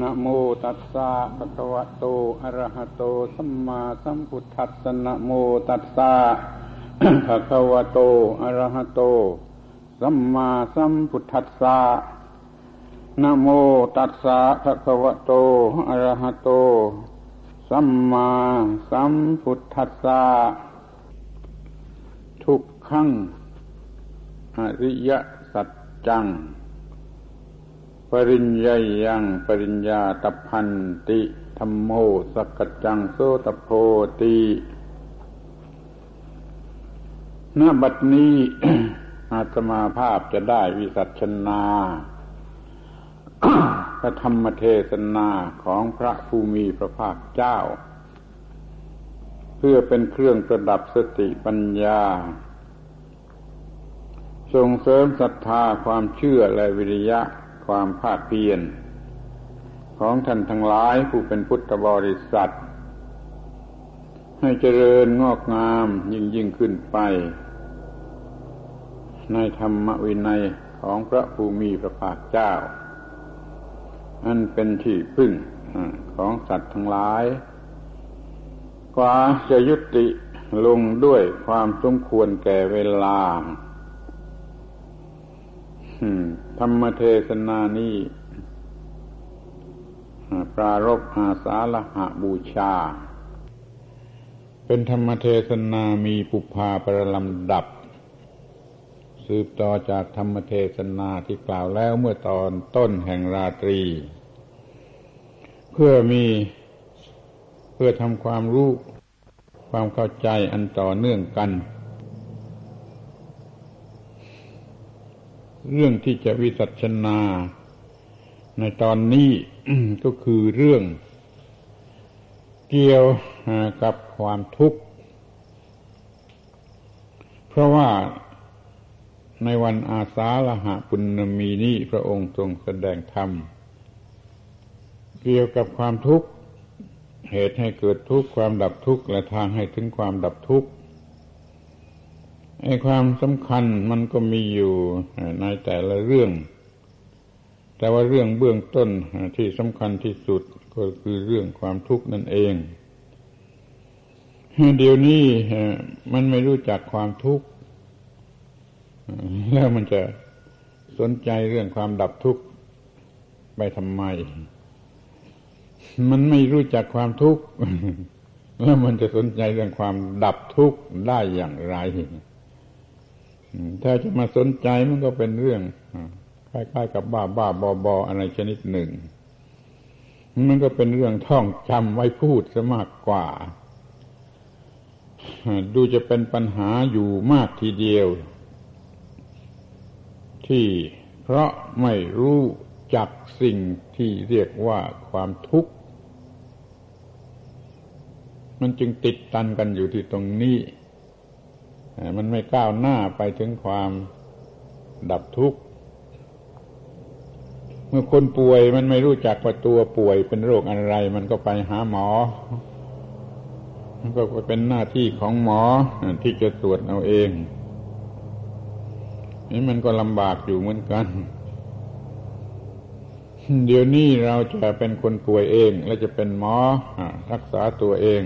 นะโมตัสสะภะคะวะโต อะระหะโต สัมมาสัมพุทธัสสะนะโมตัสสะภะคะวะโต อะระหะโต สัมมาสัมพุทธัสสะนะโมตัสสะภะคะวะโต อะระหะโต สัมมาสัมพุทธัสสะทุกขังอริยสัจจัง ริญญายังปริญญาตพันติธรรมโมสกจังโสตโพติณบัดนี้ อาตมาภาพจะได้วิสัชนาพระธรรมเทศนาของพระภูมิพระภาคเจ้า เพื่อเป็นเครื่องประดับสติปัญญา ส่งเสริมศรัทธาความเชื่อและวิริยะ ความภาคเพียรของท่านทั้งหลายผู้เป็นพุทธบริษัท ให้เจริญงอกงามยิ่งยิ่งขึ้นไป ในธรรมวินัยของพระภูมิพระภาคเจ้า อันเป็นที่พึ่งของสัตว์ทั้งหลายกว่าจะยุติลงด้วยความสมควรแก่เวลา ธรรมเทศนานี้ปรารบอาสาละหะบูชา เป็นธรรมเทศนามีปุพาประลำดับ สืบต่อจากธรรมเทศนาที่กล่าวแล้วเมื่อตอนต้นแห่งราตรี เพื่อมีเพื่อทำความรู้ความเข้าใจอันต่อเนื่องกัน เรื่องที่จะวิสัชนา ในตอนนี้ก็คือเรื่อง เกี่ยวกับความทุกข์ เพราะว่าในวันอาสาฬหะปุณมีนี้พระองค์ทรงแสดงธรรม เกี่ยวกับความทุกข์ เหตุให้เกิดทุกข์ความดับทุกข์และทางให้ถึงความดับทุกข์ ไอ้ความสำคัญมันก็มีอยู่ในแต่ละเรื่อง แต่ว่าเรื่องเบื้องต้นที่สำคัญที่สุดก็คือเรื่องความทุกข์นั่นเอง เดี๋ยวนี้มันไม่รู้จักความทุกข์แล้วมันจะสนใจเรื่องความดับทุกข์ไปทำไม มันไม่รู้จักความทุกข์แล้วมันจะสนใจเรื่องความดับทุกข์ได้อย่างไร ถ้าจะมาสนใจมันก็เป็นเรื่องคล้ายๆกับบ้าบ้าบอบออะไรชนิดหนึ่ง มันก็เป็นเรื่องท่องจำไว้พูดซะมากกว่า ดูจะเป็นปัญหาอยู่มากทีเดียว ที่เพราะไม่รู้จักสิ่งที่เรียกว่าความทุกข์ มันจึงติดตันกันอยู่ที่ตรงนี้ มันไม่ก้าวหน้าไปถึงความดับทุกข์ เมื่อคนป่วยมันไม่รู้จักว่าตัวป่วยเป็นโรคอะไร มันก็ไปหาหมอ มันก็เป็นหน้าที่ของหมอที่จะตรวจเอาเอง นี่มันก็ลำบากอยู่เหมือนกัน เดี๋ยวนี้เราจะเป็นคนป่วยเอง และจะเป็นหมอรักษาตัวเอง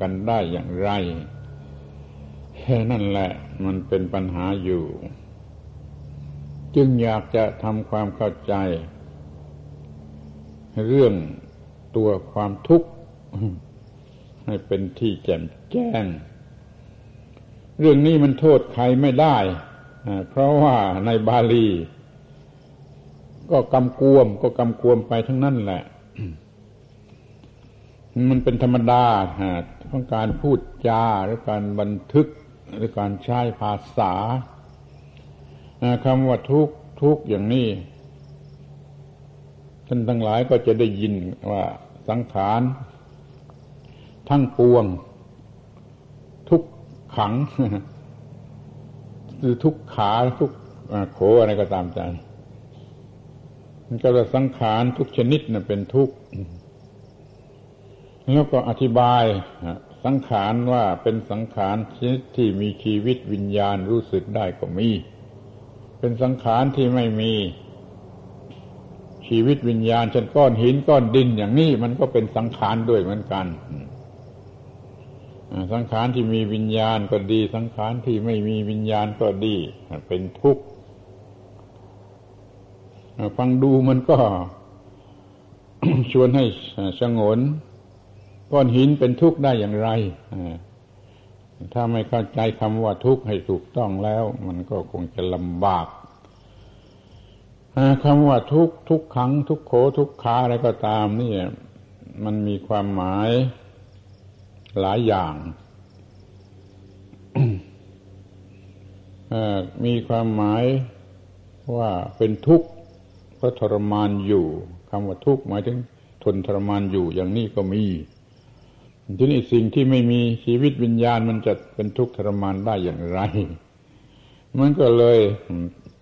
กันได้อย่างไร แค่นั่นแหละมันเป็นปัญหาอยู่ จึงอยากจะทำความเข้าใจ เรื่องตัวความทุกข์ ให้เป็นที่แจ่มแจ้ง เรื่องนี้มันโทษใครไม่ได้ เพราะว่าในบาลี ก็กำกวมก็กำกวมไปทั้งนั้นแหละ มันเป็นธรรมดาของการพูดจาหรือการบันทึก หรือการใช้ภาษาคำว่าทุกทุกอย่างนี้ท่านทั้งหลายก็จะได้ยินว่าสังขารทั้งปวง ทุกขังคือทุกขาทุกโขอะไรก็ตามใจมันก็จะสังขารทุกชนิดนะเป็นทุกข์แล้วก็อธิบาย สังขารว่าเป็นสังขารชนิดที่มีชีวิตวิญญาณรู้สึกได้ก็มี เป็นสังขารที่ไม่มี ชีวิตวิญญาณเช่นก้อนหินก้อนดินอย่างนี้มันก็เป็นสังขารด้วยเหมือนกันสังขารที่มีวิญญาณก็ดี สังขารที่ไม่มีวิญญาณก็ดี เป็นทุกข์ฟังดูมันก็ชวนให้สงน ก้อนหินเป็นทุกข์ได้อย่างไรถ้าไม่เข้าใจคำว่าทุกข์ให้ถูกต้องแล้ว มันก็คงจะลำบากคำว่าทุกข์ทุกขัง ทุกโขทุกขาอะไรก็ตามนี่มันมีความหมายหลายอย่าง มีความหมายว่าเป็นทุกข์เพราะทรมานอยู่คำว่าทุกข์หมายถึงทนทรมานอยู่อย่างนี้ก็มี ทีนี้สิ่งที่ไม่มีชีวิตวิญญาณมันจะเป็นทุกข์ทรมานได้อย่างไร มันก็เลย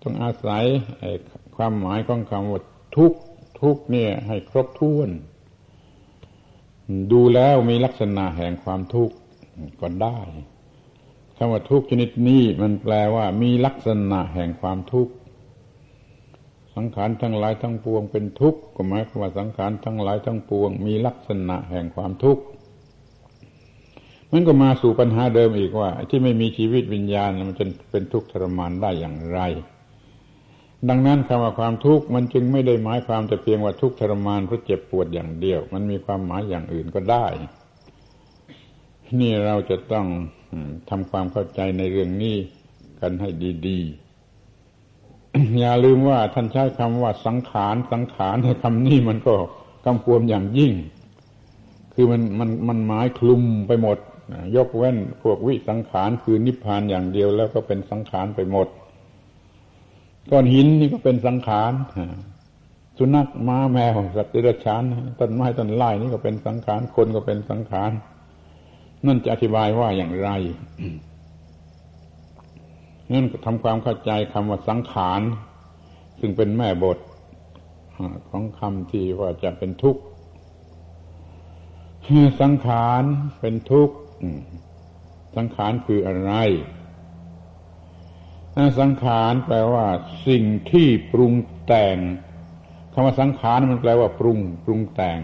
ต้องอาศัยความหมายของคำว่าทุกทุกเนี่ย ให้ครบถ้วน ดูแล้วมีลักษณะแห่งความทุกข์ก็ได้คำว่าทุกชนิดนี้มันแปลว่า มีลักษณะแห่งความทุกข์สังขารทั้งหลายทั้งปวงเป็นทุกข์ก็หมายความว่าสังขารทั้งหลายทั้งปวง มีลักษณะแห่งความทุกข์ มันก็มาสู่ปัญหาเดิมอีกว่า ที่ไม่มีชีวิตวิญญาณมันจะเป็นทุกข์ทรมานได้อย่างไร ดังนั้นคำว่าความทุกข์มันจึงไม่ได้หมายความแต่เพียงว่าทุกข์ทรมานเพราะเจ็บปวดอย่างเดียว มันมีความหมายอย่างอื่นก็ได้ นี่เราจะต้องทำความเข้าใจในเรื่องนี้กันให้ดีๆ อย่าลืมว่าท่านใช้คำว่าสังขารสังขารในคำนี้มันก็กำกวมอย่างยิ่ง คือมันมันมันหมายคลุมไปหมด ยกเว้นพวกวิสังขารคือนิพพานอย่างเดียวแล้วก็เป็นสังขารไปหมดก้อนหินนี่ก็เป็นสังขารสุนัขม้าแมวสัตว์เดรัจฉานต้นไม้ต้นไม้นี่ก็เป็นสังขารคนก็เป็นสังขารนั่นจะอธิบายว่าอย่างไรนั่นทำความเข้าใจคำว่าสังขาร ซึ่งเป็นแม่บทของคำที่ว่าจะเป็นทุกข์สังขารเป็นทุกข์ สังขารคืออะไรสังขารแปลว่า สิ่งที่ปรุงแต่งคำว่าสังขารมันแปลว่า ปรุง ปรุงแต่ง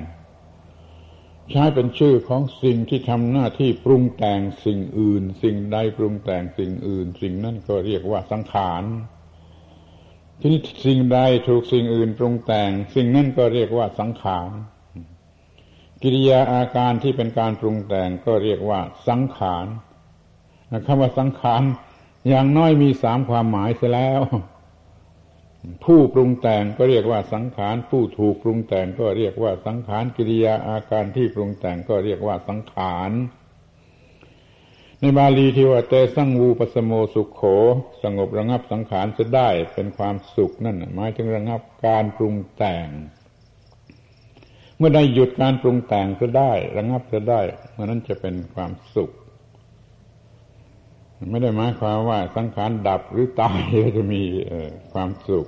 ใช้เป็นชื่อของสิ่งที่ทำหน้าที่ปรุงแต่งสิ่งอื่น สิ่งใดปรุงแต่งสิ่งอื่น สิ่งนั้นก็เรียกว่าสังขารทีนี้สิ่งใดถูกสิ่งอื่นปรุงแต่ง สิ่งนั้นก็เรียกว่าสังขาร กิริยาอาการที่เป็นการปรุงแต่งก็เรียกว่าสังขารคำว่าสังขารอย่างน้อยมีสามความหมายเสียแล้ว ผู้ปรุงแต่งก็เรียกว่าสังขาร ผู้ถูกปรุงแต่งก็เรียกว่าสังขารกิริยาอาการที่ปรุงแต่งก็เรียกว่าสังขารในบาลีที่ว่าเตสังวูปสโมสุขโข สงบระงับสังขารจะได้เป็นความสุขนั่นหมายถึงระงับการปรุงแต่ง เมื่อได้หยุดการปรุงแต่งก็ได้ระงับก็ได้ เมื่อนั้นจะเป็นความสุข ไม่ได้หมายความว่าสังขารดับหรือตายก็จะมีความสุข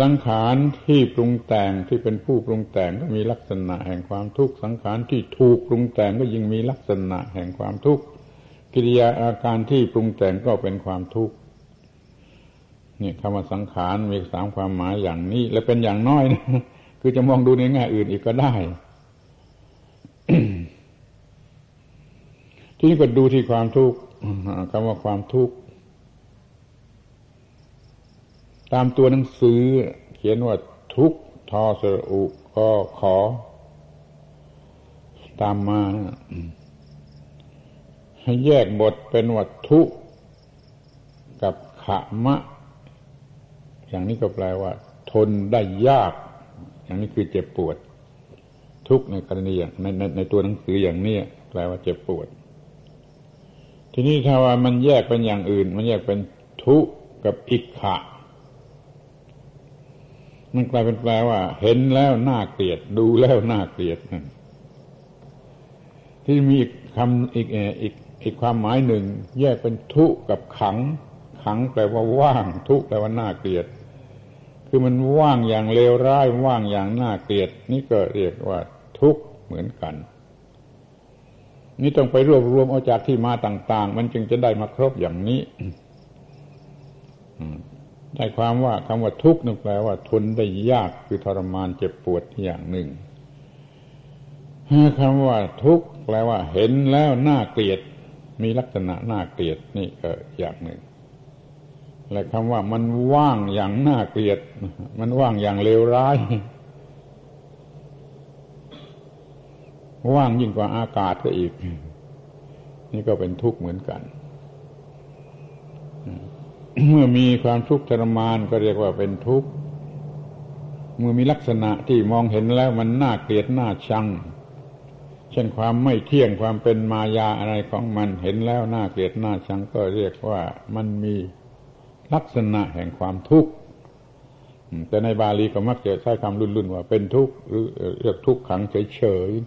สังขารที่ปรุงแต่งที่เป็นผู้ปรุงแต่งก็มีลักษณะแห่งความทุกข์สังขารที่ถูกปรุงแต่งก็ยิ่งมีลักษณะแห่งความทุกข์กิริยาอาการที่ปรุงแต่งก็เป็นความทุกข์ นี่คำว่าสังขารมีสามความหมายอย่างนี้ และเป็นอย่างน้อยนะคือจะมองดูในแง่อื่นอีกก็ได้ ที่นี้ก็ดูที่ความทุกข์คำว่าความทุกข์ตามตัวหนังสือ เขียนว่าทุกทอสรอุก็ขอ ตามมาให้แยกบทเป็นวัตถุกับขะมะ อย่างนี้ก็แปลว่า ทนได้ยาก อย่างนี้คือเจ็บปวด ทุกในกรณีอย่างในในในตัวหนังสืออย่างนี้แปลว่าเจ็บปวด ทีนี้ถ้าว่ามันแยกเป็นอย่างอื่น มันแยกเป็นทุกกับอิกขะมันกลายเป็นแปลว่า เห็นแล้วน่าเกลียด ดูแล้วน่าเกลียดที่มีคำอีกอีกอีกความหมายหนึ่ง แยกเป็นทุกับขัง ขังแปลว่าว่าง ทุแปลว่าน่าเกลียด คือมันว่างอย่างเลวร้ายว่างอย่างน่าเกลียด นี่ก็เรียกว่าทุกข์เหมือนกัน นี่ต้องไปรวบรวมเอาจากที่มาต่าง ๆ มันจึงจะได้มาครบอย่างนี้ได้ความว่าคำว่าทุกข์นั่นแปลว่า ทนได้ยากคือทรมานเจ็บปวดอย่างหนึ่งคำว่าทุกข์แปลว่า เห็นแล้วน่าเกลียด มีลักษณะน่าเกลียดนี่ก็อย่างหนึ่ง และคำว่ามันว่างอย่างน่าเกลียด มันว่างอย่างเลวร้าย ว่างยิ่งกว่าอากาศก็อีก นี่ก็เป็นทุกข์เหมือนกัน เมื่อมีความทุกข์ทรมานก็เรียกว่าเป็นทุกข์ เมื่อมีลักษณะที่มองเห็นแล้วมันน่าเกลียดน่าชัง เช่นความไม่เที่ยงความเป็นมายาอะไรของมันเห็นแล้วน่าเกลียดน่าชังก็เรียกว่ามันมี ลักษณะแห่งความทุกข์แต่ในบาลีก็มักจะใช้คำรุ่นๆว่าเป็นทุกข์หรือเรียกทุกขังเฉยๆ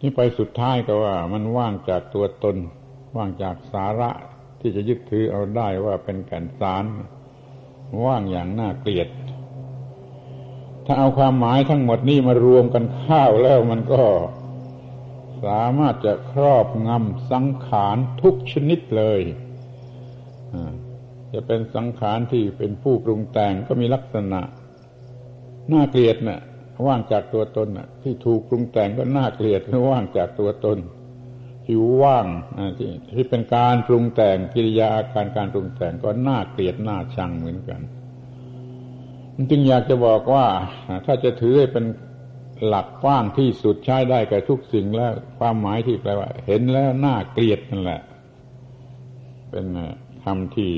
นี่ไปสุดท้ายก็ว่า มันว่างจากตัวตน ว่างจากสาระที่จะยึดถือเอาได้ว่าเป็นแก่นสาร ว่างอย่างน่าเกลียด ถ้าเอาความหมายทั้งหมดนี้มารวมกันข้าวแล้วมันก็ สามารถจะครอบงำสังขารทุกชนิดเลยจะเป็นสังขารที่เป็นผู้ปรุงแต่งก็มีลักษณะน่าเกลียดนะ่ะ ว่างจากตัวตนน่ะ ที่ถูกปรุงแต่งก็น่าเกลียดว่างจากตัวตนที่ว่างที่ที่เป็นการปรุงแต่งกิริยาอาการการปรุงแต่งก็น่าเกลียดน่าชังเหมือนกันจึงอยากจะบอกว่า ถ้าจะถือเป็น หลักกว้างที่สุดใช้ได้กับทุกสิ่งแล้ว ความหมายที่แปลว่า เห็นแล้วน่าเกลียดนั่นแหละ เป็นคำที่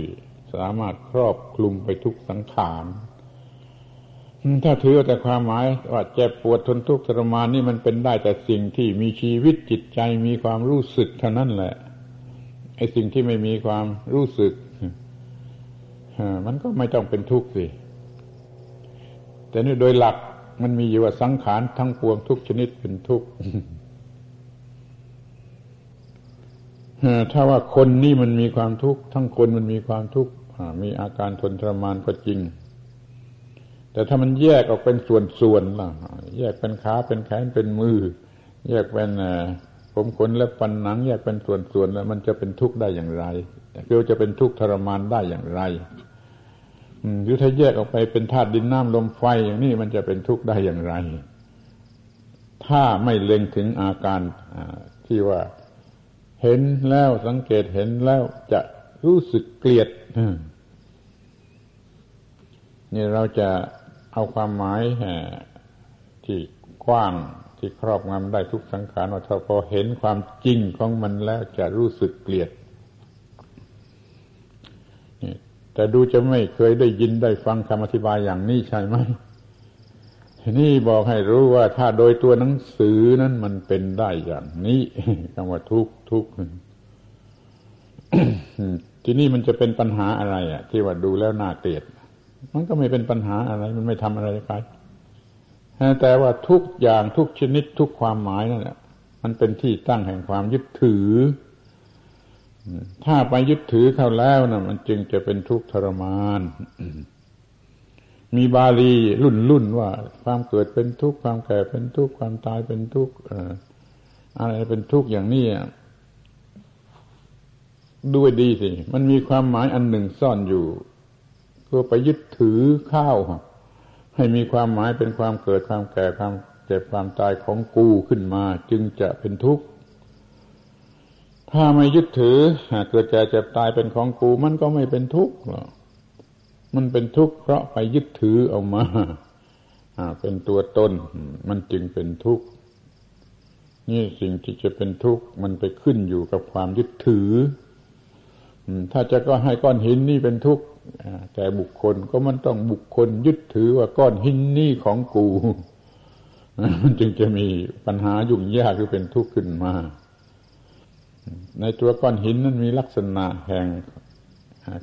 สามารถครอบคลุมไปทุกสังขารถ้าถือแต่ความหมายว่าเจ็บปวดทนทุกข์ทรมานนี่มันเป็นได้แต่สิ่งที่มีชีวิตจิตใจมีความรู้สึกเท่านั้นแหละไอ้สิ่งที่ไม่มีความรู้สึกมันก็ไม่ต้องเป็นทุกข์สิแต่นี่โดยหลัก มันมีอยู่ว่าสังขารทั้งปวงทุกชนิดเป็นทุกข์ถ้าว่าคนนี่มันมีความทุกข์ทั้งคนมันมีความทุกข์มีอาการทนทรมานก็จริง แต่ถ้ามันแยกออกเป็นส่วนๆล่ะ แยกเป็นขาเป็นแขนเป็นมือ แยกเป็นผมขนและปันหนัง แยกเป็นส่วนๆแล้ว มันจะเป็นทุกข์ได้อย่างไรคือจะเป็นทุกข์ทรมานได้อย่างไร หรือถ้าแยกออกไปเป็นธาตุดินน้ำลมไฟอย่างนี้มันจะเป็นทุกข์ได้อย่างไร ถ้าไม่เล็งถึงอาการที่ว่า เห็นแล้วสังเกตเห็นแล้วจะรู้สึกเกลียดนี่เราจะเอาความหมายที่กว้างที่ครอบงำได้ทุกสังขารว่าถ้าพอเห็นความจริงของมันแล้วจะรู้สึกเกลียด แต่ดูจะไม่เคยได้ยินได้ฟังคำอธิบายอย่างนี้ใช่ไหมนี่บอกให้รู้ว่าถ้าโดยตัวหนังสือนั้นมันเป็นได้อย่างนี้คำว่าทุกทุกทีนี้มันจะเป็นปัญหาอะไรอะ ที่ว่าดูแล้วน่าเกลียด มันก็ไม่เป็นปัญหาอะไร มันไม่ทำอะไรใครแต่ว่าทุกอย่างทุกชนิดทุกความหมายนั่นแหละมันเป็นที่ตั้งแห่งความยึดถือ ถ้าไปยึดถือเข้าแล้วนะมันจึงจะเป็นทุกข์ทรมาน มีบาลีรุ่นรุ่นว่า ความเกิดเป็นทุกข์ความแก่เป็นทุกข์ความตายเป็นทุกข์อะไรเป็นทุกข์อย่างนี้ด้วยดีสิ มันมีความหมายอันหนึ่งซ่อนอยู่ ก็ไปยึดถือข้าวให้มีความหมายเป็นความเกิดความแก่ความเจ็บความตายของกูขึ้นมา จึงจะเป็นทุกข์ ถ้าไม่ยึดถือเกิดแก่เจ็บตายเป็นของกู มันก็ไม่เป็นทุกข์หรอกมันเป็นทุกข์เพราะไปยึดถือเอามาเป็นตัวตนมันจึงเป็นทุกข์นี่สิ่งที่จะเป็นทุกข์มันไปขึ้นอยู่กับความยึดถือถ้าจะก็ให้ก้อนหินนี่เป็นทุกข์แต่บุคคลก็มันต้องบุคคลยึดถือว่าก้อนหินนี่ของกูมันจึงจะมีปัญหายุ่งยากหรือเป็นทุกข์ขึ้นมา ในตัวก้อนหินนั้นมีลักษณะแห่ง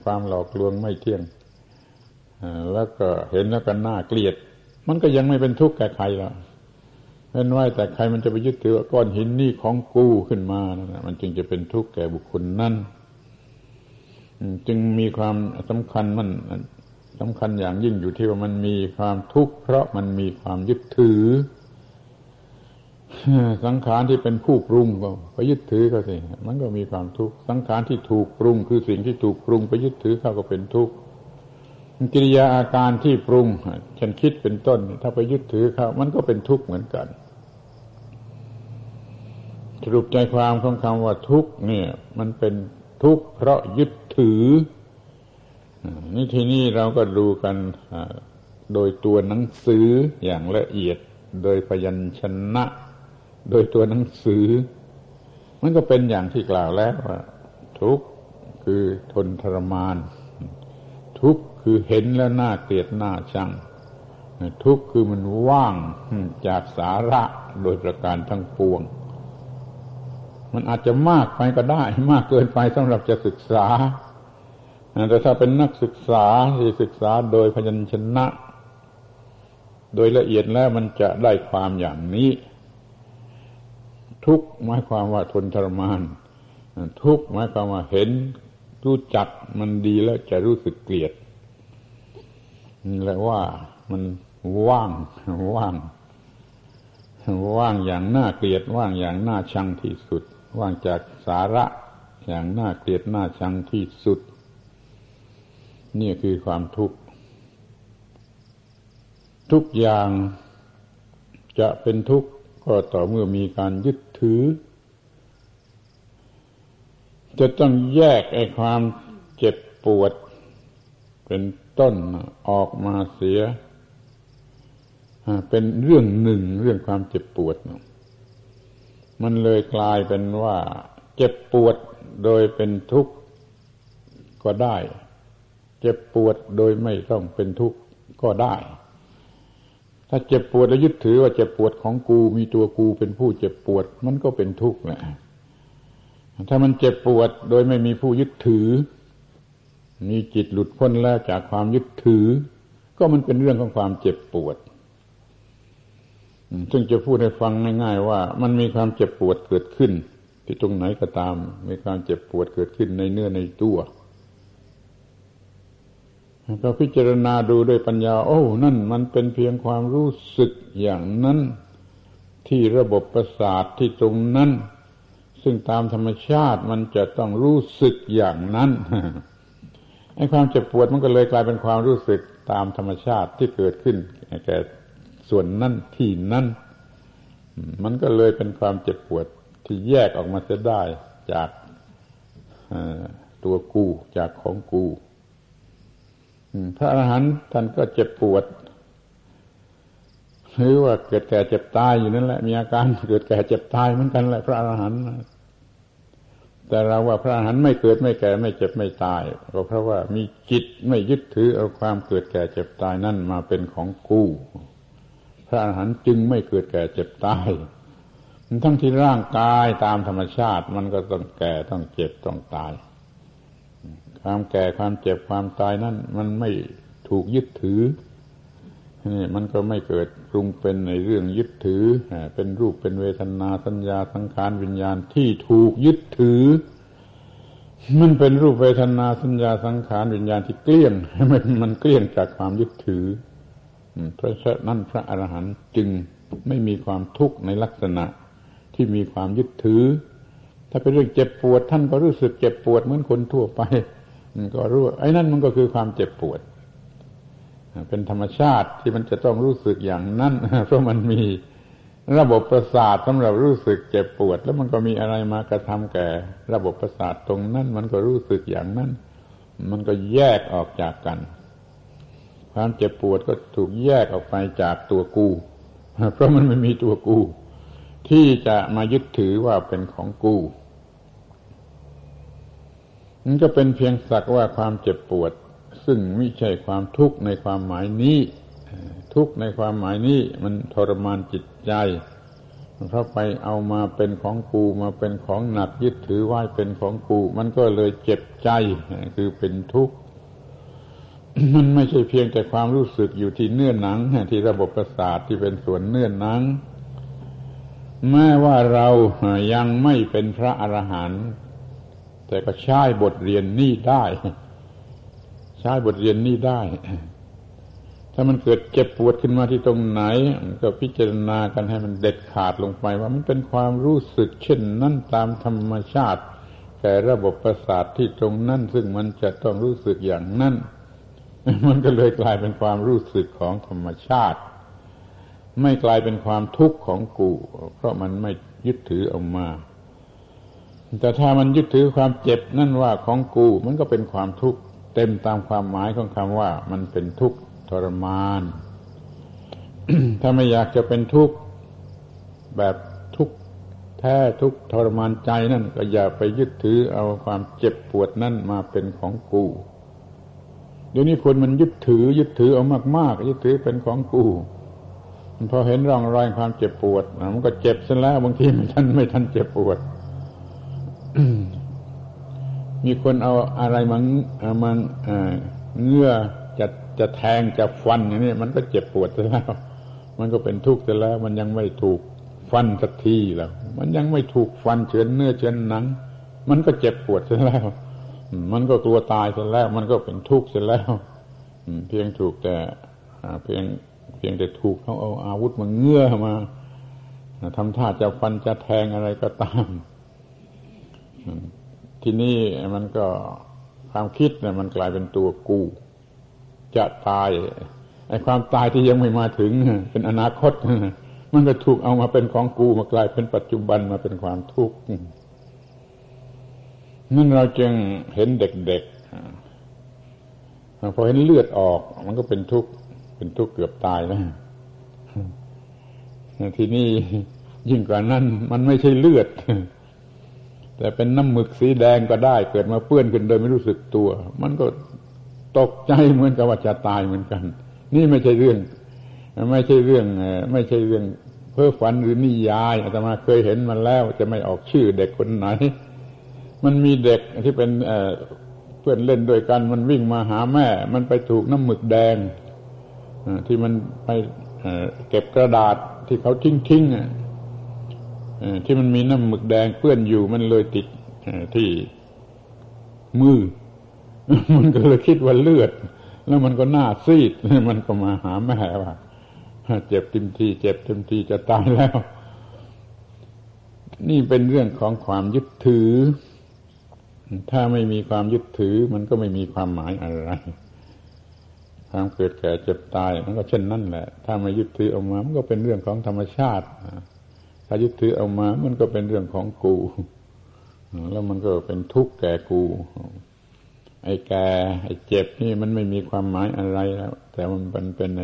ความหลอกลวงไม่เที่ยงแล้วก็เห็นแล้วก็น่าเกลียด มันก็ยังไม่เป็นทุกข์แก่ใครแล้วเป็นไว้แต่ใครมันจะไปยึดถือว่าก้อนหินนี่ของกูขึ้นมานะมันจึงจะเป็นทุกข์แก่บุคคลนั้นจึงมีความสำคัญมันสำคัญอย่างยิ่งอยู่ที่ว่ามันมีความทุกข์เพราะมันมีความยึดถือ สังขารที่เป็นผู้ปรุงก็ไปยึดถือเขาสิมันก็มีความทุกข์สังขารที่ถูกปรุง คือสิ่งที่ถูกปรุงไปยึดถือเขาก็เป็นทุกข์กิริยาอาการที่ปรุงฉันคิดเป็นต้น ถ้าไปยึดถือเขามันก็เป็นทุกข์เหมือนกัน สรุปใจความของคำว่าทุกข์เนี่ย มันเป็นทุกข์เพราะยึดถือนี่ทีนี้เราก็ดูกันโดยตัวหนังสืออย่างละเอียดโดยพยัญชนะ โดยตัวหนังสือ มันก็เป็นอย่างที่กล่าวแล้วว่าทุกข์คือทนทรมาน ทุกข์คือเห็นแล้วน่าเกลียดน่าชังทุกข์คือมันว่างจากสาระโดยประการทั้งปวง มันอาจจะมากไปก็ได้ มากเกินไปสำหรับจะศึกษาแต่ถ้าเป็นนักศึกษาที่ศึกษาโดยพยัญชนะ โดยละเอียดแล้วมันจะได้ความอย่างนี้ ทุกหมายความว่าทนทรมาน ทุกหมายความว่าเห็น รู้จักมันดีแล้วจะรู้สึกเกลียดนี่แหละว่ามันว่างว่าง ว่างอย่างน่าเกลียด ว่างอย่างน่าชังที่สุด ว่างจากสาระอย่างน่าเกลียดน่าชังที่สุด นี่คือความทุกข์ ทุกอย่างจะเป็นทุกข์ก็ต่อเมื่อมีการยึด ถือ จะต้องแยกไอ้ความเจ็บปวด เป็นต้นออกมาเสีย เป็นเรื่องหนึ่งเรื่องความเจ็บปวด มันเลยกลายเป็นว่า เจ็บปวดโดยเป็นทุกข์ก็ได้ เจ็บปวดโดยไม่ต้องเป็นทุกข์ก็ได้ ถ้าเจ็บปวดแล้วยึดถือว่าเจ็บปวดของกูมีตัวกูเป็นผู้เจ็บปวด มันก็เป็นทุกข์แหละ ถ้ามันเจ็บปวดโดยไม่มีผู้ยึดถือ มีจิตหลุดพ้นแล้วจากความยึดถือ ก็มันเป็นเรื่องของความเจ็บปวดซึ่งจะพูดให้ฟังง่ายๆว่า มันมีความเจ็บปวดเกิดขึ้น ที่ตรงไหนก็ตาม มีความเจ็บปวดเกิดขึ้นในเนื้อในตัว เราพิจารณาดูด้วยปัญญา โอ้ นั่นมันเป็นเพียงความรู้สึกอย่างนั้น ที่ระบบประสาทที่ตรงนั้น ซึ่งตามธรรมชาติมันจะต้องรู้สึกอย่างนั้นไอ้ความเจ็บปวดมันก็เลยกลายเป็นความรู้สึกตามธรรมชาติที่เกิดขึ้นแก่ส่วนนั้นที่นั้นมันก็เลยเป็นความเจ็บปวดที่แยกออกมาจะได้จากตัวกูจากของกู พระอรหันต์ท่านก็เจ็บปวดหรือว่าเกิดแก่เจ็บตายอยู่นั่นแหละ มีอาการเกิดแก่เจ็บตายเหมือนกันแหละพระอรหันต์แต่เราว่าพระอรหันต์ไม่เกิดไม่แก่ไม่เจ็บไม่ตายก็เพราะว่ามีจิตไม่ยึดถือเอาความเกิดแก่เจ็บตายนั่นมาเป็นของกู้พระอรหันต์จึงไม่เกิดแก่เจ็บตายทั้งที่ร่างกายตามธรรมชาติ มันก็ต้องแก่ต้องเจ็บต้องตาย ความแก่ความเจ็บความตายนั่นมันไม่ถูกยึดถือนี่มันก็ไม่เกิดปรุงเป็นในเรื่องยึดถือ เป็นรูปเป็นเวทนาสัญญาสังขารวิญญาณที่ถูกยึดถือ มันเป็นรูปเวทนาสัญญาสังขารวิญญาณที่เกลี้ยงมันมันเกลี้ยงจากความยึดถือเพราะฉะนั้นพระอรหันต์จึงไม่มีความทุกข์ในลักษณะที่มีความยึดถือ ถ้าเป็นเรื่องเจ็บปวดท่านก็รู้สึกเจ็บปวดเหมือนคนทั่วไป ก็รู้ไอ้นั่นมันก็คือความเจ็บปวด เป็นธรรมชาติที่มันจะต้องรู้สึกอย่างนั้นเพราะมันมีระบบประสาทสำหรับรู้สึกเจ็บปวด แล้วมันก็มีอะไรมากระทำแก่ ระบบประสาทตรงนั้นมันก็รู้สึกอย่างนั้น มันก็แยกออกจากกัน ความเจ็บปวดก็ถูกแยกออกไปจากตัวกู เพราะมันไม่มีตัวกู ที่จะมายึดถือว่าเป็นของกู มันก็เป็นเพียงสักว่าความเจ็บปวด ซึ่งไม่ใช่ความทุกข์ในความหมายนี้ ทุกข์ในความหมายนี้มันทรมานจิตใจเพราะไปเอามาเป็นของกูมาเป็นของหนักยึดถือไว้เป็นของกู มันก็เลยเจ็บใจคือเป็นทุกข์มันไม่ใช่เพียงแต่ความรู้สึกอยู่ที่เนื้อหนังที่ระบบประสาทที่เป็นส่วนเนื้อหนังแม้ว่าเรายังไม่เป็นพระอรหันต์ แต่ก็ใช้บทเรียนนี่ได้ ใช้บทเรียนนี่ได้ ถ้ามันเกิดเจ็บปวดขึ้นมาที่ตรงไหน ก็พิจารณากันให้มันเด็ดขาดลงไป ว่ามันเป็นความรู้สึก เช่นนั้นตามธรรมชาติแก่ระบบประสาทที่ตรงนั้น ซึ่งมันจะต้องรู้สึกอย่างนั้นมันก็เลยกลายเป็นความรู้สึกของธรรมชาติ ไม่กลายเป็นความทุกข์ของกู เพราะมันไม่ยึดถือออกมา แต่ถ้ามันยึดถือความเจ็บนั่นว่าของกู มันก็เป็นความทุกข์เต็มตามความหมายของคำว่า มันเป็นทุกข์ทรมาน ถ้าไม่อยากจะเป็นทุกข์แบบทุกข์แท้ทุกข์ทรมานใจนั่น ก็อย่าไปยึดถือเอาความเจ็บปวดนั่นมาเป็นของกูเดี๋ยวนี้คนมันยึดถือ ยึดถือเอามากๆยึดถือเป็นของกูพอเห็นร่องรอยความเจ็บปวดมันก็เจ็บซะแล้วบางทีไม่ทันไม่ทันเจ็บปวด มีคนเอาอะไรมามาเงื่อจะจะแทงจะฟันอย่างนี้มันก็เจ็บปวดแล้ว มันก็เป็นทุกข์แล้ว มันยังไม่ถูกฟันสักทีแล้ว มันยังไม่ถูกฟันเฉือนเนื้อเฉือนหนัง มันก็เจ็บปวดแล้ว มันก็กลัวตายเสร็จแล้ว มันก็เป็นทุกข์เสร็จแล้วเพียงถูกแต่เพียงเพียงแต่ถูกเขาเอาอาวุธมาเงื้อมาทำท่าจะฟันจะแทงอะไรก็ตาม ที่นี่มันก็ความคิดเนี่ยมันกลายเป็นตัวกู จะตายไอ้ความตายที่ยังไม่มาถึง เป็นอนาคต มันก็ถูกเอามาเป็นของกูมากลายเป็นปัจจุบันมาเป็นความทุกข์นั่นเราจึงเห็นเด็กๆพอเห็นเลือดออก มันก็เป็นทุกข์เป็นทุกข์เกือบตายแล้วทีนี้ยิ่งกว่านั้น มันไม่ใช่เลือด แต่เป็นน้ำหมึกสีแดงก็ได้ เกิดมาเปื้อนขึ้นโดยไม่รู้สึกตัว มันก็ตกใจเหมือนกับว่าจะตายเหมือนกัน นี่ไม่ใช่เรื่อง ไม่ใช่เรื่องไม่ใช่เรื่องเพ้อฝันหรือนิยายอาตมาเคยเห็นมันแล้ว จะไม่ออกชื่อเด็กคนไหน มันมีเด็กที่เป็นเพื่อนเล่นด้วยกัน มันวิ่งมาหาแม่ มันไปถูกน้ำหมึกแดงที่มันไปเก็บกระดาษที่เขาทิ้งทิ้ง ที่มันมีน้ำหมึกแดงเปื้อนอยู่มันเลยติดที่มือ มันก็เลยคิดว่าเลือด แล้วมันก็หน้าซีด มันก็มาหาแม่ว่าเจ็บเต็มที เจ็บเต็มทีจะตายแล้ว นี่เป็นเรื่องของความยึดถือ ถ้าไม่มีความยึดถือ มันก็ไม่มีความหมายอะไรความเกิดแก่เจ็บตาย มันก็เช่นนั่นแหละ ถ้าไม่ยึดถือออกมา มันก็เป็นเรื่องของธรรมชาติ ถ้ายึดถือออกมา มันก็เป็นเรื่องของกู แล้วมันก็เป็นทุกข์แก่กู ไอ้แก่ไอ้เจ็บนี่มันไม่มีความหมายอะไรแล้ว แต่มันเป็นเป็นใน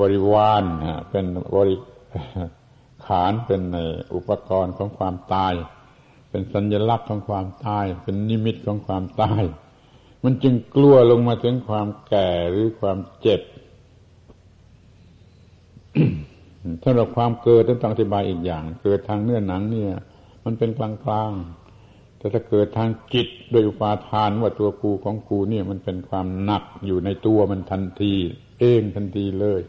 บริวารเป็นบริขานเป็นในอุปกรณ์ของความตาย เป็นสัญลักษณ์ของความตาย เป็นนิมิตของความตาย มันจึงกลัวลงมาถึงความแก่หรือความเจ็บ ถ้าเราความเกิดต้องอธิบายอีกอย่าง เกิดทางเนื้อหนังเนี่ย มันเป็นกลางๆแต่ถ้าเกิดทางจิตโดยอุปาทานว่าตัวกูของกูเนี่ยมันเป็นความหนักอยู่ในตัวมันทันที เองทันทีเลย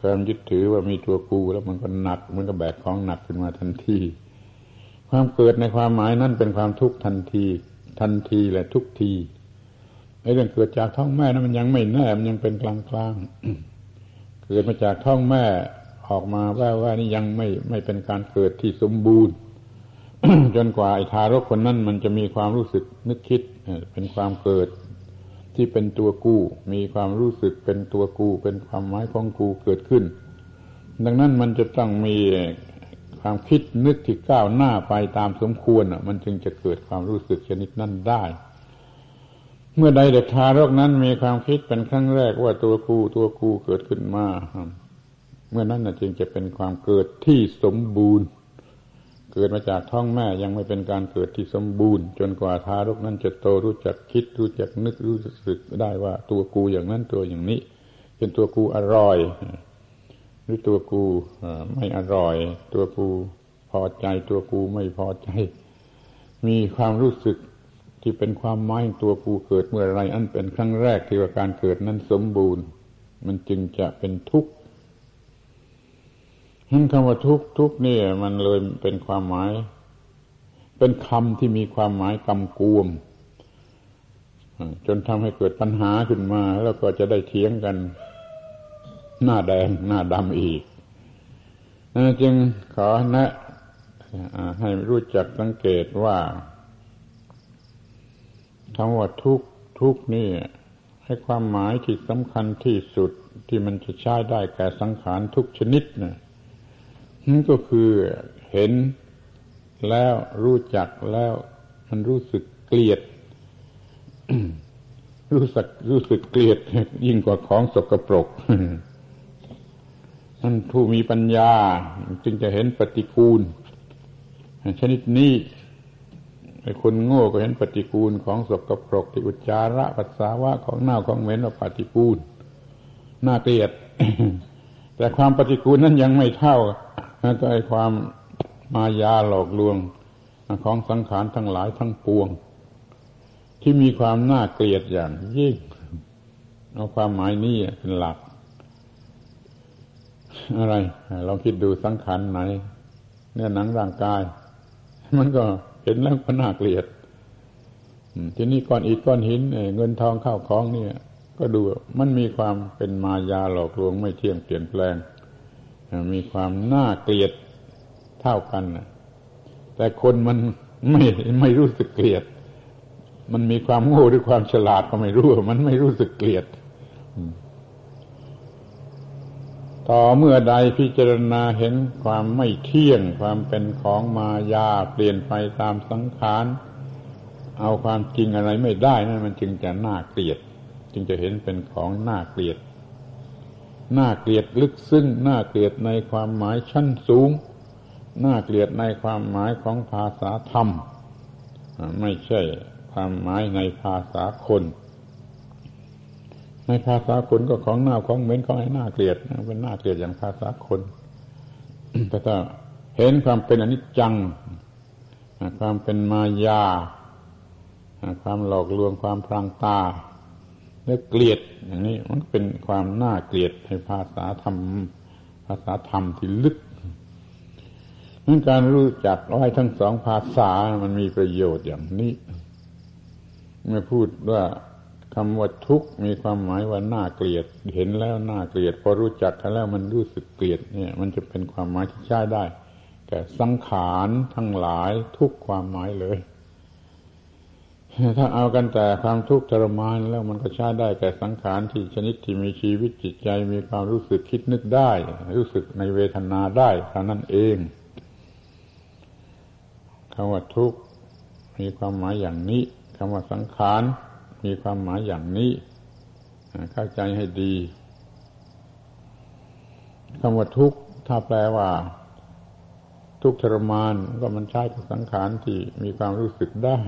ความยึดถือว่ามีตัวกูแล้วมันก็หนักมันก็แบกของหนักขึ้นมาทันทีความเกิดในความหมายนั้นเป็นความทุกข์ทันที ทันทีและทุกทีไอ้เรื่องเกิดจากท้องแม่นั้นมันยังไม่แน่มันยังเป็นกลางกลาง เกิดมาจากท้องแม่ออกมาแว่ว่านี่ยังไม่ไม่เป็นการเกิดที่สมบูรณ์ จนกว่าไอ้ทารกคนนั้นมันจะมีความรู้สึกนึกคิดเป็นความเกิดที่เป็นตัวกู้ มีความรู้สึกเป็นตัวกู เป็นความหมายของกูเกิดขึ้น ดังนั้นมันจะต้องมีความคิดนึกที่ก้าวหน้าไปตามสมควรมันจึงจะเกิดความรู้สึกชนิดนั้นได้ เมื่อใดเด็กทารกนั้นมีความคิดเป็นครั้งแรกว่าตัวกูตัวกูเกิดขึ้นมาเมื่อนั้นนะจึงจะเป็นความเกิดที่สมบูรณ์ เกิดมาจากท้องแม่ยังไม่เป็นการเกิดที่สมบูรณ์ จนกว่าทารกนั้นจะโตรู้จักคิด รู้จักนึกรู้สึกได้ว่าตัวกูอย่างนั้นตัวอย่างนี้เป็นตัวกูอร่อย หรือตัวกูไม่อร่อย ตัวกูพอใจตัวกูไม่พอใจ มีความรู้สึก ที่เป็นความหมายตัวกูเกิดเมื่อไรอันเป็นครั้งแรกที่ว่าการเกิดนั้นสมบูรณ์ มันจึงจะเป็นทุกข์นั่นคำว่าทุกทุกนี่มันเลยเป็นความหมาย เป็นคำที่มีความหมายกำกวม จนทำให้เกิดปัญหาขึ้นมา แล้วก็จะได้เถียงกัน หน้าแดงหน้าดำอีกจึงขอแนะให้รู้จักสังเกตว่า คำว่าทุกทุกนี่ ให้ความหมายที่สำคัญที่สุดที่มันจะใช้ได้แก่สังขารทุกชนิดนะนั่นก็คือเห็นแล้วรู้จักแล้ว มันรู้สึกเกลียด รู้สึกรู้สึกเกลียด ยิ่งกว่าของสกปรกท่านผู้มีปัญญา จึงจะเห็นปฏิกูล ชนิดนี้ ไอ้คนโง่ก็เห็นปฏิกูลของสกปรกที่อุจจาระปัสสาวะของเน่าของเหม็นว่าปฏิกูลน่าเกลียด แต่ความปฏิกูลนั้นยังไม่เท่าก็ไอ้ความมายาหลอกลวงของสังขารทั้งหลายทั้งปวง ที่มีความน่าเกลียดอย่างยิ่งเอาความหมายนี้เป็นหลัก อะไรลองคิดดูสังขารไหน เนื้อหนังร่างกาย มันก็ เห็นแล้วก็น่าเกลียดทีนี้ก้อนอิฐก้อนหินเงินทองข้าวของเนี่ย ก็ดูมันมีความเป็นมายาหลอกลวงไม่เที่ยงเปลี่ยนแปลง มีความน่าเกลียดเท่ากันแต่คนมันไม่ไม่รู้สึกเกลียด มันมีความโง่หรือความฉลาดก็ไม่รู้ มันไม่รู้สึกเกลียด ต่อเมื่อใดพิจารณาเห็นความไม่เที่ยง ความเป็นของมายาเปลี่ยนไปตามสังขารเอาความจริงอะไรไม่ได้นั่นมันจึงจะน่าเกลียด จึงจะเห็นเป็นของน่าเกลียดน่าเกลียดลึกซึ้งน่าเกลียดในความหมายชั้นสูงน่าเกลียดในความหมายของภาษาธรรม ไม่ใช่ความหมายในภาษาคน ในภาษาคนก็ของหน้าของเหม็นของให้หน่าเกลียดเป็นหน่าเกลียดอย่างภาษาคนแต่ถ้าเห็นความเป็นอนิจจัง ความเป็นมายา ความหลอกลวงความพรางตา แล้วเกลียดอย่างนี้มันเป็นความน่าเกลียดในภาษาธรรม ภาษาธรรมที่ลึกนั้นการรู้จักไว้ทั้งสองภาษามันมีประโยชน์อย่างนี้ เมื่อพูดว่า คำว่าทุกข์มีความหมายว่าน่าเกลียด เห็นแล้วน่าเกลียด พอรู้จักกันแล้วมันรู้สึกเกลียดเนี่ย มันจะเป็นความหมายที่ใช้ได้แก่สังขารทั้งหลายทุกความหมายเลย ถ้าเอากันแต่ความทุกข์ทรมานแล้วมันก็ใช้ได้แก่สังขารที่ชนิดที่มีชีวิตจิตใจ มีความรู้สึกคิดนึกได้ รู้สึกในเวทนาได้เท่านั้นเองคำว่าทุกข์มีความหมายอย่างนี้คำว่าสังขาร มีความหมายอย่างนี้ เข้าใจให้ดีคำว่าทุกข์ถ้าแปลว่า ทุกข์ทรมานก็มันใช้กับสังขารที่มีความรู้สึกได้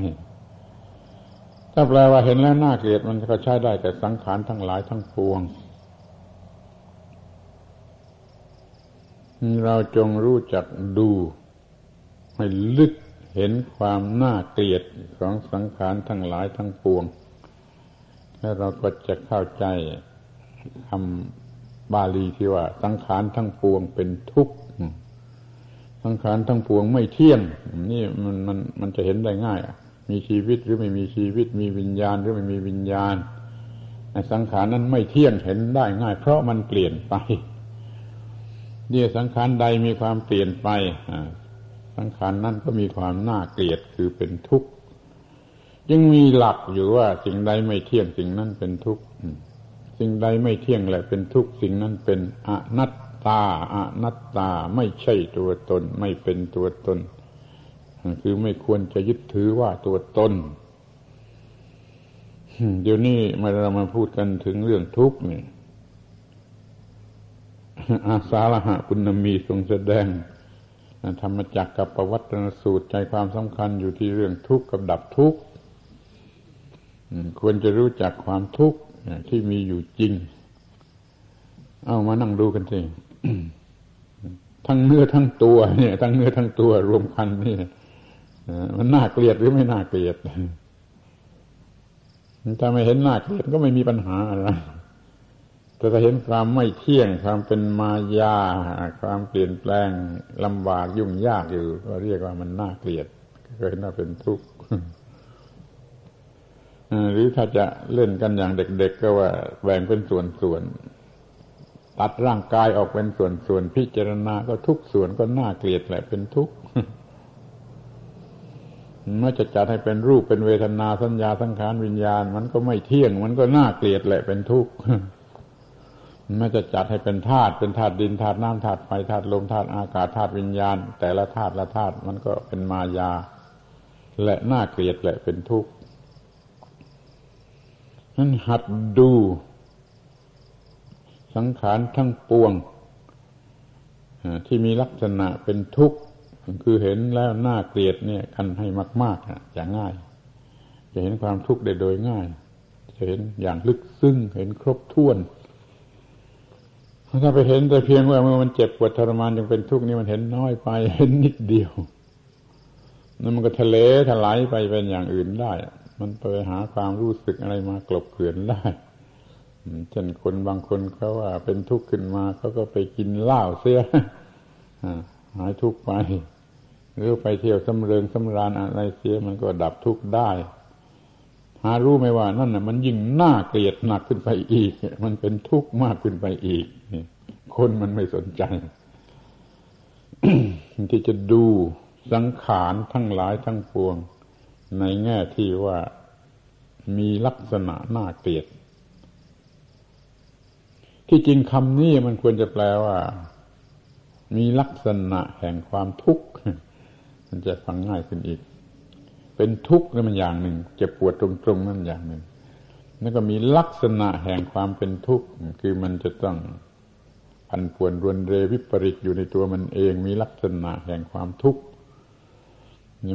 ถ้าแปลว่าเห็นแล้วน่าเกลียดมันก็ใช้ได้แต่สังขารทั้งหลายทั้งปวง เราจงรู้จักดู ให้ลึกเห็นความน่าเกลียดของสังขารทั้งหลายทั้งปวง แล้วเราก็จะเข้าใจคำบาลีที่ว่า สังขารทั้งปวงเป็นทุกข์สังขารทั้งปวงไม่เที่ยง นี่มันมันมันจะเห็นได้ง่ายมีชีวิตหรือไม่มีชีวิต มีวิญญาณหรือไม่มีวิญญาณสังขารนั้นไม่เที่ยงเห็นได้ง่าย เพราะมันเปลี่ยนไปเนี่ยสังขารใดมีความเปลี่ยนไปสังขารนั่นก็มีความน่าเกลียดคือเป็นทุกข์ ยังมีหลักอยู่ว่าสิ่งใดไม่เที่ยงสิ่งนั้นเป็นทุกข์สิ่งใดไม่เที่ยงแหละเป็นทุกข์สิ่งนั้นเป็นอนัตตาอนัตตาไม่ใช่ตัวตน ไม่เป็นตัวตน คือไม่ควรจะยึดถือว่าตัวตนเดี๋ยวนี้มาเรามาพูดกันถึงเรื่องทุกข์นี่อาสาละหะปุณมีทรงแสดงธรรมจักกับประวัตินสูตรใจความสำคัญอยู่ที่เรื่องทุกข์กับดับทุกข์ ควรจะรู้จักความทุกข์ที่มีอยู่จริง เอามานั่งดูกันสิทั้งเนื้อทั้งตัวเนี่ย ทั้งเนื้อทั้งตัว รวมกันนี่มันน่าเกลียดหรือไม่น่าเกลียดถ้าไม่เห็นน่าเกลียดก็ไม่มีปัญหาอะไรแต่ถ้าเห็นความไม่เที่ยงความเป็นมายา ความเปลี่ยนแปลงลำบากยุ่งยากอยู่ก็เรียกว่ามันน่าเกลียด ก็เห็นว่าเป็นทุกข์ หรือถ้าจะเล่นกันอย่างเด็กๆก็ว่าแบ่งเป็นส่วนๆตัดร่างกายออกเป็นส่วนๆพิจารณาก็ทุกส่วนก็น่าเกลียดแหละเป็นทุกข์เมื่อจะจัดให้เป็นรูปเป็นเวทนาสัญญาสังขารวิญญาณ มันก็ไม่เที่ยง มันก็น่าเกลียดแหละเป็นทุกข์เมื่อจะจัดให้เป็นธาตุเป็นธาตุดินธาตุน้ำธาตุไฟธาตุลมธาตุอากาศธาตุวิญญาณ แต่ละธาตุละธาตุมันก็เป็นมายา และน่าเกลียดแหละเป็นทุกข์ นั้นหัดดู สังขารทั้งปวงที่มีลักษณะเป็นทุกข์คือเห็นแล้วน่าเกลียดเนี่ยกันให้มากๆจะง่าย จะเห็นความทุกข์ได้โดยง่าย จะเห็นอย่างลึกซึ้งเห็นครบถ้วนถ้าไปเห็นแต่เพียงว่าเมื่อมันเจ็บปวดทรมานยังเป็นทุกข์นี่มันเห็นน้อยไปเห็นนิดเดียวนั่นมันก็ทะเลถลายไปเป็นอย่างอื่นได้ มันไปหาความรู้สึกอะไรมากลบเกลื่อนได้เช่นคนบางคนเขาว่า เป็นทุกข์ขึ้นมาเขาก็ไปกินเหล้าเสียหายทุกข์ไป หรือไปเที่ยวสำเริงสำราญอะไรเสียมันก็ดับทุกข์ได้ หารู้ไหมว่านั่นน่ะ มันยิ่งน่าเกลียดหนักขึ้นไปอีก มันเป็นทุกข์มากขึ้นไปอีกคนมันไม่สนใจ ที่จะดูสังขารทั้งหลายทั้งปวง ในแง่ที่ว่ามีลักษณะน่าเกลียด ที่จริงคำนี้มันควรจะแปลว่า มีลักษณะแห่งความทุกข์ มันจะฟังง่ายขึ้นอีก เป็นทุกข์นั่นมันอย่างหนึ่งเจ็บปวดตรงๆนั่นอย่างหนึ่งแล้วก็มีลักษณะแห่งความเป็นทุกข์คือมันจะต้องพันป่วนรวนเรวิปริตอยู่ในตัวมันเอง มีลักษณะแห่งความทุกข์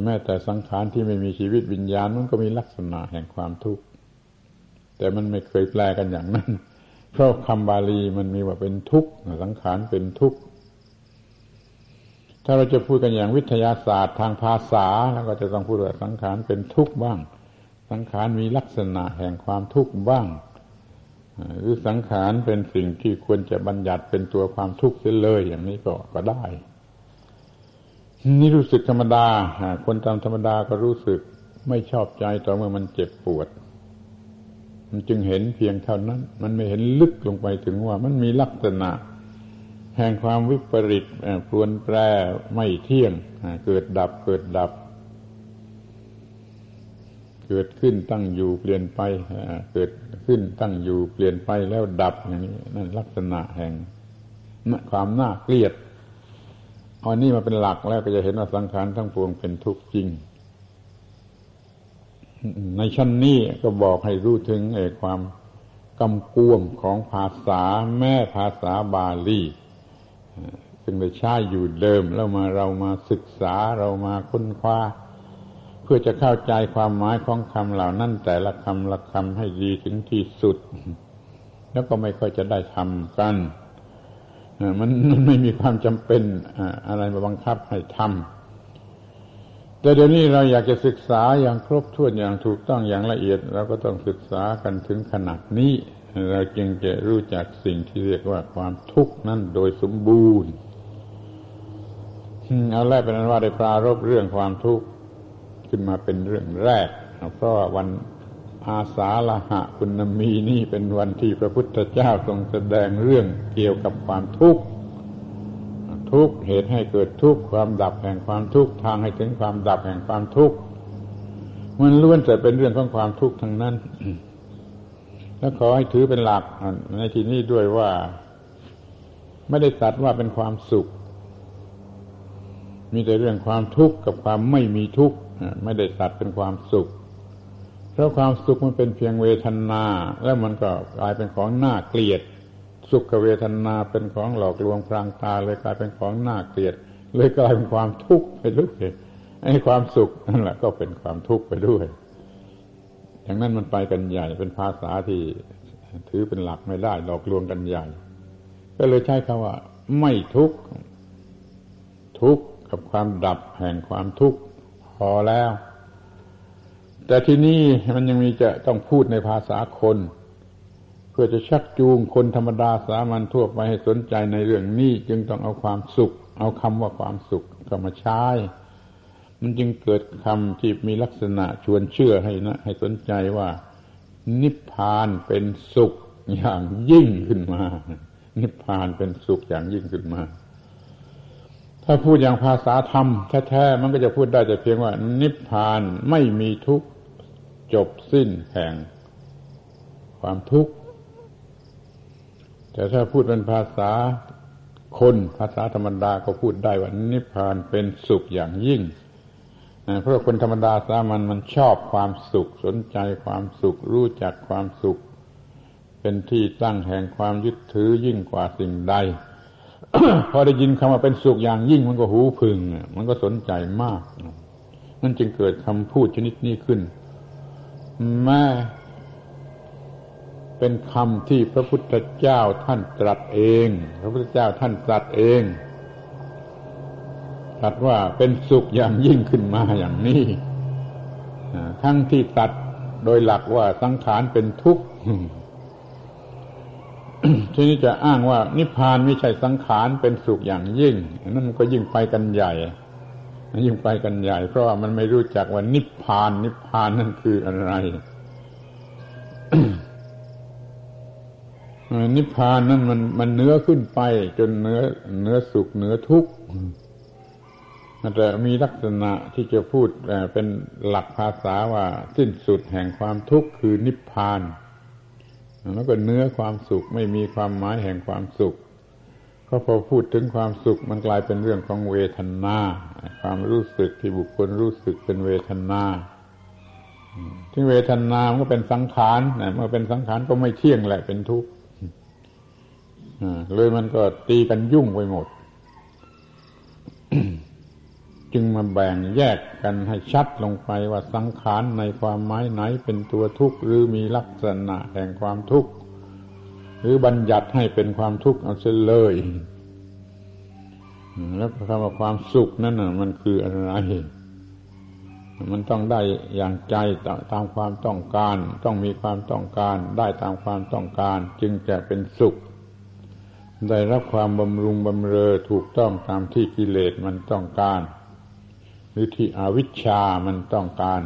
แม้แต่สังขารที่ไม่มีชีวิตวิญญาณมันก็มีลักษณะแห่งความทุกข์แต่มันไม่เคยแปลกันอย่างนั้น เพราะคำบาลีมันมีว่าเป็นทุกข์สังขารเป็นทุกข์ถ้าเราจะพูดกันอย่างวิทยาศาสตร์ทางภาษาแล้วก็จะต้องพูดว่าสังขารเป็นทุกข์บ้าง สังขารมีลักษณะแห่งความทุกข์บ้าง หรือสังขารเป็นสิ่งที่ควรจะบัญญัติเป็นตัวความทุกข์เสียเลยอย่างนี้ก็ก็ได้ นี่รู้สึกธรรมดา คนตามธรรมดาก็รู้สึกไม่ชอบใจต่อเมื่อมันเจ็บปวด มันจึงเห็นเพียงเท่านั้น มันไม่เห็นลึกลงไปถึงว่ามันมีลักษณะ แห่งความวิปริตปลวนแปรไม่เที่ยง เกิดดับเกิดดับ เกิดขึ้นตั้งอยู่เปลี่ยนไปเกิดขึ้นตั้งอยู่เปลี่ยนไปแล้วดับอย่างนี้นั่นลักษณะแห่งความน่าเกลียด เอานี่มาเป็นหลักแล้วก็จะเห็นว่าสังขารทั้งปวงเป็นทุกข์จริง ในชั้นนี้ก็บอกให้รู้ถึงไอ้ความกำกวมของภาษาแม่ภาษาบาลีซึ่งได้ใช้อยู่เดิม แล้วมาเรามาศึกษาเรามาค้นคว้า เพื่อจะเข้าใจความหมายของคำเหล่านั้นแต่ละคำละคำให้ดีถึงที่สุด แล้วก็ไม่ค่อยจะได้ทำกัน มันไม่มีความจำเป็นอะไรมาบังคับให้ทำแต่เดี๋ยวนี้เราอยากจะศึกษาอย่างครบถ้วนอย่างถูกต้องอย่างละเอียดเราก็ต้องศึกษากันถึงขนาดนี้ เราจึงจะรู้จักสิ่งที่เรียกว่าความทุกข์นั้นโดยสมบูรณ์เอาแรกเป็นนั้นว่าได้ปรารบเรื่องความทุกข์ขึ้นมาเป็นเรื่องแรก เพราะว่าวัน อาสาละหะคุณมีนี่เป็นวันที่พระพุทธเจ้าทรงแสดงเรื่องเกี่ยวกับความทุกข์ทุกข์เหตุให้เกิดทุกข์ความดับแห่งความทุกข์ทางให้ถึงความดับแห่งความทุกข์มันล้วนแต่เป็นเรื่องของความทุกข์ทั้งนั้น แล้วขอให้ถือเป็นหลักในที่นี้ด้วยว่า ไม่ได้ตัดว่าเป็นความสุข มีแต่เรื่องความทุกข์กับความไม่มีทุกข์ไม่ได้ตัดเป็นความสุข เพราะความสุขมันเป็นเพียงเวทนา แล้วมันก็กลายเป็นของน่าเกลียด สุขเวทนาเป็นของหลอกลวงพรางตาเลยกลายเป็นของน่าเกลียด เลยกลายเป็นความทุกข์ไปด้วยไอ้ความสุขนั่นแหละก็เป็นความทุกข์ไปด้วยอย่างนั้นมันไปกันใหญ่เป็นภาษาที่ถือเป็นหลักไม่ได้หลอกลวงกันใหญ่ ก็เลยใช้คำว่า ไม่ทุกข์ทุกข์กับความดับแห่งความทุกข์พอแล้ว แต่ที่นี่มันยังมีจะต้องพูดในภาษาคน เพื่อจะชักจูงคนธรรมดาสามัญทั่วไปให้สนใจในเรื่องนี้จึงต้องเอาความสุข เอาคำว่าความสุขเข้ามาใช้ มันจึงเกิดคำที่มีลักษณะชวนเชื่อให้นะ ให้สนใจว่า นิพพานเป็นสุขอย่างยิ่งขึ้นมา นิพพานเป็นสุขอย่างยิ่งขึ้นมา ถ้าพูดอย่างภาษาธรรมแท้ๆมันก็จะพูดได้แต่เพียงว่า นิพพานไม่มีทุก จบสิ้นแห่งความทุกข์ แต่ถ้าพูดเป็นภาษาคนภาษาธรรมดาก็พูดได้ว่านิพพานเป็นสุขอย่างยิ่ง เพราะคนธรรมดาสามัญมันชอบความสุขสนใจความสุขรู้จักความสุข เป็นที่ตั้งแห่งความยึดถือยิ่งกว่าสิ่งใด พอได้ยินคำว่าเป็นสุขอย่างยิ่งมันก็หูพึง มันก็สนใจมากนั่นจึงเกิดคำพูดชนิดนี้ขึ้น แม้เป็นคำที่พระพุทธเจ้าท่านตรัสเอง พระพุทธเจ้าท่านตรัสเองตรัสว่าเป็นสุขอย่างยิ่งขึ้นมาอย่างนี้ทั้งที่ตัดโดยหลักว่าสังขารเป็นทุกข์ทีนี้จะอ้างว่านิพพานไม่ใช่สังขารเป็นสุขอย่างยิ่งนั่นก็ยิ่งไปกันใหญ่ ยิ่งไปกันใหญ่ เพราะว่ามันไม่รู้จักว่านิพพาน นิพพานนั่นคืออะไร นิพพานนั้นมันมันเนื้อขึ้นไป จนเนื้อเนื้อสุขเนื้อทุกข์แต่มีลักษณะที่จะพูดเป็นหลักภาษาว่าสิ้นสุดแห่งความทุกข์คือนิพพาน แล้วก็เนื้อความสุขไม่มีความหมายแห่งความสุข ก็พอพูดถึงความสุขมันกลายเป็นเรื่องของเวทนา ความรู้สึกที่บุคคลรู้สึกเป็นเวทนาที่เวทนามันก็เป็นสังขารเมื่อเป็นสังขารก็ไม่เที่ยงแหละเป็นทุกข์เลยมันก็ตีกันยุ่งไปหมด จึงมาแบ่งแยกกันให้ชัดลงไปว่าสังขารในความหมายไหนเป็นตัวทุกข์หรือมีลักษณะแห่งความทุกข์ หรือบัญญัติให้เป็นความทุกข์เอาเสียเลย แล้วคำว่าความสุขนั่นน่ะ มันคืออะไร มันต้องได้อย่างใจตามความต้องการ ต้องมีความต้องการ ได้ตามความต้องการ จึงจะเป็นสุข ได้รับความบำรุงบำเรอถูกต้องตามที่กิเลสมันต้องการ หรือที่อวิชชามันต้องการ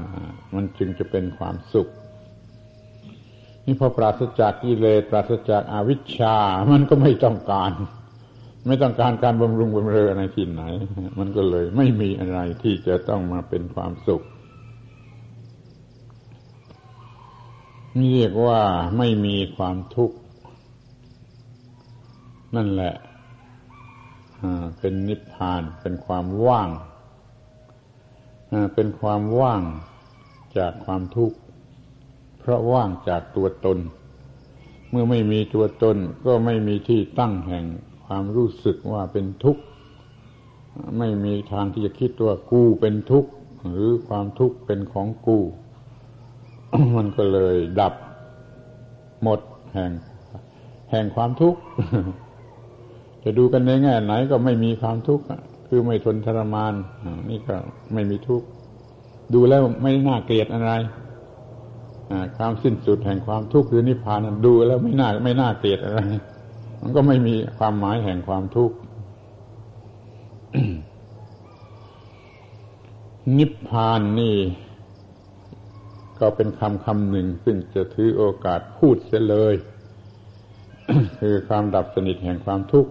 มันจึงจะเป็นความสุข นี่พอปราศจากกิเลสปราศจากอาวิชชา มันก็ไม่ต้องการ ไม่ต้องการการบำรุงบำเรอในที่ไหน มันก็เลยไม่มีอะไรที่จะต้องมาเป็นความสุขนี่เรียกว่าไม่มีความทุกข์นั่นแหละเป็นนิพพานเป็นความว่างเป็นความว่างจากความทุกข์ เพราะว่างจากตัวตน เมื่อไม่มีตัวตนก็ไม่มีที่ตั้งแห่งความรู้สึกว่าเป็นทุกข์ ไม่มีทางที่จะคิดว่ากูเป็นทุกข์ หรือความทุกข์เป็นของกู มันก็เลยดับหมดแห่ง แห่งความทุกข์ จะดูกันในแง่ไหนก็ไม่มีความทุกข์คือไม่ทนทรมาน นี่ก็ไม่มีทุกข์ ดูแล้วไม่น่าเกลียดอะไร ความสิ้นสุดแห่งความทุกข์คือนิพพานดูแล้วไม่น่าไม่น่าเกลียดอะไร มันก็ไม่มีความหมายแห่งความทุกข์นิพพานนี่ ก็เป็นคำคำหนึ่ง ซึ่งจะถือโอกาสพูดเสียเลย คือความดับสนิทแห่งความทุกข์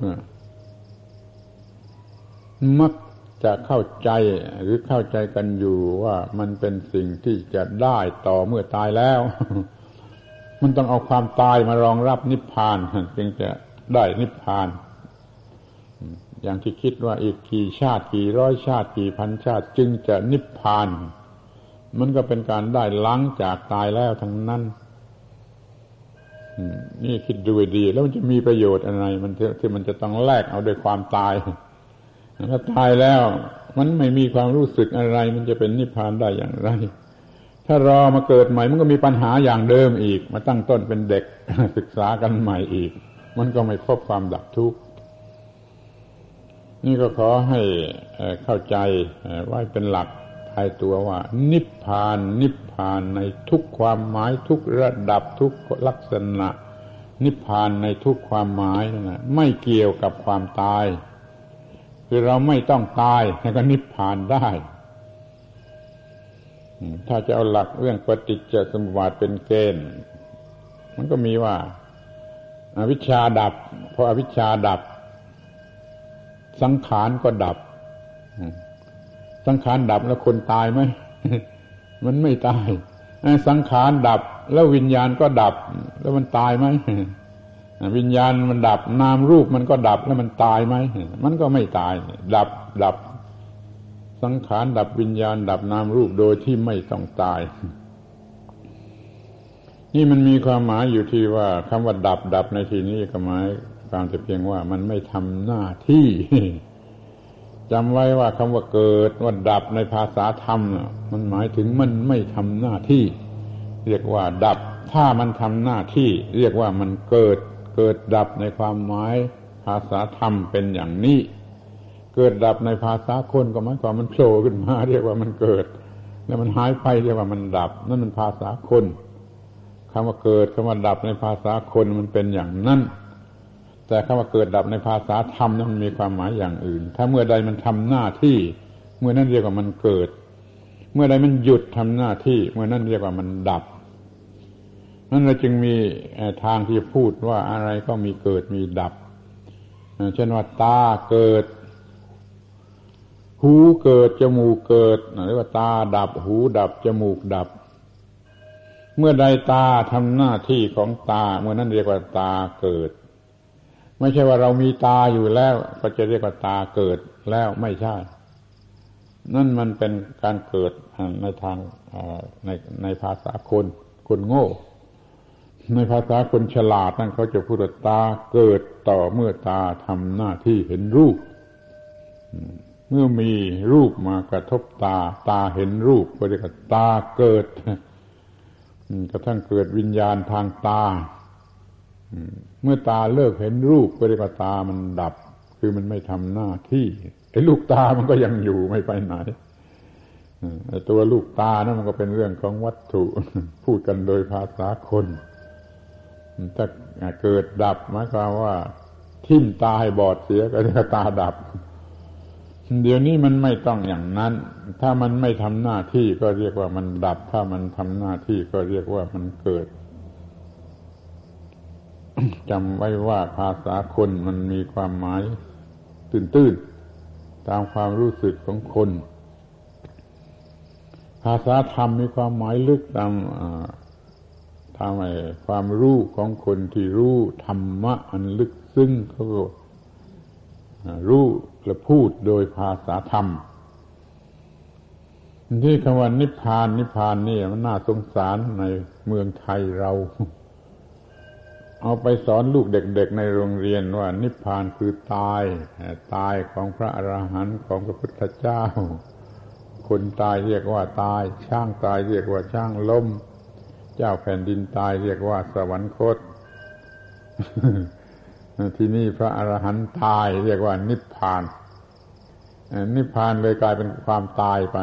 มัก จะเข้าใจหรือเข้าใจกันอยู่ว่ามันเป็นสิ่งที่จะได้ต่อเมื่อตายแล้ว มันต้องเอาความตายมารองรับนิพพานจึงจะได้นิพพาน อย่างที่คิดว่าอีกกี่ชาติกี่ร้อยชาติกี่พันชาติ จึงจะนิพพาน มันก็เป็นการได้ล้างจากตายแล้วทั้งนั้นนี่คิดดูดี แล้วมันจะมีประโยชน์อะไร มันที่มันจะต้องแลกเอาด้วยความตาย ถ้าตายแล้ว มันไม่มีความรู้สึกอะไร มันจะเป็นนิพพานได้อย่างไร ถ้ารอมาเกิดใหม่ มันก็มีปัญหาอย่างเดิมอีก มาตั้งต้นเป็นเด็กศึกษากันใหม่อีก มันก็ไม่พบความดับทุกข์นี่ก็ขอให้เข้าใจไว้เป็นหลักทายตัวว่า นิพพาน นิพพานในทุกความหมายทุกระดับทุกลักษณะ นิพพานในทุกความหมายนะไม่เกี่ยวกับความตาย คือเราไม่ต้องตายแล้วก็นิพพานได้ ถ้าจะเอาหลักเรื่องปฏิจจสมุปบาทเป็นเกณฑ์ มันก็มีว่าอาวิชชาดับพออวิชชาดับ สังขารก็ดับ สังขารดับแล้วคนตายไหมมันไม่ตาย สังขารดับ แล้ววิญญาณก็ดับ แล้วมันตายไหม วิญญาณมันดับนามรูปมันก็ดับแล้วมันตายไหมมันก็ไม่ตาย ดับดับ สังขารดับวิญญาณ ดับนามรูปโดยที่ไม่ต้องตาย นี่มันมีความหมายอยู่ที่ว่าคำว่าดับดับในที่นี้ก็หมายความแต่เพียงว่ามันไม่ทำหน้าที่จำไว้ว่าคำว่าเกิดว่าดับในภาษาธรรมมันหมายถึงมันไม่ทำหน้าที่ เรียกว่าดับ ถ้ามันทำหน้าที่ เรียกว่ามันเกิด เกิดดับในความหมายภาษาธรรมเป็นอย่างนี้ เกิดดับในภาษาคนก็หมายความมันโผล่ขึ้นมา เรียกว่ามันเกิด แล้วมันหายไปเรียกว่ามันดับ นั่นมันภาษาคนคำว่าเกิดคำว่าดับในภาษาคนมันเป็นอย่างนั้นแต่คำว่าเกิดดับในภาษาธรรมนั้นมันมีความหมายอย่างอื่น ถ้าเมื่อใดมันทำหน้าที่ เมื่อนั้นเรียกว่ามันเกิด เมื่อใดมันหยุดทำหน้าที่ เมื่อนั้นเรียกว่ามันดับ นั้นเราจึงมีทางที่พูดว่าอะไรก็มีเกิดมีดับ เช่นว่าตาเกิด หูเกิด จมูกเกิดเรียกว่าตาดับ หูดับ จมูกดับ เมื่อใดตาทำหน้าที่ของตา เมื่อนั้นเรียกว่าตาเกิด ไม่ใช่ว่าเรามีตาอยู่แล้ว ก็จะเรียกว่าตาเกิดแล้วไม่ใช่ นั่นมันเป็นการเกิดในทางในในภาษาคนคนโง่ ในภาษาคนฉลาดนั่นเขาจะพูดว่าตาเกิดต่อเมื่อตาทำหน้าที่เห็นรูป เมื่อมีรูปมากระทบตา ตาเห็นรูปก็เรียกว่าตาเกิดกระทั่งเกิดวิญญาณทางตาเมื่อตาเลิกเห็นรูปก็เรียกว่าตามันดับ คือมันไม่ทำหน้าที่ไอ้ลูกตามันก็ยังอยู่ไม่ไปไหนไอ้ตัวลูกตานะั่นมันก็เป็นเรื่องของวัตถุ พูดกันโดยภาษาคน ถ้าเกิดดับหมายความว่า ทิ่มตาให้บอดเสียก็เรียกตาดับ เดี๋ยวนี้มันไม่ต้องอย่างนั้น ถ้ามันไม่ทำหน้าที่ก็เรียกว่ามันดับ ถ้ามันทำหน้าที่ก็เรียกว่ามันเกิดจำไว้ว่าภาษาคนมันมีความหมายตื้นๆตามความรู้สึกของคน ภาษาธรรมมีความหมายลึกตาม ทำให้ความรู้ของคนที่รู้ธรรมะอันลึกซึ้งเขาก็รู้และพูดโดยภาษาธรรม ที่คำว่านิพพานนิพพานนี่มันน่าสงสารในเมืองไทยเรา เอาไปสอนลูกเด็กๆในโรงเรียนว่า นิพพานคือตาย ตายของพระอรหันต์ของพระพุทธเจ้า คนตายเรียกว่าตาย ช่างตายเรียกว่าช่างล้ม เจ้าแผ่นดินตายเรียกว่าสวรรคต ที่นี่พระอรหันต์ตายเรียกว่านิพพาน นิพพานเลยกลายเป็นความตายไป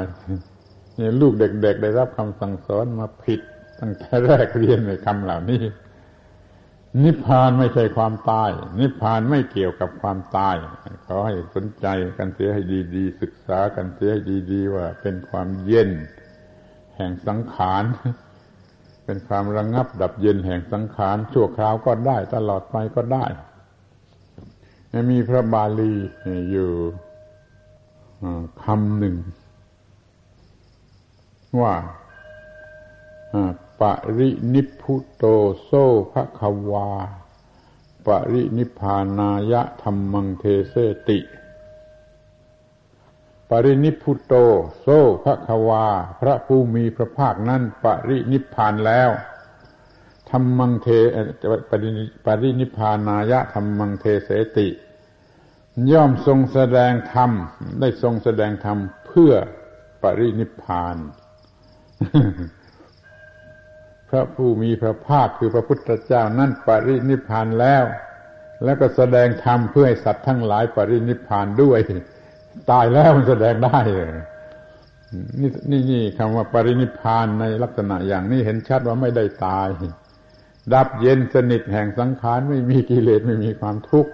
นี่ลูกเด็ก ๆ ได้รับคำสั่งสอนมาผิด ตั้งแต่แรกเรียนในคำเหล่านี้ นิพพานไม่ใช่ความตาย นิพพานไม่เกี่ยวกับความตายขอให้สนใจกันเสียให้ดีๆ ศึกษากันเสียให้ดี ๆ ว่าเป็นความเย็น แห่งสังขาร เป็นความระงงับดับเย็นแห่งสังขารชั่วคราวก็ได้ตลอดไปก็ได้ มีพระบาลีอยู่คำหนึ่ง ว่าปรินิพุโตโซภควา ปรินิพานายะธรรมังเทเสติ รินิพุโต โซภควา พระผู้มีพระภาคนั้นปรินิพานแล้วธรรมังเทปริปรินิพานายะธรรมังเทเสติ ย่อมทรงแสดงธรรม ได้ทรงแสดงธรรมเพื่อปรินิพาน พระผู้มีพระภาคคือพระพุทธเจ้านั่นปรินิพานแล้ว แล้วก็แสดงธรรมเพื่อให้สัตว์ทั้งหลายปรินิพานด้วย ตายแล้วมันแสดงได้เลยนี่นี่นี่คำว่าปรินิพานในลักษณะอย่างนี้เห็นชัดว่าไม่ได้ตาย ดับเย็นสนิทแห่งสังขารไม่มีกิเลสไม่มีความทุกข์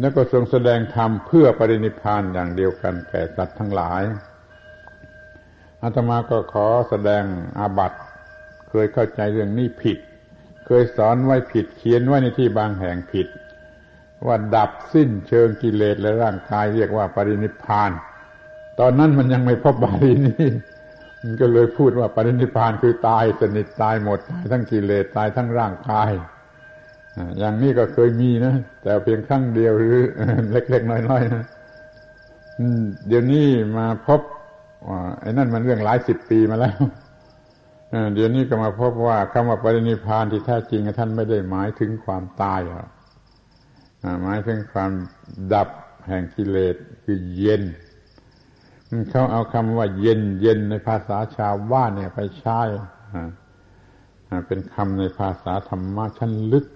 แล้วก็ทรงแสดงธรรมเพื่อปรินิพานอย่างเดียวกันแก่สัตว์ทั้งหลายอาตมาก็ขอแสดงอาบัตเคยเข้าใจเรื่องนี้ผิด เคยสอนไว้ผิดเขียนไว้ในที่บางแห่งผิด ว่าดับสิ้นเชิงกิเลสและร่างกายเรียกว่าปรินิพาน ตอนนั้นมันยังไม่พบบาลีนี้มันก็เลยพูดว่าปรินิพานคือตายสนิทตายหมดตายทั้งกิเลสตายทั้งร่างกายอย่างนี้ก็เคยมีนะ แต่เพียงครั้งเดียวหรือ เล็กๆน้อยๆนะเดี๋ยวนี้มาพบไอ้นั่นมันเรื่องหลายสิบปีมาแล้วเดี๋ยวนี้ก็มาพบว่าคำว่าปรินิพานที่แท้จริงท่านไม่ได้หมายถึงความตายหรอก หมายถึงความดับแห่งกิเลสคือเย็นเขาเอาคำว่าเย็นเย็นในภาษาชาวบ้านเนี่ยไปใช้เป็นคำในภาษาธรรมะชั้นลึก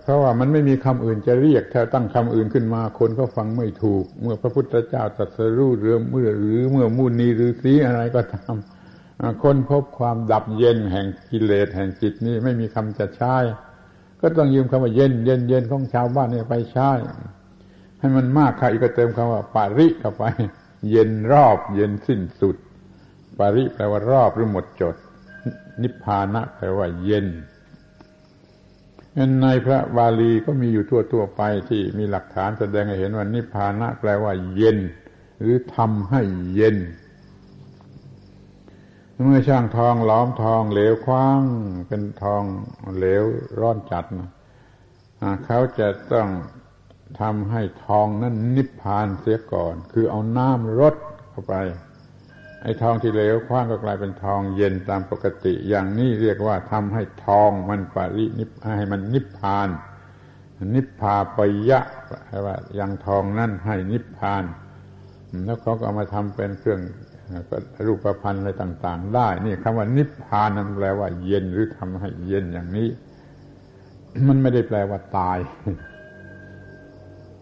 เพราะว่ามันไม่มีคำอื่นจะเรียกถ้าตั้งคำอื่นขึ้นมาคนก็ฟังไม่ถูก เมื่อพระพุทธเจ้าตรัสรู้เรือเมื่อหรือเมื่อมูนีหรือสีอะไรก็ตามคนพบความดับเย็นแห่งกิเลสแห่งจิตนี้ไม่มีคำจะใช้ ก็ต้องยืมคำว่าเย็นเย็นเย็นของชาวบ้านเนี่ยไปใช้ให้มันมากค่ะอีกก็เติมคำว่าปาริเข้าไป เย็นรอบ เย็นสิ้นสุด ปาริแปลว่ารอบหรือหมดจด นิพพานะแปลว่าเย็นในพระบาลีก็มีอยู่ทั่วทั่วไปที่มีหลักฐานแสดงให้เห็นว่านิพพานะแปลว่าเย็น หรือทำให้เย็น เมื่อช่างทองล้อมทองเหลวคว้าง เป็นทองเหลวร้อนจัดนะเขาจะต้องทำให้ทองนั้นนิพพานเสียก่อน คือเอาน้ำรดเข้าไป ไอ้ทองที่เหลวคว้างก็กลายเป็นทองเย็นตามปกติ อย่างนี้เรียกว่าทำให้ทองมันปรินิพให้มันนิพพาน นิพพาปยะแปลว่ายังทองนั่นให้นิพพาน แล้วเขาก็เอามาทำเป็นเครื่อง รูปพันธ์อะไรต่าง ๆ ได้ นี่คำว่านิพพานนั้นแปลว่า เย็นหรือทำให้เย็นอย่างนี้ มันไม่ได้แปลว่าตาย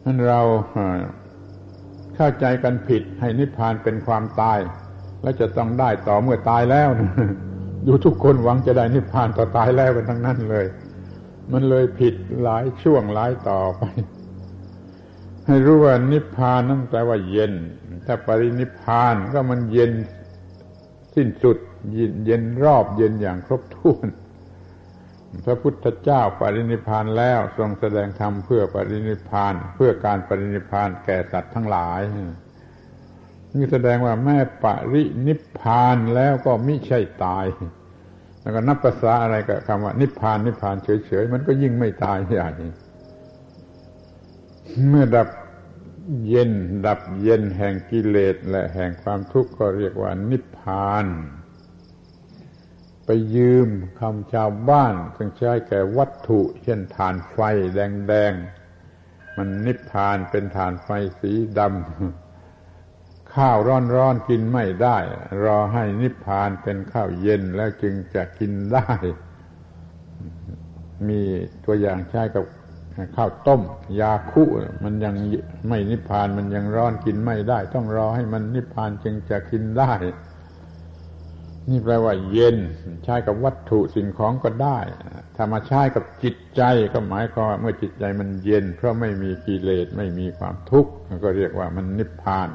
นั้นเราเข้าใจกันผิดให้นิพพานเป็นความตาย แล้วจะต้องได้ต่อเมื่อตายแล้วดูทุกคนหวังจะได้นิพพานต่อตายแล้วกันทั้งนั้นเลย มันเลยผิดหลายช่วงหลายต่อไป ให้รู้ว่านิพพานนั่นแปลว่าเย็น ถ้าปรินิพานก็มันเย็นสิ้นสุด เย็นรอบเย็นอย่างครบถ้วน พระพุทธเจ้าปรินิพานแล้วทรงแสดงธรรมเพื่อปรินิพาน เพื่อการปรินิพานแก่สัตว์ทั้งหลายนี่แสดงว่าแม่ปรินิพานแล้วก็ไม่ใช่ตาย แล้วก็นับภาษาอะไรกับคำว่า นิพานนิพพานเฉยๆมันก็ยิ่งไม่ตายใหญ่เมื่อดับ เย็นดับเย็นแห่งกิเลสและแห่งความทุกข์ก็เรียกว่านิพพาน ไปยืมคำชาวบ้านซึ่งใช้แก่วัตถุ เช่นฐานไฟแดงๆ มันนิพพานเป็นฐานไฟสีดำข้าวร้อนๆกินไม่ได้ รอให้นิพพานเป็นข้าวเย็นแล้วจึงจะกินได้ มีตัวอย่างใช้กับ ข้าวต้ม ยาคุมันยังไม่นิพพานมันยังร้อนกินไม่ได้ ต้องรอให้มันนิพพานจึงจะกินได้ นี่แปลว่า เย็น ใช้กับวัตถุสิ่งของก็ได้ถ้ามาใช้กับจิตใจก็หมายความว่าเมื่อจิตใจมันเย็น เพราะไม่มีกิเลสไม่มีความทุกข์ก็เรียกว่ามันนิพพาน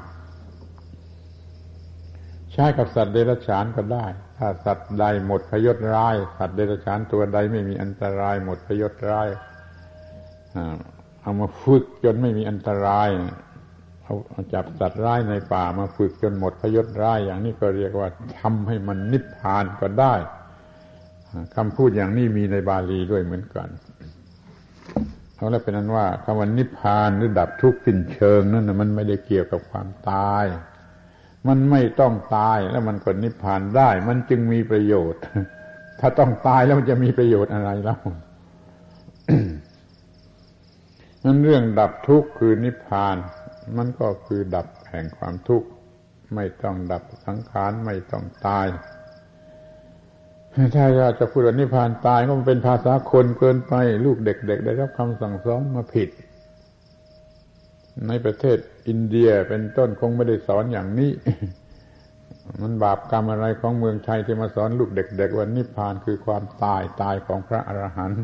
ใช้กับสัตว์เดรัจฉานก็ได้ ถ้าสัตว์ใดหมดพยศร้าย สัตว์เดรัจฉานตัวใดไม่มีอันตรายหมดพยศร้าย เอามาฝึกจนไม่มีอันตรายเอาจับสัตว์ร้ายในป่ามาฝึกจนหมดพยศร้ายอย่างนี้ก็เรียกว่าทำให้มันนิพพานก็ได้คำพูดอย่างนี้มีในบาลีด้วยเหมือนกันเขาแล้วเป็นนั้นว่าคำว่านิพพานหรือดับทุกข์สิ้นเชิงนั่นมันไม่ได้เกี่ยวกับความตาย มันไม่ต้องตายแล้วมันก็นิพพานได้ มันจึงมีประโยชน์ ถ้าต้องตายแล้วมันจะมีประโยชน์อะไรแล้ว นั้นเรื่องดับทุกข์คือนิพพาน มันก็คือดับแห่งความทุกข์ ไม่ต้องดับสังขารไม่ต้องตาย ถ้าจะพูดว่านิพพานตายก็มันเป็นภาษาคนเกินไป ลูกเด็ก ๆ ได้รับคำสั่งสอนมาผิด ในประเทศอินเดียเป็นต้นคงไม่ได้สอนอย่างนี้ มันบาปกรรมอะไรของเมืองไทยที่มาสอนลูกเด็ก ๆ ว่านิพพานคือความตายตายของพระอรหันต์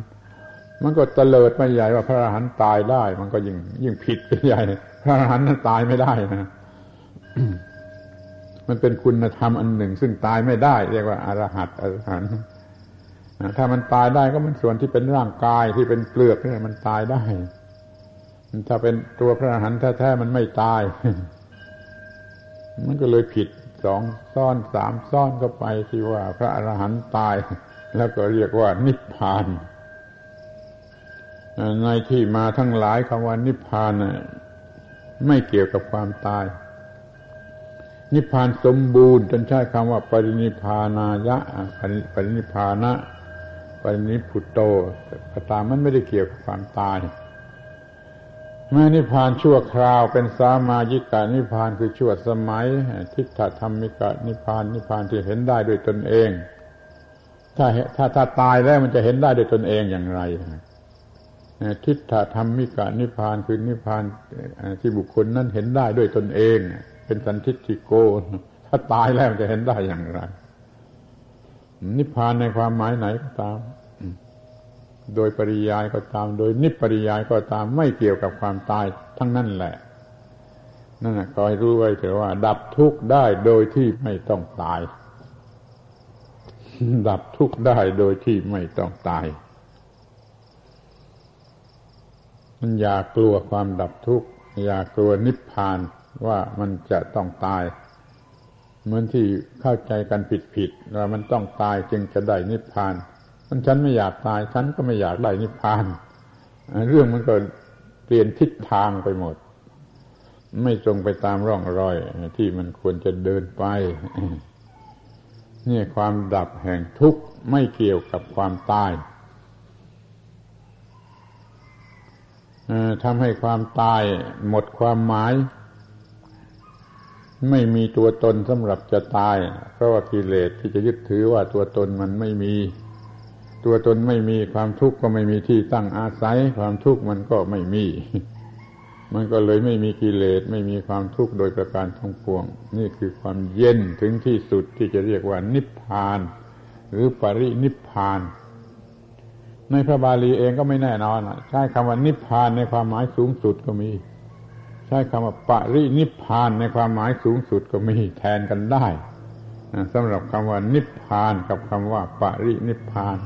มันก็เตลิดไม่ใหญ่ว่าพระอรหันต์ตายได้ มันก็ยิ่งยิ่งผิดไปใหญ่ พระอรหันต์นั้นตายไม่ได้นะมันเป็นคุณธรรมอันหนึ่ง ซึ่งตายไม่ได้ เรียกว่าอรหัตอรหันต์ถ้ามันตายได้ก็มันส่วนที่เป็นร่างกายที่เป็นเปลือกนี่มันตายได้ ถ้าเป็นตัวพระอรหันต์แท้ๆมันไม่ตาย มันก็เลยผิดสองซ่อนสามซ่อนก็ไปที่ว่า พระอรหันต์ตาย แล้วก็เรียกว่านิพพาน ในที่มาทั้งหลายคำว่านิพพานไม่เกี่ยวกับความตาย นิพพานสมบูรณ์จนใช้คำว่า ปรินิพานายะปรินิพานะปรินิพุตโตก็ตามมันไม่ได้เกี่ยวกับความตายแม้นิพพานชั่วคราวเป็นสามายิกานิพพานคือชั่วสมัย ทิฏฐธรรมิกานิพพานนิพพานที่เห็นได้ด้วยตนเอง ถ้าถ้าถ้าตายแล้วมันจะเห็นได้ด้วยตนเองอย่างไร ทิฏฐธรรมิกานิพพานคือนิพพานที่บุคคลนั้นเห็นได้ด้วยตนเอง เป็นสันทิฏฐิโก ถ้าตายแล้วจะเห็นได้อย่างไร นิพพานในความหมายไหนก็ตาม โดยปริยายก็ตาม โดยนิปริยายก็ตาม ไม่เกี่ยวกับความตายทั้งนั้นแหละ นั่นก็ให้รู้ไว้เถอะว่า ดับทุกข์ได้โดยที่ไม่ต้องตาย ดับทุกข์ได้โดยที่ไม่ต้องตาย มันอย่ากลัวความดับทุกข์อย่ากลัวนิพพานว่ามันจะต้องตาย เหมือนที่เข้าใจกันผิดๆว่ามันต้องตายจึงจะได้นิพพานมันฉันไม่อยากตายฉันก็ไม่อยากได้นิพพาน เรื่องมันก็เปลี่ยนทิศทางไปหมด ไม่ตรงไปตามร่องรอย ที่มันควรจะเดินไปนี่ความดับแห่งทุกข์ไม่เกี่ยวกับความตาย ทำให้ความตายหมดความหมาย ไม่มีตัวตนสำหรับจะตาย เพราะว่ากิเลสที่จะยึดถือว่าตัวตนมันไม่มี ตัวตนไม่มีความทุกข์ก็ไม่มีที่ตั้งอาศัย ความทุกข์มันก็ไม่มี มันก็เลยไม่มีกิเลสไม่มีความทุกข์โดยประการทั้งปวง นี่คือความเย็นถึงที่สุดที่จะเรียกว่านิพพาน หรือปรินิพพาน ในพระบาลีเองก็ไม่แน่นอน ใช้คำว่านิพพานในความหมายสูงสุดก็มี ใช้คำว่าปรินิพพานในความหมายสูงสุดก็มีแทนกันได้สำหรับคำว่านิพพานกับคำว่าปรินิพพาน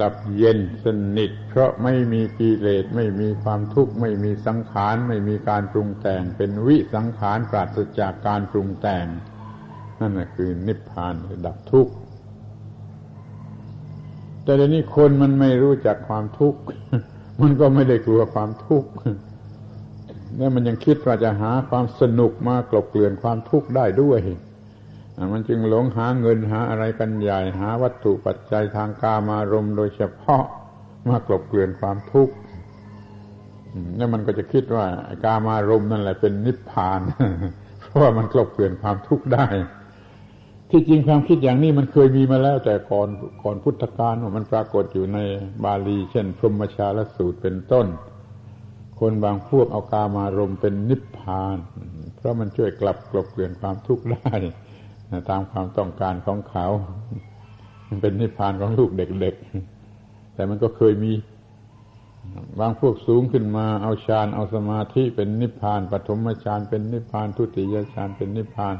ดับเย็นสนิท เพราะไม่มีกิเลสไม่มีความทุกข์ ไม่มีสังขารไม่มีการปรุงแต่ง เป็นวิสังขารปราศจากการปรุงแต่ง นั่นคือนิพพานดับทุกข์ แต่เดี๋ยวนี้คนมันไม่รู้จักความทุกข์ มันก็ไม่ได้กลัวความทุกข์แล้วมันยังคิดว่าจะหาความสนุกมากลบเกลื่อนความทุกข์ได้ด้วยมันจึงหลงหาเงินหาอะไรกันใหญ่หาวัตถุปัจจัยทางกามารมโดยเฉพาะมากลบเกลื่อนความทุกข์แล้วมันก็จะคิดว่ากามารมนั่นแหละเป็นนิพพาน เพราะว่ามันกลบเกลื่อนความทุกข์ได้ ที่จริงความคิดอย่างนี้มันเคยมีมาแล้ว แต่ก่อนก่อนพุทธกาลมันปรากฏอยู่ในบาลี เช่น พรหมชาลสูตรเป็นต้น คนบางพวกเอากามารมเป็นนิพพาน เพราะมันช่วยกลับกลบเกลื่อนความทุกข์ได้ตามความต้องการของเขา มันเป็นนิพพานของลูกเด็กๆ แต่มันก็เคยมี บางพวกสูงขึ้นมาเอาฌานเอาสมาธิเป็นนิพพานปฐมฌานเป็นนิพพานทุติยฌานเป็นนิพพาน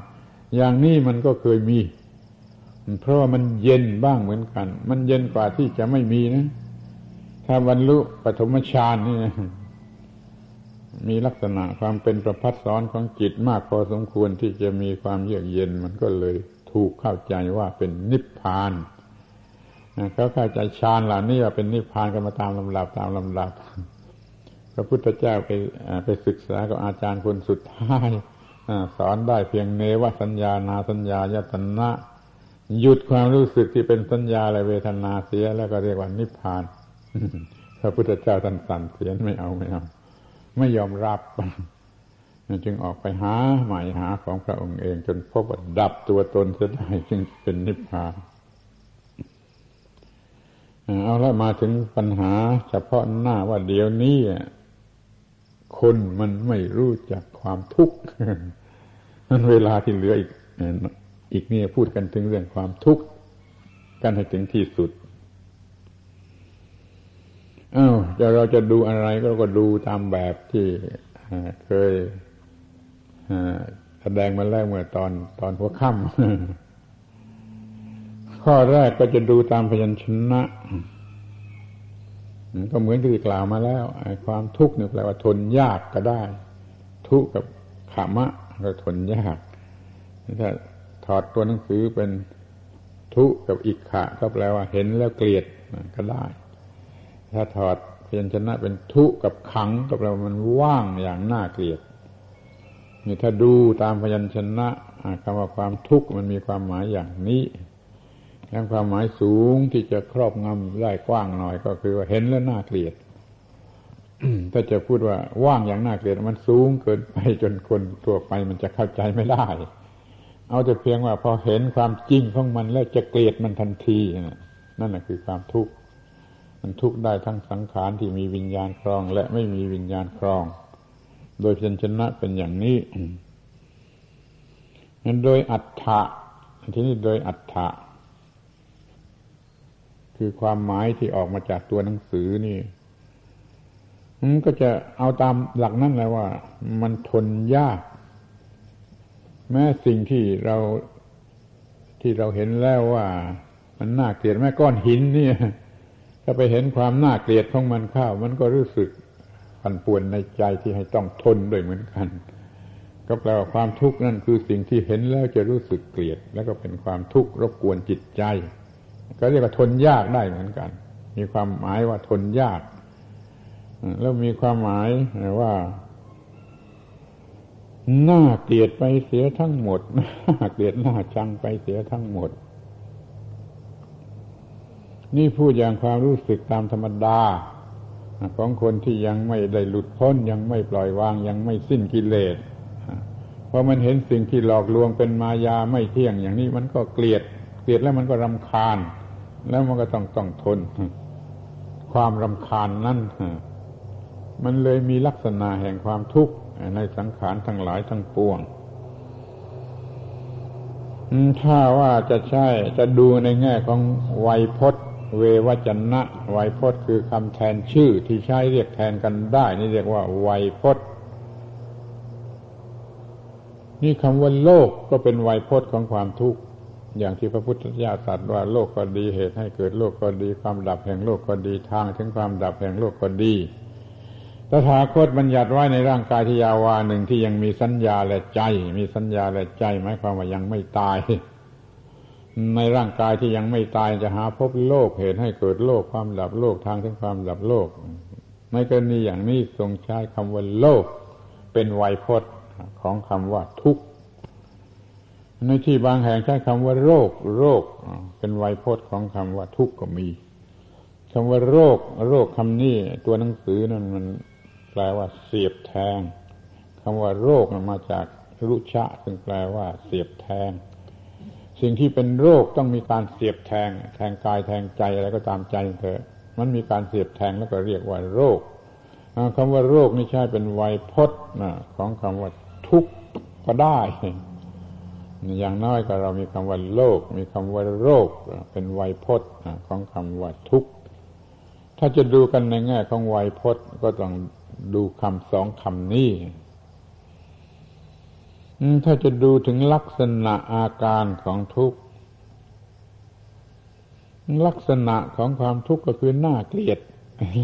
อย่างนี้มันก็เคยมี เพราะว่ามันเย็นบ้างเหมือนกัน มันเย็นกว่าที่จะไม่มีนะ ถ้าบรรลุปฐมฌานนี่นะมีลักษณะความเป็นประพัดสอนของจิตมากพอสมควรที่จะมีความเยือกเย็น มันก็เลยถูกเข้าใจว่าเป็นนิพพานเขาเข้าใจฌานเหล่านี้ว่าเป็นนิพพานกันมาตามลำดับตามลำดับพระพุทธเจ้าไปไปศึกษากับอาจารย์คนสุดท้าย สอนได้เพียงเนวสัญญานาสัญญายตนะ หยุดความรู้สึกที่เป็นสัญญาและเวทนาเสียแล้วก็เรียกว่านิพพานพระพุทธเจ้าท่านสั่นเสียนไม่เอาไม่เอา ไม่ยอมรับ จึงออกไปหาใหม่หาของพระองค์เอง จนพบว่าดับตัวตนเสียได้จึงเป็นนิพพานเอาละมาถึงปัญหาเฉพาะหน้าว่าเดี๋ยวนี้คนมันไม่รู้จักความทุกข์ นั้นเวลาที่เหลืออีกอีกนี่พูดกันถึงเรื่องความทุกข์กันให้ถึงที่สุดอ้าวจะเราจะดูอะไรก็ก็ดูตามแบบที่เคยแสดงมาแล้วเมื่อตอนตอนหัวค่ำข้อแรกก็จะดูตามพยัญชนะ ก็เหมือนที่กล่าวมาแล้วความทุกข์เนี่ยแปลว่าทนยากก็ได้ ทุกข์กับขามะ ก็ทนยากถ้าถอดตัวหนังสือเป็นทุกับอิกขะก็แปลว่าเห็นแล้วเกลียดก็ได้ ถ้าถอดพยัญชนะเป็นทุกับขังก็แปลว่ามันว่างอย่างน่าเกลียดนี่ถ้าดูตามพยัญชนะคำว่าความทุกข์มันมีความหมายอย่างนี้แล้วความหมายสูงที่จะครอบงำได้กว้างหน่อยก็คือว่าเห็นแล้วน่าเกลียด ถ้าจะพูดว่าว่างอย่างน่าเกลียดมันสูงเกินไปจนคนทั่วไปมันจะเข้าใจไม่ได้ เอาแต่เพียงว่าพอเห็นความจริงของมันแล้วจะเกลียดมันทันที นั่นแหละคือความทุกข์มันทุกข์ได้ทั้งสังขารที่มีวิญญาณครอง และไม่มีวิญญาณครอง โดยเพียญชนะเป็นอย่างนี้นั้นโดยอัฏฐะที่นี่โดยอัฏฐะคือความหมายที่ออกมาจากตัวหนังสือนี่ มันก็จะเอาตามหลักนั่นแหละว่า มันทนยาก แม้สิ่งที่เราที่เราเห็นแล้วว่า มันน่าเกลียดแม้ก้อนหินเนี่ยถ้าไปเห็นความน่าเกลียดของมันเข้า มันก็รู้สึกปั่นป่วนในใจที่ให้ต้องทนด้วยเหมือนกัน ก็แปลว่าความทุกข์นั่นคือสิ่งที่เห็นแล้วจะรู้สึกเกลียด แล้วก็เป็นความทุกข์รบกวนจิตใจ ก็เรียกว่าทนยากได้เหมือนกัน มีความหมายว่าทนยาก แล้วมีความหมายว่าหน่าเกลียดไปเสียทั้งหมดหน่าเกลียดหน่าชังไปเสียทั้งหมด นี่พูดอย่างความรู้สึกตามธรรมดา ของคนที่ยังไม่ได้หลุดพ้นยังไม่ปล่อยวางยังไม่สิ้นกิเลสพอมันเห็นสิ่งที่หลอกลวงเป็นมายาไม่เที่ยงอย่างนี้มันก็เกลียด เกลียดแล้วมันก็รำคาญ แล้วมันก็ต้องต้องทน ความรำคาญนั่น มันเลยมีลักษณะแห่งความทุกข์ในสังขารทั้งหลายทั้งปวงถ้าว่าจะใช่จะดูในแง่ของไวยพจน์ เววจนะไวยพจน์คือคำแทนชื่อที่ใช้เรียกแทนกันได้ นี่เรียกว่าไวยพจน์ นี่คำว่าโลกก็เป็นไวยพจน์ของความทุกข์อย่างที่พระพุทธเจ้าตรัสว่าโลกก็ดีเหตุให้เกิดโลกก็ดี ความดับแห่งโลกก็ดีทางถึงความดับแห่งโลกก็ดี ตถาคตบัญญัติไว้ในร่างกายที่ยาวาหนึ่งที่ยังมีสัญญาและใจ มีสัญญาและใจหมายความว่ายังไม่ตาย ในร่างกายที่ยังไม่ตายจะหาพบโลกเหตุให้เกิดโลกความดับโลกทางถึงความดับโลก ในกรณีอย่างนี้ทรงใช้คำว่าโลก เป็นไวยพจน์ของคำว่าทุกข์ในที่บางแห่งใช้คำว่าโรค โรค เป็นไวยพจน์ของคำว่าทุกข์ก็มีคำว่าโรค โรคคำนี้ตัวหนังสือนั้นมัน แปลว่าเสียบแทงคำว่าโรคมาจากรุชะซึ่งแปลว่าเสียบแทง สิ่งที่เป็นโรคต้องมีการเสียบแทง แทงกายแทงใจอะไรก็ตามใจเถอะ มันมีการเสียบแทงแล้วก็เรียกว่าโรคคำว่าโรคนี่ใช่เป็นไวยพจน์ของคำว่าทุกข์ก็ได้ อย่างน้อยก็เรามีคำว่าโลก มีคำว่าโรค เป็นไวยพจน์ของคำว่าทุกข์ถ้าจะดูกันในแง่ของไวยพจน์ก็ต้อง ดูคำสองคำนี้ถ้าจะดูถึงลักษณะอาการของทุกข์ ลักษณะของความทุกข์ก็คือหน้าเกลียด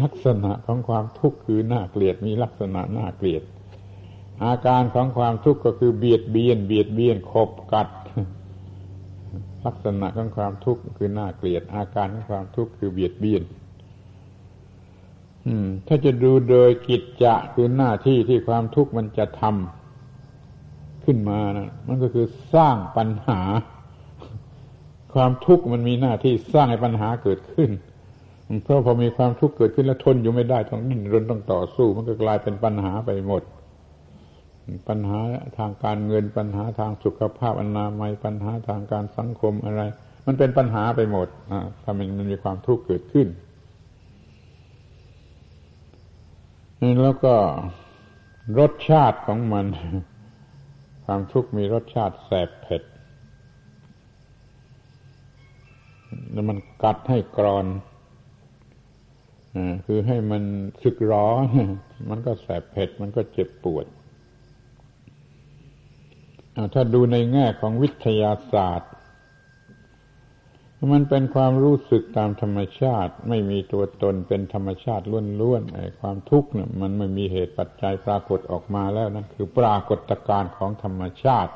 ลักษณะของความทุกข์คือหน้าเกลียดมีลักษณะหน้าเกลียด อาการของความทุกข์ก็คือเบียดเบียน เบียดเบียนขบกัด ลักษณะของความทุกข์คือหน้าเกลียด อาการของความทุกข์คือเบียดเบียน ถ้าจะดูโดยกิจจะคือหน้าที่ที่ความทุกข์มันจะทำขึ้นมานะมันก็คือสร้างปัญหา ความทุกข์มันมีหน้าที่สร้างให้ปัญหาเกิดขึ้น เพราะพอมีความทุกข์เกิดขึ้นแล้วทนอยู่ไม่ได้ต้องดิ้นรนต้องต่อสู้ มันก็กลายเป็นปัญหาไปหมด ปัญหาทางการเงินปัญหาทางสุขภาพอนามัยปัญหาทางการสังคมอะไร มันเป็นปัญหาไปหมดถ้ามันมันมีความทุกข์เกิดขึ้น แล้วก็รสชาติของมัน ความทุกข์มีรสชาติแสบเผ็ด แล้วมันกัดให้กรอนคือให้มันสึกร้อน มันก็แสบเผ็ด มันก็เจ็บปวด ถ้าดูในแง่ของวิทยาศาสตร์ มันเป็นความรู้สึกตามธรรมชาติ ไม่มีตัวตนเป็นธรรมชาติล้วนๆไอ้ความทุกข์เนี่ยมันไม่มีเหตุปัจจัยปรากฏออกมาแล้วนั่นคือปรากฏการณ์ของธรรมชาติ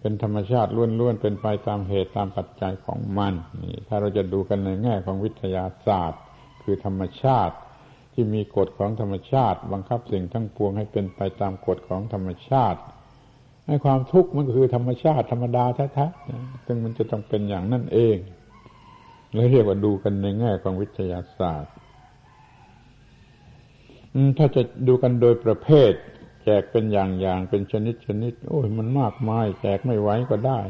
เป็นธรรมชาติล้วนๆเป็นไปตามเหตุตามปัจจัยของมันนี่ถ้าเราจะดูกันในแง่ของวิทยาศาสตร์ คือธรรมชาติ ที่มีกฎของธรรมชาติ บังคับสิ่งทั้งปวงให้เป็นไปตามกฎของธรรมชาติให้ความทุกข์มันก็คือธรรมชาติธรรมดาแท้ๆซึ่งมันจะต้องเป็นอย่างนั่นเอง เลยเรียกว่าดูกันในแง่ของวิทยาศาสตร์ถ้าจะดูกันโดยประเภท แจกเป็นอย่างๆเป็นชนิดชนิด โอ้ยมันมากมาย แจกไม่ไหวก็ได้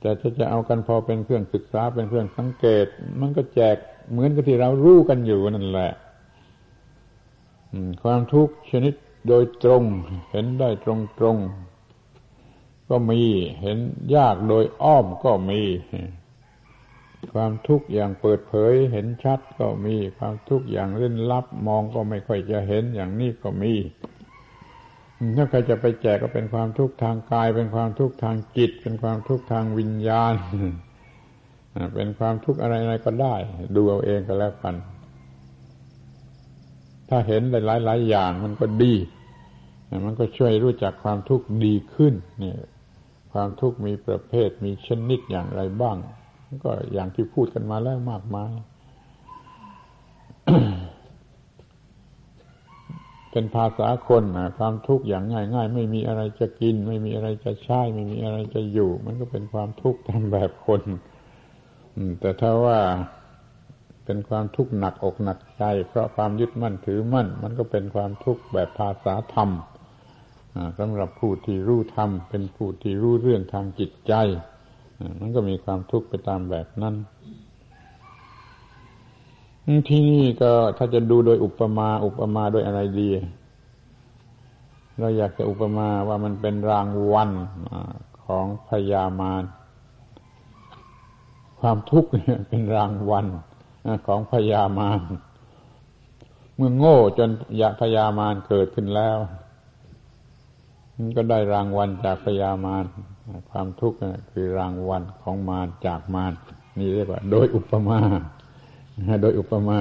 แต่ถ้าจะเอากันพอเป็นเครื่องศึกษาเป็นเครื่องสังเกต มันก็แจกเหมือนกับที่เรารู้กันอยู่นั่นแหละความทุกข์ชนิดโดยตรง เห็นได้ตรงตรงก็มี เห็นยากโดยอ้อมก็มี ความทุกข์อย่างเปิดเผยเห็นชัดก็มี ความทุกข์อย่างเล่นลับมองก็ไม่ค่อยจะเห็นอย่างนี้ก็มี ถ้าใครจะไปแจกก็เป็นความทุกข์ทางกาย เป็นความทุกข์ทางจิต เป็นความทุกข์ทางวิญญาณ เป็นความทุกข์อะไรๆก็ได้ ดูเอาเองก็แล้วกัน ถ้าเห็นหลายๆอย่างมันก็ดี มันก็ช่วยรู้จักความทุกข์ดีขึ้น เนี่ย ความทุกข์มีประเภทมีชนิดอย่างไรบ้าง ก็อย่างที่พูดกันมาแล้วมากมาย เป็นภาษาคนความทุกข์อย่างง่ายๆไม่มีอะไรจะกิน ไม่มีอะไรจะใช้ ไม่มีอะไรจะอยู่ มันก็เป็นความทุกข์ตามแบบคนแต่ถ้าว่าเป็นความทุกข์หนักอกหนักใจ เพราะความยึดมั่นถือมั่น มันก็เป็นความทุกข์แบบภาษาธรรมสำหรับผู้ที่รู้ธรรมเป็นผู้ที่รู้เรื่องทางจิตใจ มันก็มีความทุกข์ไปตามแบบนั้นที่นี่ก็ถ้าจะดูโดยอุปมา อุปมาโดยอะไรดี เราอยากจะอุปมาว่ามันเป็นรางวัลของพยามารความทุกข์เป็นรางวัลของพญามารเมื่อโง่จนยาพญามารเกิดขึ้นแล้วมันก็ได้รางวัลจากพญามาร ความทุกข์คือรางวัลของมารจากมารนี่เรียกว่า โดยอุปมาโดยอุปมา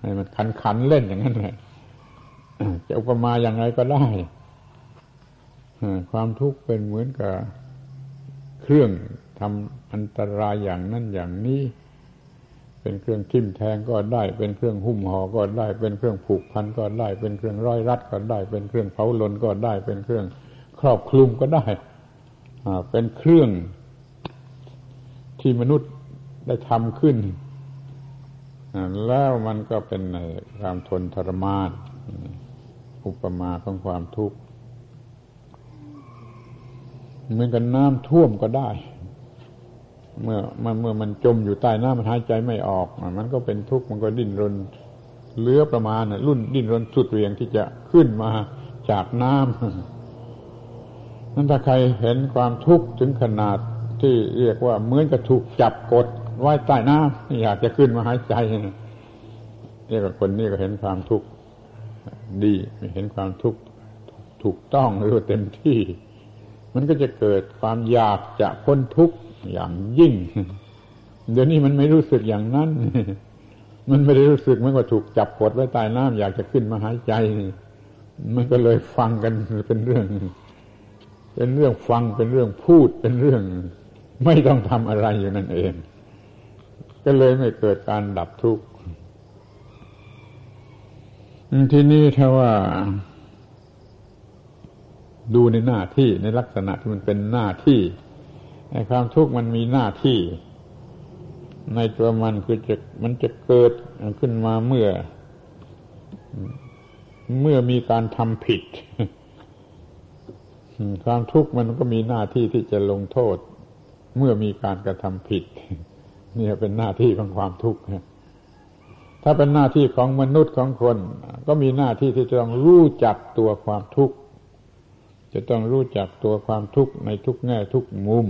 ให้มันขันขันเล่นอย่างนั้นเลยจะอุปมาอย่างไรก็ได้ความทุกข์เป็นเหมือนกับเครื่องทำอันตรายอย่างนั้นอย่างนี้ เป็นเครื่องทิ่มแทงก็ได้ เป็นเครื่องหุ้มห่อก็ได้ เป็นเครื่องผูกพันก็ได้ เป็นเครื่องร้อยรัดก็ได้ เป็นเครื่องเผาลนก็ได้ เป็นเครื่องครอบคลุมก็ได้ เป็นเครื่องที่มนุษย์ได้ทำขึ้น แล้วมันก็เป็นความทนทรมานอุปมาของความทุกข์เหมือนกันน้ำท่วมก็ได้ เมื่อมันเมื่อมันจมอยู่ใต้น้ำมันหายใจไม่ออก มันก็เป็นทุกข์มันก็ดิ้นรนเลือประมาณรุ่นดิ้นรนสุดเรียงที่จะขึ้นมาจากน้ำ นั้นถ้าใครเห็นความทุกข์ถึงขนาดที่เรียกว่าเหมือนกับถูกจับกดไว้ใต้น้ำอยากจะขึ้นมาหายใจเรียกว่าคนนี้ก็เห็นความทุกข์ดีเห็นความทุกข์ถูกต้องหรือว่าเต็มที่ มันก็จะเกิดความอยากจะพ้นทุกข์อย่างยิ่ง เดี๋ยวนี้มันไม่รู้สึกอย่างนั้น มันไม่ได้รู้สึกเหมือนกับถูกจับกดไว้ใต้น้ำอยากจะขึ้นมาหายใจ มันก็เลยฟังกันเป็นเรื่อง เป็นเรื่องฟังเป็นเรื่องพูดเป็นเรื่อง ไม่ต้องทำอะไรอยู่นั่นเอง ก็เลยไม่เกิดการดับทุกข์ที่นี่ถ้าว่า ดูในหน้าที่ในลักษณะที่มันเป็นหน้าที่ไอ้ความทุกข์มันมีหน้าที่ ในตัวมันคือจะมันจะเกิดขึ้นมาเมื่อ เมื่อมีการทำผิด ความทุกข์มันก็มีหน้าที่ที่จะลงโทษ เมื่อมีการกระทำผิดนี่เป็นหน้าที่ของความทุกข์ถ้าเป็นหน้าที่ของมนุษย์ของคน ก็มีหน้าที่ที่จะต้องรู้จักตัวความทุกข์จะต้องรู้จักตัวความทุกข์ในทุกแง่ทุกมุม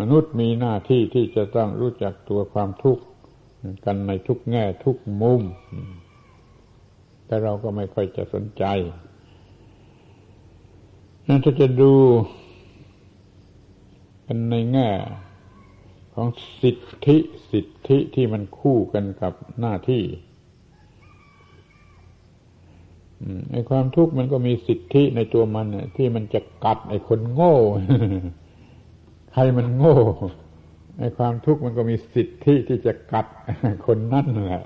มนุษย์มีหน้าที่ที่จะต้องรู้จักตัวความทุกข์กันในทุกแง่ทุกมุม แต่เราก็ไม่ค่อยจะสนใจ นั่นจะดูกันในแง่ของสิทธิสิทธิที่มันคู่กันกับหน้าที่ไอ้ความทุกข์มันก็มีสิทธิในตัวมันที่มันจะกัดไอ้คนโง่ ใครมันโง่ไอ้ความทุกข์มันก็มีสิทธิที่จะกัดคนนั่นแหละ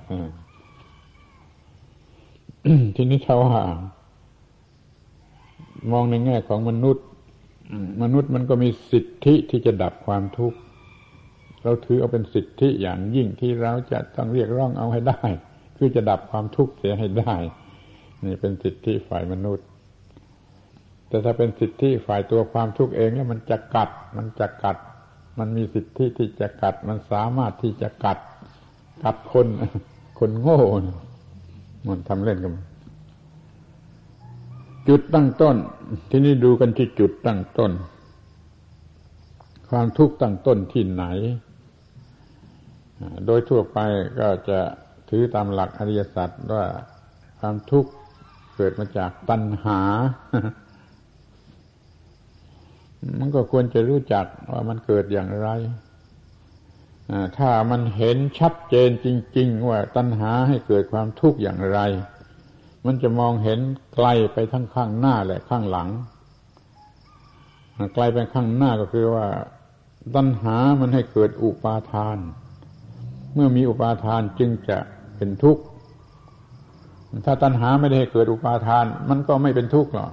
ทีนี้ชาวว่า มองในแง่ของมนุษย์มนุษย์มันก็มีสิทธิที่จะดับความทุกข์ เราถือเอาเป็นสิทธิอย่างยิ่งที่เราจะต้องเรียกร้องเอาให้ได้ คือจะดับความทุกข์เสียให้ได้ นี่เป็นสิทธิฝ่ายมนุษย์ แต่ถ้าเป็นสิทธิฝ่ายตัวความทุกข์เองแล้วมันจะกัด มันจะกัด มันมีสิทธิที่จะกัด มันสามารถที่จะกัด กัดคน คนโง่ มันทำเล่นกัน จุดตั้งต้น ที่นี่ดูกันที่จุดตั้งต้น ความทุกข์ตั้งต้นที่ไหน โดยทั่วไปก็จะถือตามหลักอริยสัจว่าความทุกข์เกิดมาจากตัณหา มันก็ควรจะรู้จักว่ามันเกิดอย่างไร ถ้ามันเห็นชัดเจนจริง ๆ ว่าตัณหาให้เกิดความทุกข์อย่างไร มันจะมองเห็นไกลไปทั้งข้างหน้าและข้างหลังไกลไปข้างหน้าก็คือว่าตัณหามันให้เกิดอุปาทาน เมื่อมีอุปาทานจึงจะเป็นทุกข์ ถ้าตัณหาไม่ได้เกิดอุปาทาน มันก็ไม่เป็นทุกข์หรอก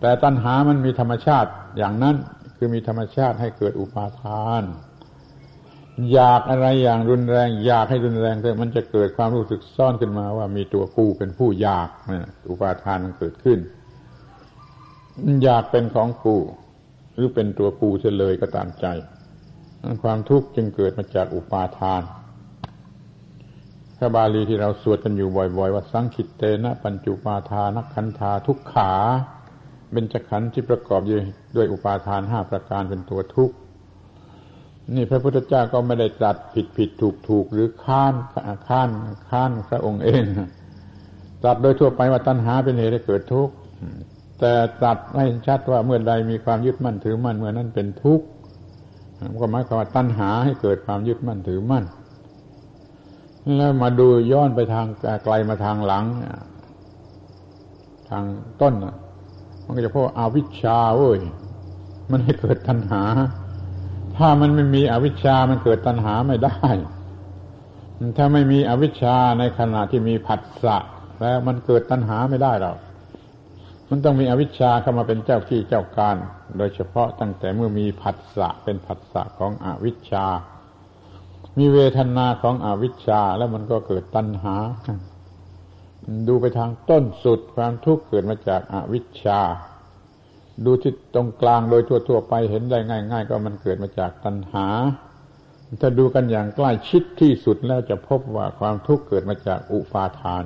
แต่ตัณหามันมีธรรมชาติอย่างนั้นคือมีธรรมชาติให้เกิดอุปาทาน อยากอะไรอย่างรุนแรง อยากให้รุนแรงแต่มันจะเกิดความรู้สึกซ่อนขึ้นมาว่ามีตัวกูเป็นผู้อยากอุปาทานมันเกิดขึ้น อยากเป็นของกูหรือเป็นตัวกูเฉลยก็ตามใจความทุกข์จึงเกิดมาจากอุปาทานพระบาลีที่เราสวดกันอยู่บ่อย ๆ ว่าสังคิตเตนะปัญจุปาทานักขันธาทุกขาเป็นจักขันที่ประกอบอยู่ด้วยอุปาทานห้าประการเป็นตัวทุกข์ นี่พระพุทธเจ้าก็ไม่ได้ตรัสผิดผิดถูกถูกหรือค้านค้านค้านพระองค์เองตรัสโดยทั่วไปว่าตัณหาเป็นเหตุให้เกิดทุกข์แต่ตรัสให้ชัดว่าเมื่อใดมีความยึดมั่นถือมั่นเมื่อนั้นเป็นทุกข์ก็หมายความว่าตัณหาให้เกิดความยึดมั่นถือมั่น แล้วมาดูย้อนไปทางไกลมาทางหลัง ทางต้นมันก็จะพบอาวิชชาเว้ยมันให้เกิดตัณหา ถ้ามันไม่มีอวิชชามันเกิดตัณหาไม่ได้ ถ้าไม่มีอวิชชาในขณะที่มีผัสสะแล้วมันเกิดตัณหาไม่ได้หรอกมันต้องมีอวิชชาเข้ามาเป็นเจ้าที่เจ้าการ โดยเฉพาะตั้งแต่เมื่อมีผัสสะเป็นผัสสะของอวิชชา มีเวทนาของอวิชชาแล้วมันก็เกิดตัณหา ดูไปทางต้นสุดความทุกข์เกิดมาจากอาวิชชา ดูที่ตรงกลางโดยทั่ว ๆ ไปเห็นได้ง่าย ๆ ก็มันเกิดมาจากตัณหา ถ้าดูกันอย่างใกล้ชิดที่สุดแล้วจะพบว่าความทุกข์เกิดมาจากอุปาทาน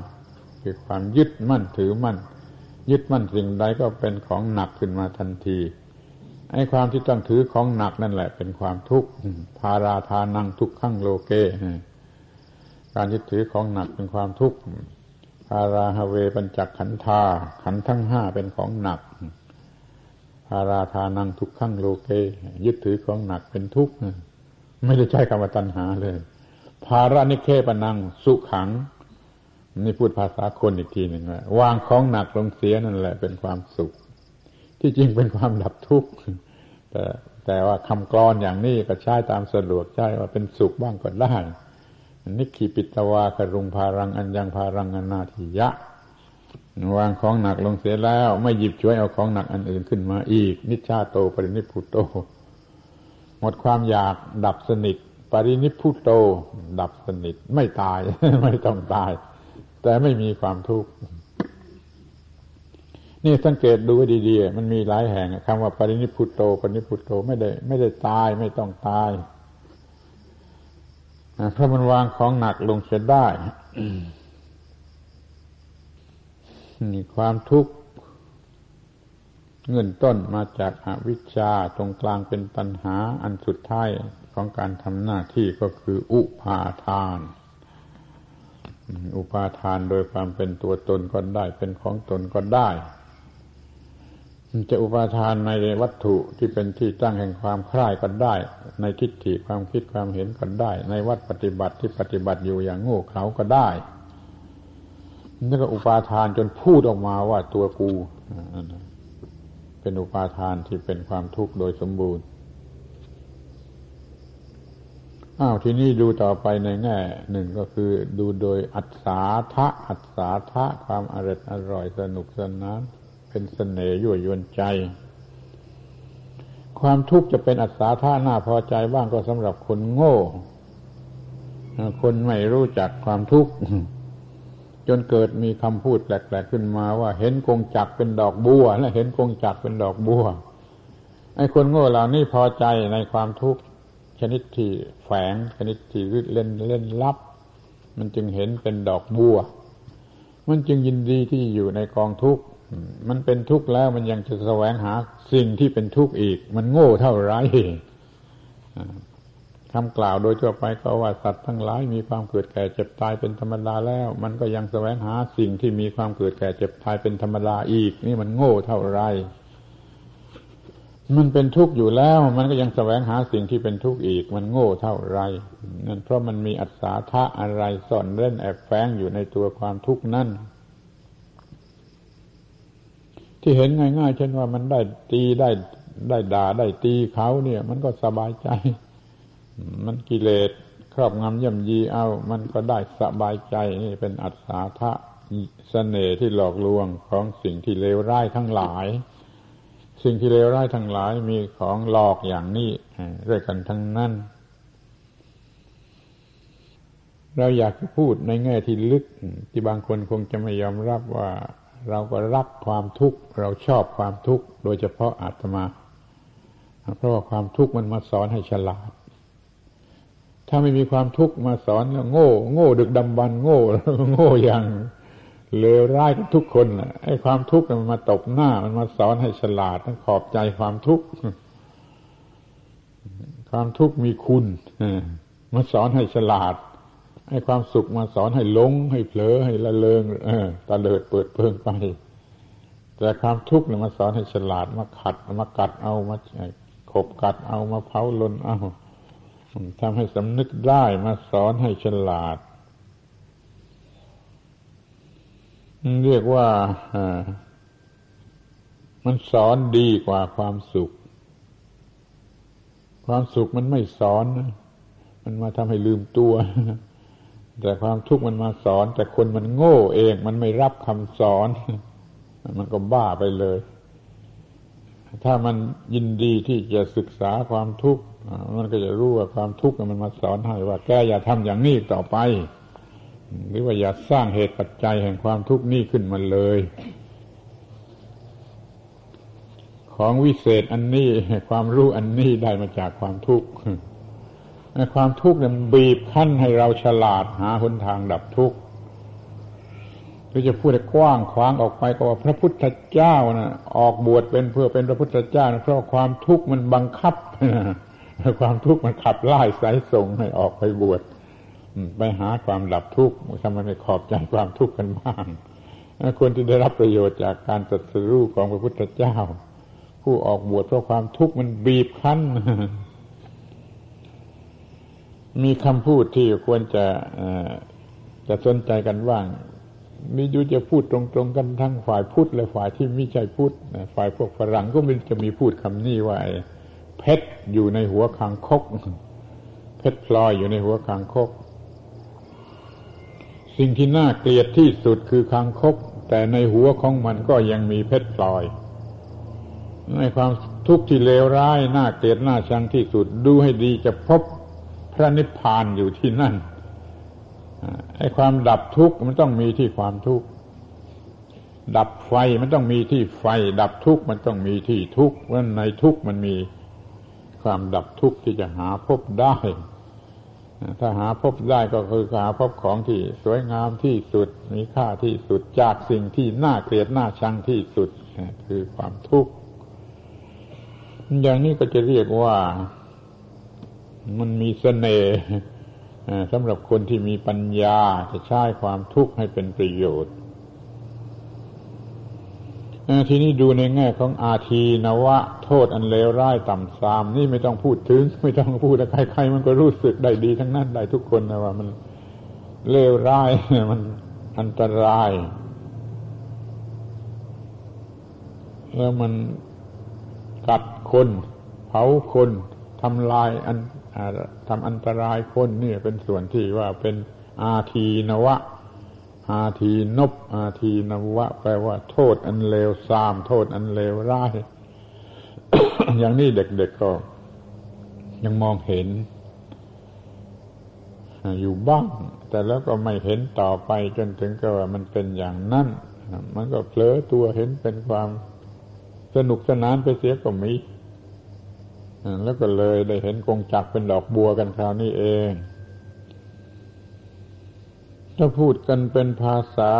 คือความยึดมั่นถือมั่น ยึดมั่นสิ่งใดก็เป็นของหนักขึ้นมาทันทีไอ้ความที่ต้องถือของหนักนั่นแหละ เป็นความทุกข์พาราทานังทุกขั้งโลเกการยึดถือของหนักเป็นความทุกข์พาราฮเวปัญจขันธาขันทั้งห้าเป็นของหนัก พาราทานังทุกขังโลเกยึดถือของหนักเป็นทุกข์ไม่ได้ใช้คำว่าตัณหาเลย ภารานิเคปนังสุขัง นี่พูดภาษาคนอีกทีหนึ่งว่าวางของหนักลงเสียนั่นแหละเป็นความสุข ที่จริงเป็นความดับทุกข์แต่แต่ว่าคำกรอนอย่างนี้ก็ใช้ตามสะดวกใช้ว่าเป็นสุขบ้างก็ได้นิคีปิตวาครุงพารังอัญญังพารังอนาทิยะ วางของหนักลงเสียแล้ว ไม่หยิบช่วยเอาของหนักอันอื่นขึ้นมาอีก นิชาโตปรินิพุโต หมดความอยากดับสนิท ปรินิพุโต ดับสนิท ไม่ตาย ไม่ต้องตาย แต่ไม่มีความทุกข์นี่สังเกตดูดีๆ มันมีหลายแห่งคำว่าปรินิพุโตปรินิพุโตไม่ได้ ไม่ได้ตายไม่ต้องตายเพราะมันวางของหนักลงเสียได้ นี่ความทุกข์เงินต้นมาจากอาวิชชาตรงกลางเป็นปัญหาอันสุดท้ายของการทำหน้าที่ก็คืออุปาทาน อุปาทานโดยความเป็นตัวตนก็ได้ เป็นของตนก็ได้ จะอุปาทานในวัตถุที่เป็นที่ตั้งแห่งความคลายก็ได้ ในทิฏฐิความคิดความเห็นก็ได้ ในวัดปฏิบัติที่ปฏิบัติอยู่อย่างโง่เขลาก็ได้ นี่ก็อุปาทานจนพูดออกมาว่าตัวกูเป็นอุปาทานที่เป็นความทุกข์โดยสมบูรณ์อ้าวทีนี้ดูต่อไปในแง่หนึ่งก็คือ ดูโดยอัศาทะอัศาทะความอร่อยอร่อยสนุกสนานเป็นเสน่ห์ยั่วยวนใจ ความทุกข์จะเป็นอัศาทะน่าพอใจบ้างก็สำหรับคนโง่ คนไม่รู้จักความทุกข์ จนเกิดมีคำพูดแปลกๆขึ้นมาว่า เห็นกงจักเป็นดอกบัวและเห็นกงจักเป็นดอกบัวไอ้คนโง่เหล่านี้พอใจในความทุกข์ชนิดที่แฝงชนิดที่เล่นเล่นลับ มันจึงเห็นเป็นดอกบัว มันจึงยินดีที่อยู่ในกองทุกข์มันเป็นทุกข์แล้วมันยังจะแสวงหาสิ่งที่เป็นทุกข์อีก มันโง่เท่าไร คำกล่าวโดยทั่วไปก็ว่าสัตว์ทั้งหลายมีความเกิดแก่เจ็บตายเป็นธรรมดาแล้ว มันก็ยังแสวงหาสิ่งที่มีความเกิดแก่เจ็บตายเป็นธรรมดาอีก นี่มันโง่เท่าไร มันเป็นทุกข์อยู่แล้ว มันก็ยังแสวงหาสิ่งที่เป็นทุกข์อีก มันโง่เท่าไรนั่นเพราะมันมีอัศาทะอะไรซ่อนเล่นแอบแฝงอยู่ในตัวความทุกข์นั่นที่เห็นง่ายๆเช่นว่ามันได้ตีได้ได้ด่าได้ตีเขาเนี่ย มันก็สบายใจ มันกิเลสครอบงำย่ำยีเอา มันก็ได้สบายใจนี่เป็นอัศาทะเสน่ห์ที่หลอกลวงของสิ่งที่เลวร้ายทั้งหลาย สิ่งที่เลวร้ายทั้งหลายมีของหลอกอย่างนี้ด้วยกันทั้งนั้น เราอยากพูดในแง่ที่ลึก ที่บางคนคงจะไม่ยอมรับว่า เราก็รักความทุกข์ เราชอบความทุกข์ โดยเฉพาะอาตมา เพราะว่าความทุกข์มันมาสอนให้ฉลาด ถ้าไม่มีความทุกข์มาสอนโง่ โง่ดึกดำบรรโง่โง่อย่างเลวร้ายทุกคนไอ้ความทุกข์มันมาตบหน้า มันมาสอนให้ฉลาดต้องขอบใจความทุกข์ความทุกข์มีคุณมาสอนให้ฉลาด ให้ความสุขมาสอนให้หลง ให้เผลอให้ละเลงตาเลิดเปิดเพิงไป แต่ความทุกข์เนี่ยมาสอนให้ฉลาดมาขัดมากัดเอามาขบกัดเอามาเผาลนเอา ทำให้สำนึกได้มาสอนให้ฉลาด เรียกว่ามันสอนดีกว่าความสุข ความสุขมันไม่สอน มันมาทำให้ลืมตัว แต่ความทุกข์มันมาสอน แต่คนมันโง่เอง มันไม่รับคำสอน มันก็บ้าไปเลย ถ้ามันยินดีที่จะศึกษาความทุกข์ มันก็จะรู้ว่าความทุกข์มันมาสอนให้ว่าแกอย่าทำอย่างนี้ต่อไป หรือว่าอย่าสร้างเหตุปัจจัยแห่งความทุกข์นี้ขึ้นมาเลย ของวิเศษอันนี้ความรู้อันนี้ได้มาจากความทุกข์ความทุกข์นั้นบีบคั้นให้เราฉลาดหาหนทางดับทุกข์หรือจะพูดกว้างขวางออกไปก็ว่าพระพุทธเจ้านะออกบวชเป็นเพื่อเป็นพระพุทธเจ้านะเพราะความทุกข์มันบังคับ ความทุกข์มันขับไล่สายส่งให้ออกไปบวชไปหาความดับทุกข์ทำไมไม่ขอบใจความทุกข์กันบ้างคนที่ได้รับประโยชน์จากการตรัสรู้ของพระพุทธเจ้า ผู้ออกบวชเพราะความทุกข์มันบีบคั้น มีคำพูดที่ควรจะจะสนใจกันบ้างมีอยู่จะพูดตรงๆกันทั้งฝ่ายพุทธและฝ่ายที่ไม่ใช่พุทธฝ่ายพวกฝรั่งก็มีจะมีพูดคำนี้ว่า เพชรอยู่ในหัวคางคก เพชรพลอยอยู่ในหัวคางคก สิ่งที่น่าเกลียดที่สุดคือคางคก แต่ในหัวของมันก็ยังมีเพชรพลอย ในความทุกข์ที่เลวร้ายน่าเกลียดน่าชังที่สุดดูให้ดีจะพบพระนิพพานอยู่ที่นั่นไอ้ความดับทุกข์มันต้องมีที่ความทุกข์ดับไฟมันต้องมีที่ไฟ ดับทุกข์มันต้องมีที่ทุกข์เพราะในทุกข์มันมี ความดับทุกข์ที่จะหาพบได้ ถ้าหาพบได้ก็คือหาพบของที่สวยงามที่สุด มีค่าที่สุดจากสิ่งที่น่าเกลียดน่าชังที่สุดคือความทุกข์อย่างนี้ก็จะเรียกว่ามันมีเสน่ห์สำหรับคนที่มีปัญญาจะใช้ความทุกข์ให้เป็นประโยชน์ ทีนี้ดูในแง่ของอาทีนวะ โทษอันเลวร้ายต่ำทราม นี่ไม่ต้องพูดถึง ไม่ต้องพูดใครๆมันก็รู้สึกได้ดีทั้งนั้นได้ทุกคนนะว่ามันเลวร้ายมันอันตราย แล้วมันกัดคน เผาคนทำลายอันทำอันตรายคนนี่เป็นส่วนที่ว่าเป็นอาทีนวะ อาทีนบอาทีนวะ แปลว่าโทษอันเลวทราม โทษอันเลวร้าย อย่างนี้เด็กๆก็ ยังมองเห็น อยู่บ้าง แต่แล้วก็ไม่เห็นต่อไปจนถึงกับว่ามันเป็นอย่างนั้น มันก็เผลอตัวเห็นเป็นความสนุกสนานไปเสียก็มีแล้วก็เลยได้เห็นกงจักเป็นดอกบัวกันคราวนี้เอง ถ้าพูดกันเป็นภาษา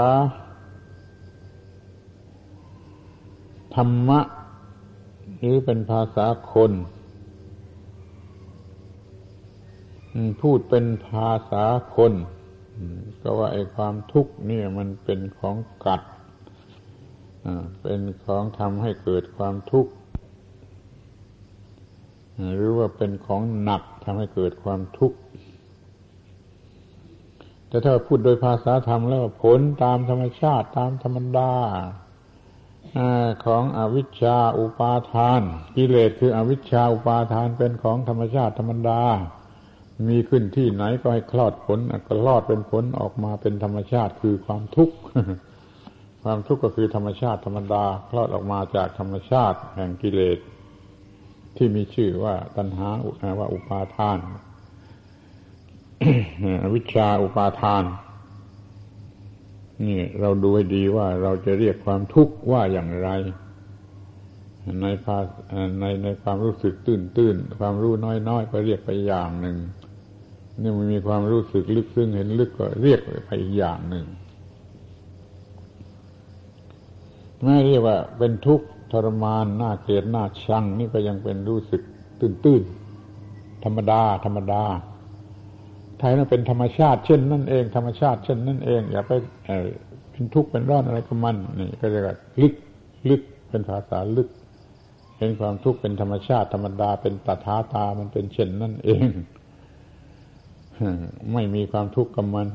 ธรรมะ หรือเป็นภาษาคนพูดเป็นภาษาคนก็ว่าไอ้ความทุกข์เนี่ยมันเป็นของกัดเป็นของทำให้เกิดความทุกข์หรือว่าเป็นของหนักทำให้เกิดความทุกข์ แต่ถ้าพูดโดยภาษาธรรมแล้วผลตามธรรมชาติตามธรรมดาของอวิชชาอุปาทาน กิเลสคืออวิชชาอุปาทานเป็นของธรรมชาติธรรมดา มีขึ้นที่ไหนก็ให้คลอดผลก็คลอดเป็นผลออกมาเป็นธรรมชาติคือความทุกข์ความทุกข์ก็คือธรรมชาติธรรมดาคลอดออกมาจากธรรมชาติแห่งกิเลสที่มีชื่อว่าตัณหาว่าอุปาทาน วิชาอุปาทาน นี่เราดูให้ดีว่าเราจะเรียกความทุกข์ว่าอย่างไร ในภาในในความรู้สึกตื้นตื้นความรู้น้อยน้อยก็เรียกไปอย่างหนึ่งนี่มันมีความรู้สึกลึกซึ้งเห็นลึกก็เรียกไปอีกอย่างหนึ่งไม่เรียกว่าเป็นทุกข์ทรมานน่าเกลียดน่าชัง นี่ก็ยังเป็นรู้สึกตื้นๆธรรมดา ธรรมดา ไทยนั้นเป็นธรรมชาติเช่นนั่นเองธรรมชาติเช่นนั่นเอง อย่าไปเป็นทุกข์เป็นร้อนอะไรกับมันนี่ก็จะลึกลึกเป็นภาษาลึก เห็นความทุกข์เป็นธรรมชาติธรรมดาเป็นตถาตามันเป็นเช่นนั่นเองไม่มีความทุกข์กับมัน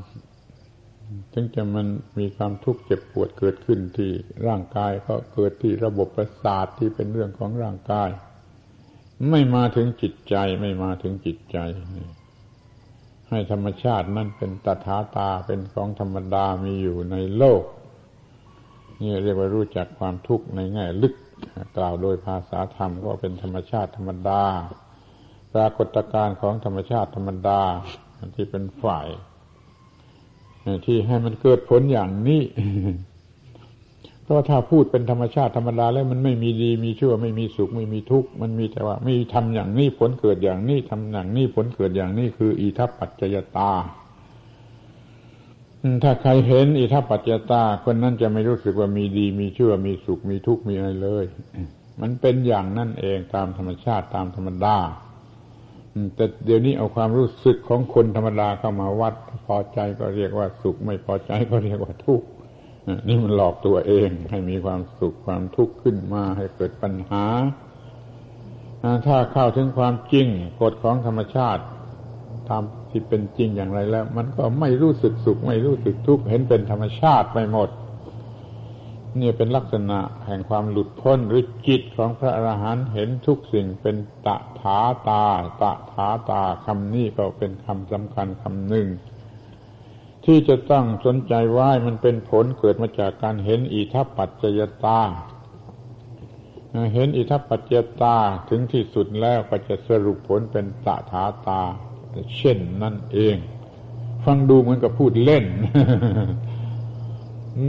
ถึงจะมันมีความทุกข์เจ็บปวดเกิดขึ้นที่ร่างกายก็เกิดที่ระบบประสาทที่เป็นเรื่องของร่างกาย ไม่มาถึงจิตใจ ไม่มาถึงจิตใจ ให้ธรรมชาตินั้นเป็นตถาตาเป็นของธรรมดามีอยู่ในโลก นี่เรียกว่ารู้จักความทุกข์ในแง่ลึก กล่าวโดยภาษาธรรมก็เป็นธรรมชาติธรรมดา ปรากฏการณ์ของธรรมชาติธรรมดาที่เป็นฝ่าย ที่ให้มันเกิดผลอย่างนี้ เพราะถ้าพูดเป็นธรรมชาติธรรมดาแล้วมันไม่มีดีมีชั่วไม่มีสุขไม่มีทุกข์มันมีแต่ว่าไม่ทำอย่างนี้ผลเกิดอย่างนี้ทำอย่างนี้ผลเกิดอย่างนี้คืออิทัปปัจจยตาถ้าใครเห็นอิทัปปัจจยตาคนนั้นจะไม่รู้สึกว่ามีดีมีชั่วมีสุขมีทุกข์มีอะไรเลย มันเป็นอย่างนั่นเองตามธรรมชาติตามธรรมดาแต่เดี๋ยวนี้เอาความรู้สึกของคนธรรมดาเข้ามาวัด พอใจก็เรียกว่าสุขไม่พอใจก็เรียกว่าทุกข์ นี่มันหลอกตัวเอง ให้มีความสุขความทุกข์ขึ้นมาให้เกิดปัญหา ถ้าเข้าถึงความจริงกฎของธรรมชาติตามที่เป็นจริงอย่างไรแล้ว มันก็ไม่รู้สึกสุข ไม่รู้สึกทุกข์เห็นเป็นธรรมชาติไปหมดนี่เป็นลักษณะแห่งความหลุดพ้นหรือจิตของพระอรหันต์เห็นทุกสิ่งเป็นตะถาตา ตะถาตาคำนี้ก็เป็นคำสำคัญคำหนึ่ง ที่จะตั้งสนใจว่ามันเป็นผลเกิดมาจากการเห็นอิทัปปัจจยตา เห็นอิทัปปัจจยตาถึงที่สุดแล้วก็จะสรุปผลเป็นตถาตา เช่นนั่นเอง ฟังดูเหมือนกับพูดเล่น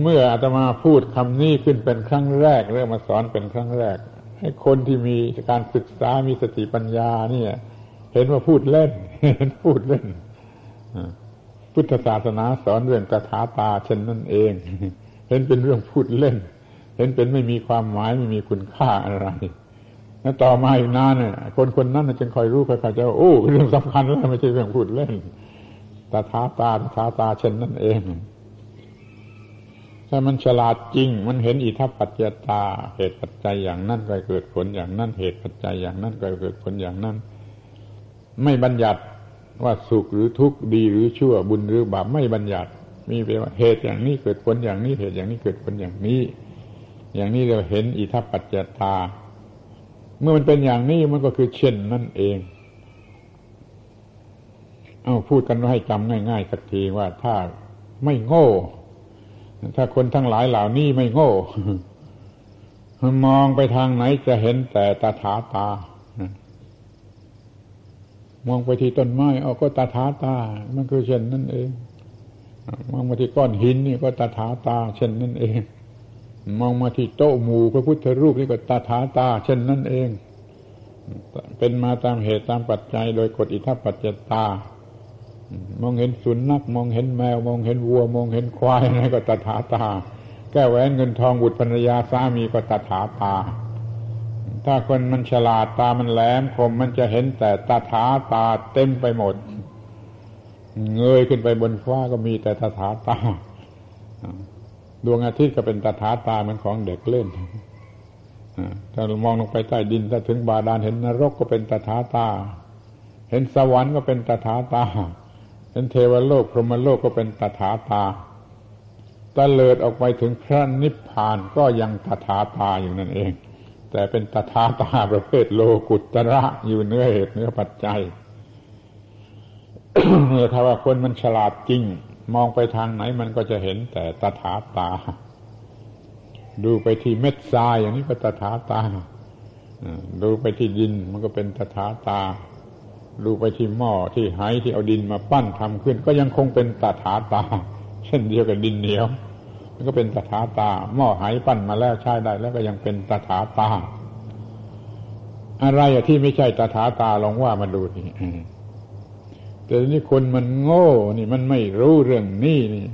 เมื่ออาตมาพูดคำนี้ขึ้นเป็นครั้งแรกเรื่องมาสอนเป็นครั้งแรก ให้คนที่มีการศึกษามีสติปัญญาเนี่ย เห็นว่าพูดเล่น เห็นพูดเล่น พุทธศาสนาสอนเรื่องกระถาตาเช่นนั่นเอง เห็นเป็นเรื่องพูดเล่น เห็นเป็นไม่มีความหมายไม่มีคุณค่าอะไรแล้วต่อมาอีกนานเนี่ยคนคนนั้นจึงคอยรู้คอยเข้าใจว่าโอ้เรื่องสำคัญแล้วไม่ใช่เรื่องพูดเล่นตาถาตาตาถาตาเช่นนั่นเอง ถ้ามันฉลาดจริง มันเห็นอิทัปปัจจตา เหตุปัจจัยอย่างนั้นก็เกิดผลอย่างนั้น เหตุปัจจัยอย่างนั้นก็เกิดผลอย่างนั้น ไม่บัญญัติ ว่าสุขหรือทุกข์ดีหรือชั่วบุญหรือบาปไม่บัญญัติ มีเป็นว่าเหตุอย่างนี้เกิดผลอย่างนี้เหตุอย่างนี้เกิดผลอย่างนี้ อย่างนี้เราเห็นอิทัปปัจจตา เมื่อมันเป็นอย่างนี้มันก็คือเช่นนั่นเอง เอาพูดกันให้จำง่าย ๆ สักทีว่าถ้าไม่โง่ ถ้าคนทั้งหลายเหล่านี้ไม่โง่มองไปทางไหนจะเห็นแต่ตาถาตา มองไปที่ต้นไม้เอาก็ตาถาตา มันคือเช่นนั่นเองมองมาที่ก้อนหินนี่ก็ตาถาตา เช่นนั่นเอง มองมาที่โต๊ะหมู่พระพุทธรูปนี่ก็ตาถาตา เช่นนั่นเอง เป็นมาตามเหตุตามปัจจัย โดยกฎอิทัปปัจจตามองเห็นสุนัขมองเห็นแมว มองเห็นวัว มองเห็นควายอะไรก็ตาถาตา แก้แหวนเงินทองบุตรภรรยาสามีก็ตาถาตา ถ้าคนมันฉลาดตามันแหลมคมมันจะเห็นแต่ตาถาตาเต็มไปหมด เงยขึ้นไปบนฟ้าก็มีแต่ตาถาตาดวงอาทิตย์ก็เป็นตาถาตาเหมือนของเด็กเล่นถ้ามองลงไปใต้ดินถ้าถึงบาดาลเห็นนรกก็เป็นตาถาตา เห็นสวรรค์ก็เป็นตาถาตาเป็นเทวโลกพรหมโลกก็เป็นตาถาตาตะเลิดออกไปถึงพระนิพพานก็ยังตาถาตาอยู่นั่นเอง แต่เป็นตถาตาประเภทโลกุตระอยู่เนื้อเหตุเนื้อปัจจัยเมื่อถ้าว่าคนมันฉลาดจริง มองไปทางไหนมันก็จะเห็นแต่ตถาตา ดูไปที่เม็ดทรายอย่างนี้ก็ตถาตาดูไปที่ดินมันก็เป็นตถาตา ดูไปที่หม้อที่ไหที่เอาดินมาปั้นทำขึ้น ก็ยังคงเป็นตถาตา เช่นเดียวกับดินเหนียว มันก็เป็นตถาตา หม้อไหปั้นมาแล้วใช้ได้ แล้วก็ยังเป็นตถาตา อะไรที่ไม่ใช่ตถาตาลองว่ามาดูทีแต่นี่คนมันโง่ นี่มันไม่รู้เรื่องนี้นี่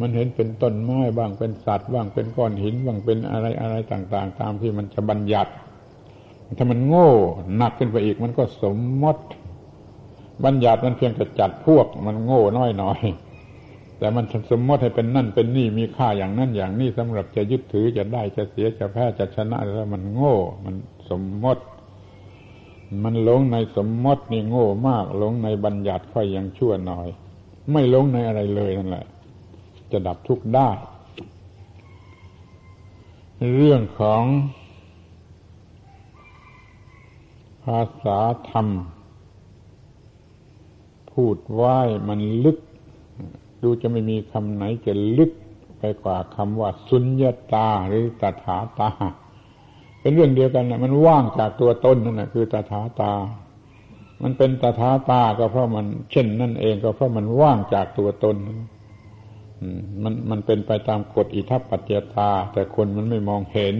มันเห็นเป็นต้นไม้บ้างเป็นสัตว์บ้างเป็นก้อนหินบ้างเป็นอะไรอะไรต่าง ๆ ตามที่มันจะบัญญัติ ถ้ามันโง่หนักขึ้นไปอีก มันก็สมมติ บัญญัติมันเพียงแต่จัดพวก มันโง่น้อยหน่อย แต่มันสมมติให้เป็นนั่นเป็นนี่มีค่าอย่างนั้นอย่างนี้สำหรับจะยึดถือจะได้จะเสียจะแพ้จะชนะแล้วมันโง่ มันสมมติ มันหลงในสมมตินี่โง่มากหลงในบัญญัติค่อยยังชั่วหน่อย ไม่หลงในอะไรเลยนั่นแหละ จะดับทุกข์ได้ เรื่องของภาษาธรรม พูดไหว้มันลึก ดูจะไม่มีคำไหนจะลึกไปกว่าคำว่า สุญญาตาหรือตถาตา เป็นเรื่องเดียวกันนะมันว่างจากตัวตนนั่นนะคือตถาตา มันเป็นตถาตาก็เพราะมันเช่นนั่นเองก็เพราะมันว่างจากตัวตนมันมันเป็นไปตามกฎอิทัปปัจจตา แต่คนมันไม่มองเห็น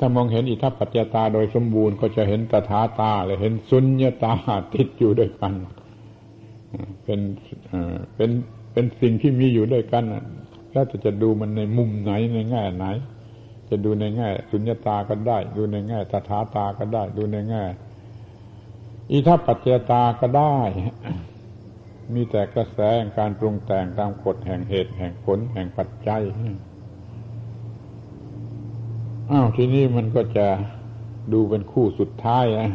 ถ้ามองเห็นอิทัปปัจจตาโดยสมบูรณ์ก็จะเห็นตถาตาเลยเห็นสุญญาตาติดอยู่ด้วยกัน เป็นเป็นเป็นสิ่งที่มีอยู่ด้วยกันแล้วจะดูมันในมุมไหนในแง่ไหน จะดูในแง่สุญญาตาก็ได้ ดูในแง่ตถาตาก็ได้ ดูในแง่ อิทัปปัจจตาก็ได้ มีแต่กระแสการปรุงแต่งตามกฎแห่งเหตุ แห่งผลแห่งปัจจัยอ้าวทีนี้มันก็จะดูเป็นคู่สุดท้ายนะ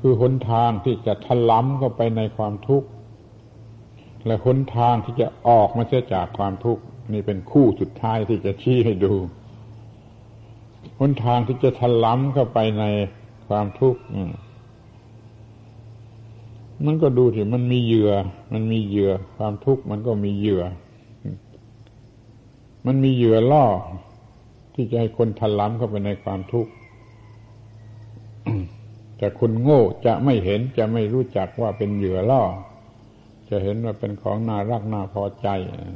คือหนทางที่จะทล้ำเข้าไปในความทุกข์ และหนทางที่จะออกมาเสียจากความทุกข์ นี่เป็นคู่สุดท้ายที่จะชี้ให้ดูหนทางที่จะทล้ำเข้าไปในความทุกข์มันก็ดูสิมันมีเหยื่อ มันมีเหยื่อ ความทุกข์ มันก็มีเหยื่อ มันมีเหยื่อล่อ ที่จะให้คนทล้ำเข้าไปในความทุกข์ แต่คนโง่จะไม่เห็นจะไม่รู้จักว่าเป็นเหยื่อล่อ จะเห็นว่าเป็นของน่ารักน่าพอใจ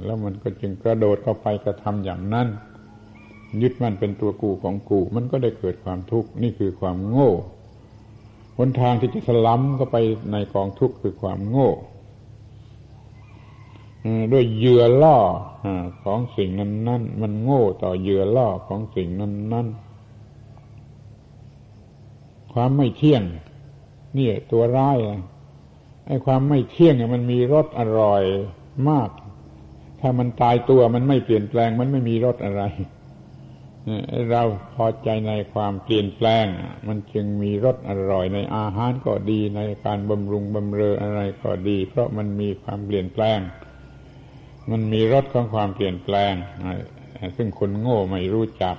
แล้วมันก็จึงกระโดดเข้าไปกระทำอย่างนั้น ยึดมันเป็นตัวกูของกู มันก็ได้เกิดความทุกข์นี่คือความโง่หนทางที่จะสล้ำเข้าไปในกองทุกข์คือความโง่ด้วยเหยื่อล่อของสิ่งนั้นนั้นมันโง่ต่อเหยื่อล่อของสิ่งนั้นนั้น ความไม่เที่ยงนี่ตัวร้ายไอ้ความไม่เที่ยงเนี่ยมันมีรสอร่อยมาก ถ้ามันตายตัวมันไม่เปลี่ยนแปลง มันไม่มีรสอะไรเราพอใจในความเปลี่ยนแปลง มันจึงมีรสอร่อยในอาหารก็ดีในการบำรุงบำเรออะไรก็ดี เพราะมันมีความเปลี่ยนแปลง มันมีรสของความเปลี่ยนแปลง ซึ่งคนโง่ไม่รู้จัก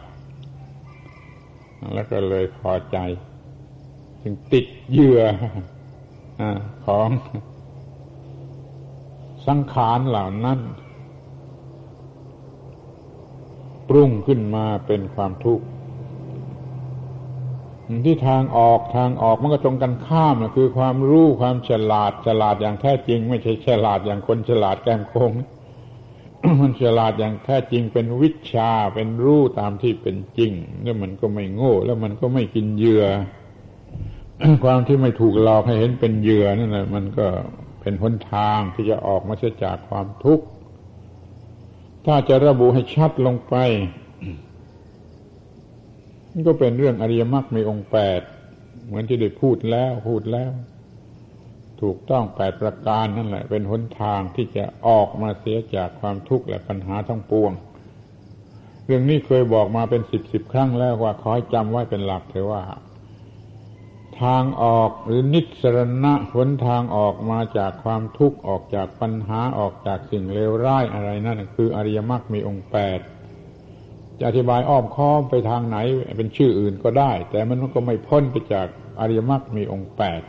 แล้วก็เลยพอใจึงติดเยื่อของสังขารเหล่านั้น ปรุงขึ้นมาเป็นความทุกข์ที่ทางออกทางออกมันก็ตรงกันข้ามนะคือความรู้ความฉลาดฉลาดอย่างแท้จริง ไม่ใช่ฉลาดอย่างคนฉลาดแกมโคงมันฉลาดอย่างแท้จริงเป็นวิชาเป็นรู้ตามที่เป็นจริง แล้วมันก็ไม่โง่ แล้วมันก็ไม่กินเหยื่อ ความที่ไม่ถูกหลอกให้เห็นเป็นเหยื่อนั่นแหละมันก็เป็นหนทางที่จะออกมาจากความทุกข์ ถ้าจะระบุให้ชัดลงไปนี่ก็เป็นเรื่องอริยมรรคมีองค์แปดเหมือนที่ได้พูดแล้วพูดแล้ว ถูกต้องแปดประการนั่นแหละ เป็นหนทางที่จะออกมาเสียจากความทุกข์และปัญหาทั้งปวง เรื่องนี้เคยบอกมาเป็นสิบสิบครั้งแล้วว่าขอให้จำไว้เป็นหลักเถอะว่า ทางออกหรือนิสรณะหนทางออกมาจากความทุกข์ออกจากปัญหาออกจากสิ่งเลวร้ายอะไรนั่นคืออริยมรรคมีองค์แปดจะอธิบายอ้อมค้อมไปทางไหนเป็นชื่ออื่นก็ได้ แต่มันก็ไม่พ้นไปจากอริยมรรคมีองค์แปด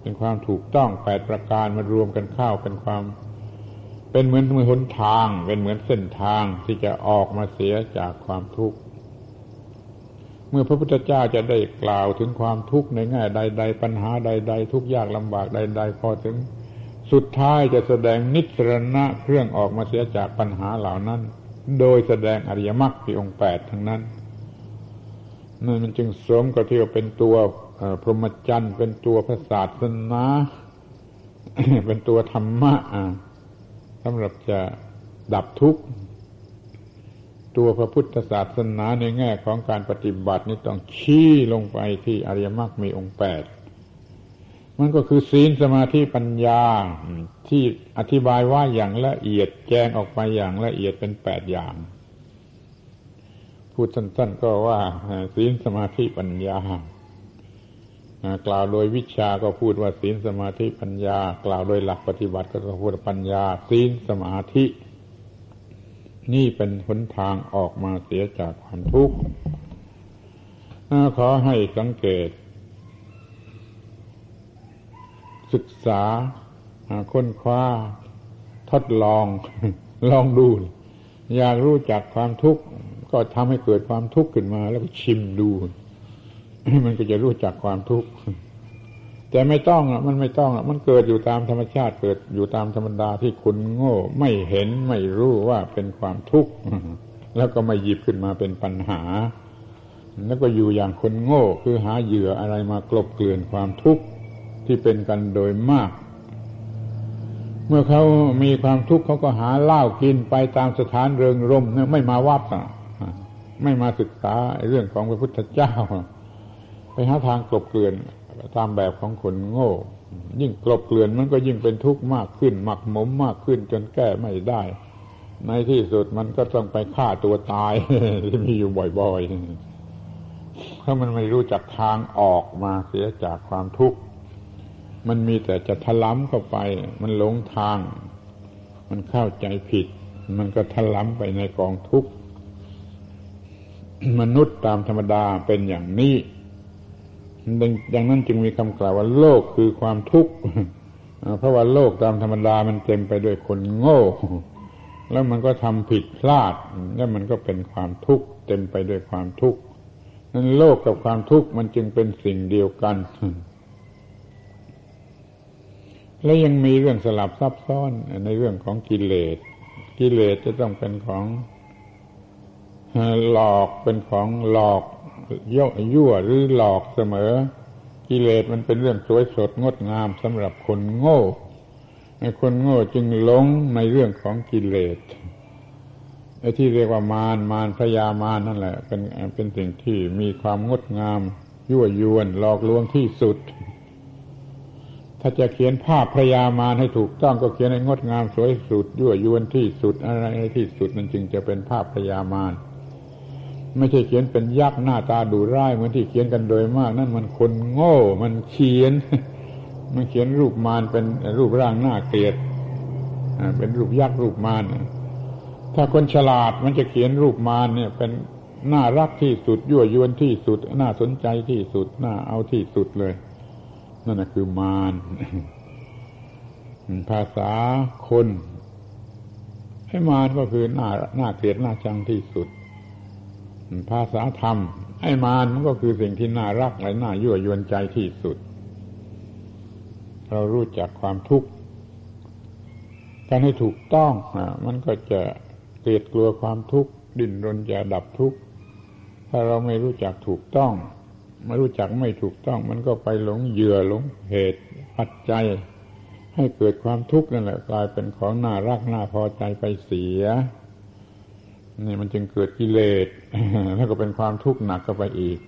เป็นความถูกต้องแปดประการมารวมกันเข้าเป็นความ เป็นเหมือนมือหนทาง เป็นเหมือนเส้นทางที่จะออกมาเสียจากความทุกข์ เมื่อพระพุทธเจ้าจะได้กล่าวถึงความทุกข์ในแง่ใด ๆ ปัญหาใด ๆ ทุกยากลำบากใด ๆ พอถึง สุดท้ายจะแสดงนิสรณะเครื่องออกมาเสียจากปัญหาเหล่านั้น โดยแสดงอริยมรรคที่องค์แปดทั้งนั้นนั่นมันจึงสมกับที่ว่าเป็นตัวพรหมจรรย์เป็นตัวพระศาสนาเป็นตัวธรรมะสำหรับจะดับทุกข์ ตัวพระพุทธศาสนาในแง่ของการปฏิบัตินี่ต้องชี้ลงไปที่อริยมรรคมีองค์แปดมันก็คือศีลสมาธิปัญญาที่อธิบายว่าอย่างละเอียดแจงออกไปอย่างละเอียดเป็นแปดอย่าง พูดสั้นๆก็ว่าศีลสมาธิปัญญากล่าวโดยวิชาก็พูดว่าศีลสมาธิปัญญา กล่าวโดยหลักปฏิบัติก็พูดปัญญาศีลสมาธิ นี่เป็นหนทางออกมาเสียจากความทุกข์ขอให้สังเกต ศึกษาค้นคว้า ทดลอง ลองดู อยากรู้จักความทุกข์ก็ทำให้เกิดความทุกข์ขึ้นมา แล้วก็ชิมดู มันก็จะรู้จักความทุกข์ แต่ไม่ต้องอะมันไม่ต้องอะมันเกิดอยู่ตามธรรมชาติเกิดอยู่ตามธรรมดาที่คุณโง่ไม่เห็นไม่รู้ว่าเป็นความทุกข์แล้วก็ไม่หยิบขึ้นมาเป็นปัญหา แล้วก็อยู่อย่างคนโง่ คือหาเหยื่ออะไรมากลบเกลื่อนความทุกข์ที่เป็นกันโดยมาก เมื่อเขามีความทุกข์เขาก็หาเหล้ากินไปตามสถานเริงรมไม่มาวัดอะไม่มาศึกษาเรื่องของพระพุทธเจ้า ไปหาทางกลบเกลื่อน ตามแบบของคนโง่ ยิ่งกลบเกลื่อนมันก็ยิ่งเป็นทุกข์มากขึ้น หมักหมมมากขึ้นจนแก้ไม่ได้ ในที่สุดมันก็ต้องไปฆ่าตัวตายที่มีอยู่บ่อยๆเพราะมันไม่รู้จักทางออกมาเสียจากความทุกข์มันมีแต่จะทะล้ำเข้าไป มันหลงทาง มันเข้าใจผิด มันก็ทะล้ำไปในกองทุกข์มนุษย์ตามธรรมดาเป็นอย่างนี้ ดังนั้นจึงมีคำกล่าวว่าโลกคือความทุกข์เพราะว่าโลกตามธรรมดามันเต็มไปด้วยคนโง่ แล้วมันก็ทำผิดพลาด แล้วมันก็เป็นความทุกข์เต็มไปด้วยความทุกข์นั้นโลกกับความทุกข์มันจึงเป็นสิ่งเดียวกัน และยังมีเรื่องสลับซับซ้อนในเรื่องของกิเลส กิเลสจะต้องเป็นของหลอกเป็นของหลอก ย่อยั่วหรือหลอกเสมอ กิเลสมันเป็นเรื่องสวยสดงดงามสำหรับคนโง่ในคนโง่จึงหลงในเรื่องของกิเลสไอ้ที่เรียกว่ามารมารพยามารนั่นแหละ เป็นเป็นสิ่งที่มีความงดงาม ยั่วยวนหลอกลวงที่สุด ถ้าจะเขียนภาพพระยามารให้ถูกต้องก็เขียนให้งดงามสวยสุดยั่วยวนที่สุดอะไรที่สุดมันจึงจะเป็นภาพพระยามาร ไม่ใช่เขียนเป็นยักษ์หน้าตาดูร้ายเหมือนที่เขียนกันโดยมาก นั่นมันคนโง่ มันเขียน มันเขียนรูปมารเป็นรูปร่างหน้าเกลียดเป็นรูปยักษ์รูปมารถ้าคนฉลาดมันจะเขียนรูปมารเนี่ย เป็นน่ารักที่สุดยั่วยวนที่สุด น่าสนใจที่สุด น่าเอาที่สุดเลย นั่นคือมารภาษาคน ให้มารก็คือน่าน่าเกลียดหน่าชังที่สุด ภาษาธรรม ไอ้มารมันก็คือสิ่งที่น่ารักและน่ายั่วยวนใจที่สุด เรารู้จักความทุกข์การให้ถูกต้องมันก็จะเกลียดกลัวความทุกข์ดิ้นรนจะดับทุกข์ถ้าเราไม่รู้จักถูกต้อง ไม่รู้จักไม่ถูกต้อง มันก็ไปหลงเหยื่อหลงเหตุปัจจัยให้เกิดความทุกข์นั่นแหละกลายเป็นของน่ารักน่าพอใจไปเสีย นี่มันจึงเกิดกิเลสแล้วก็เป็นความทุกข์หนักก็ไปอีก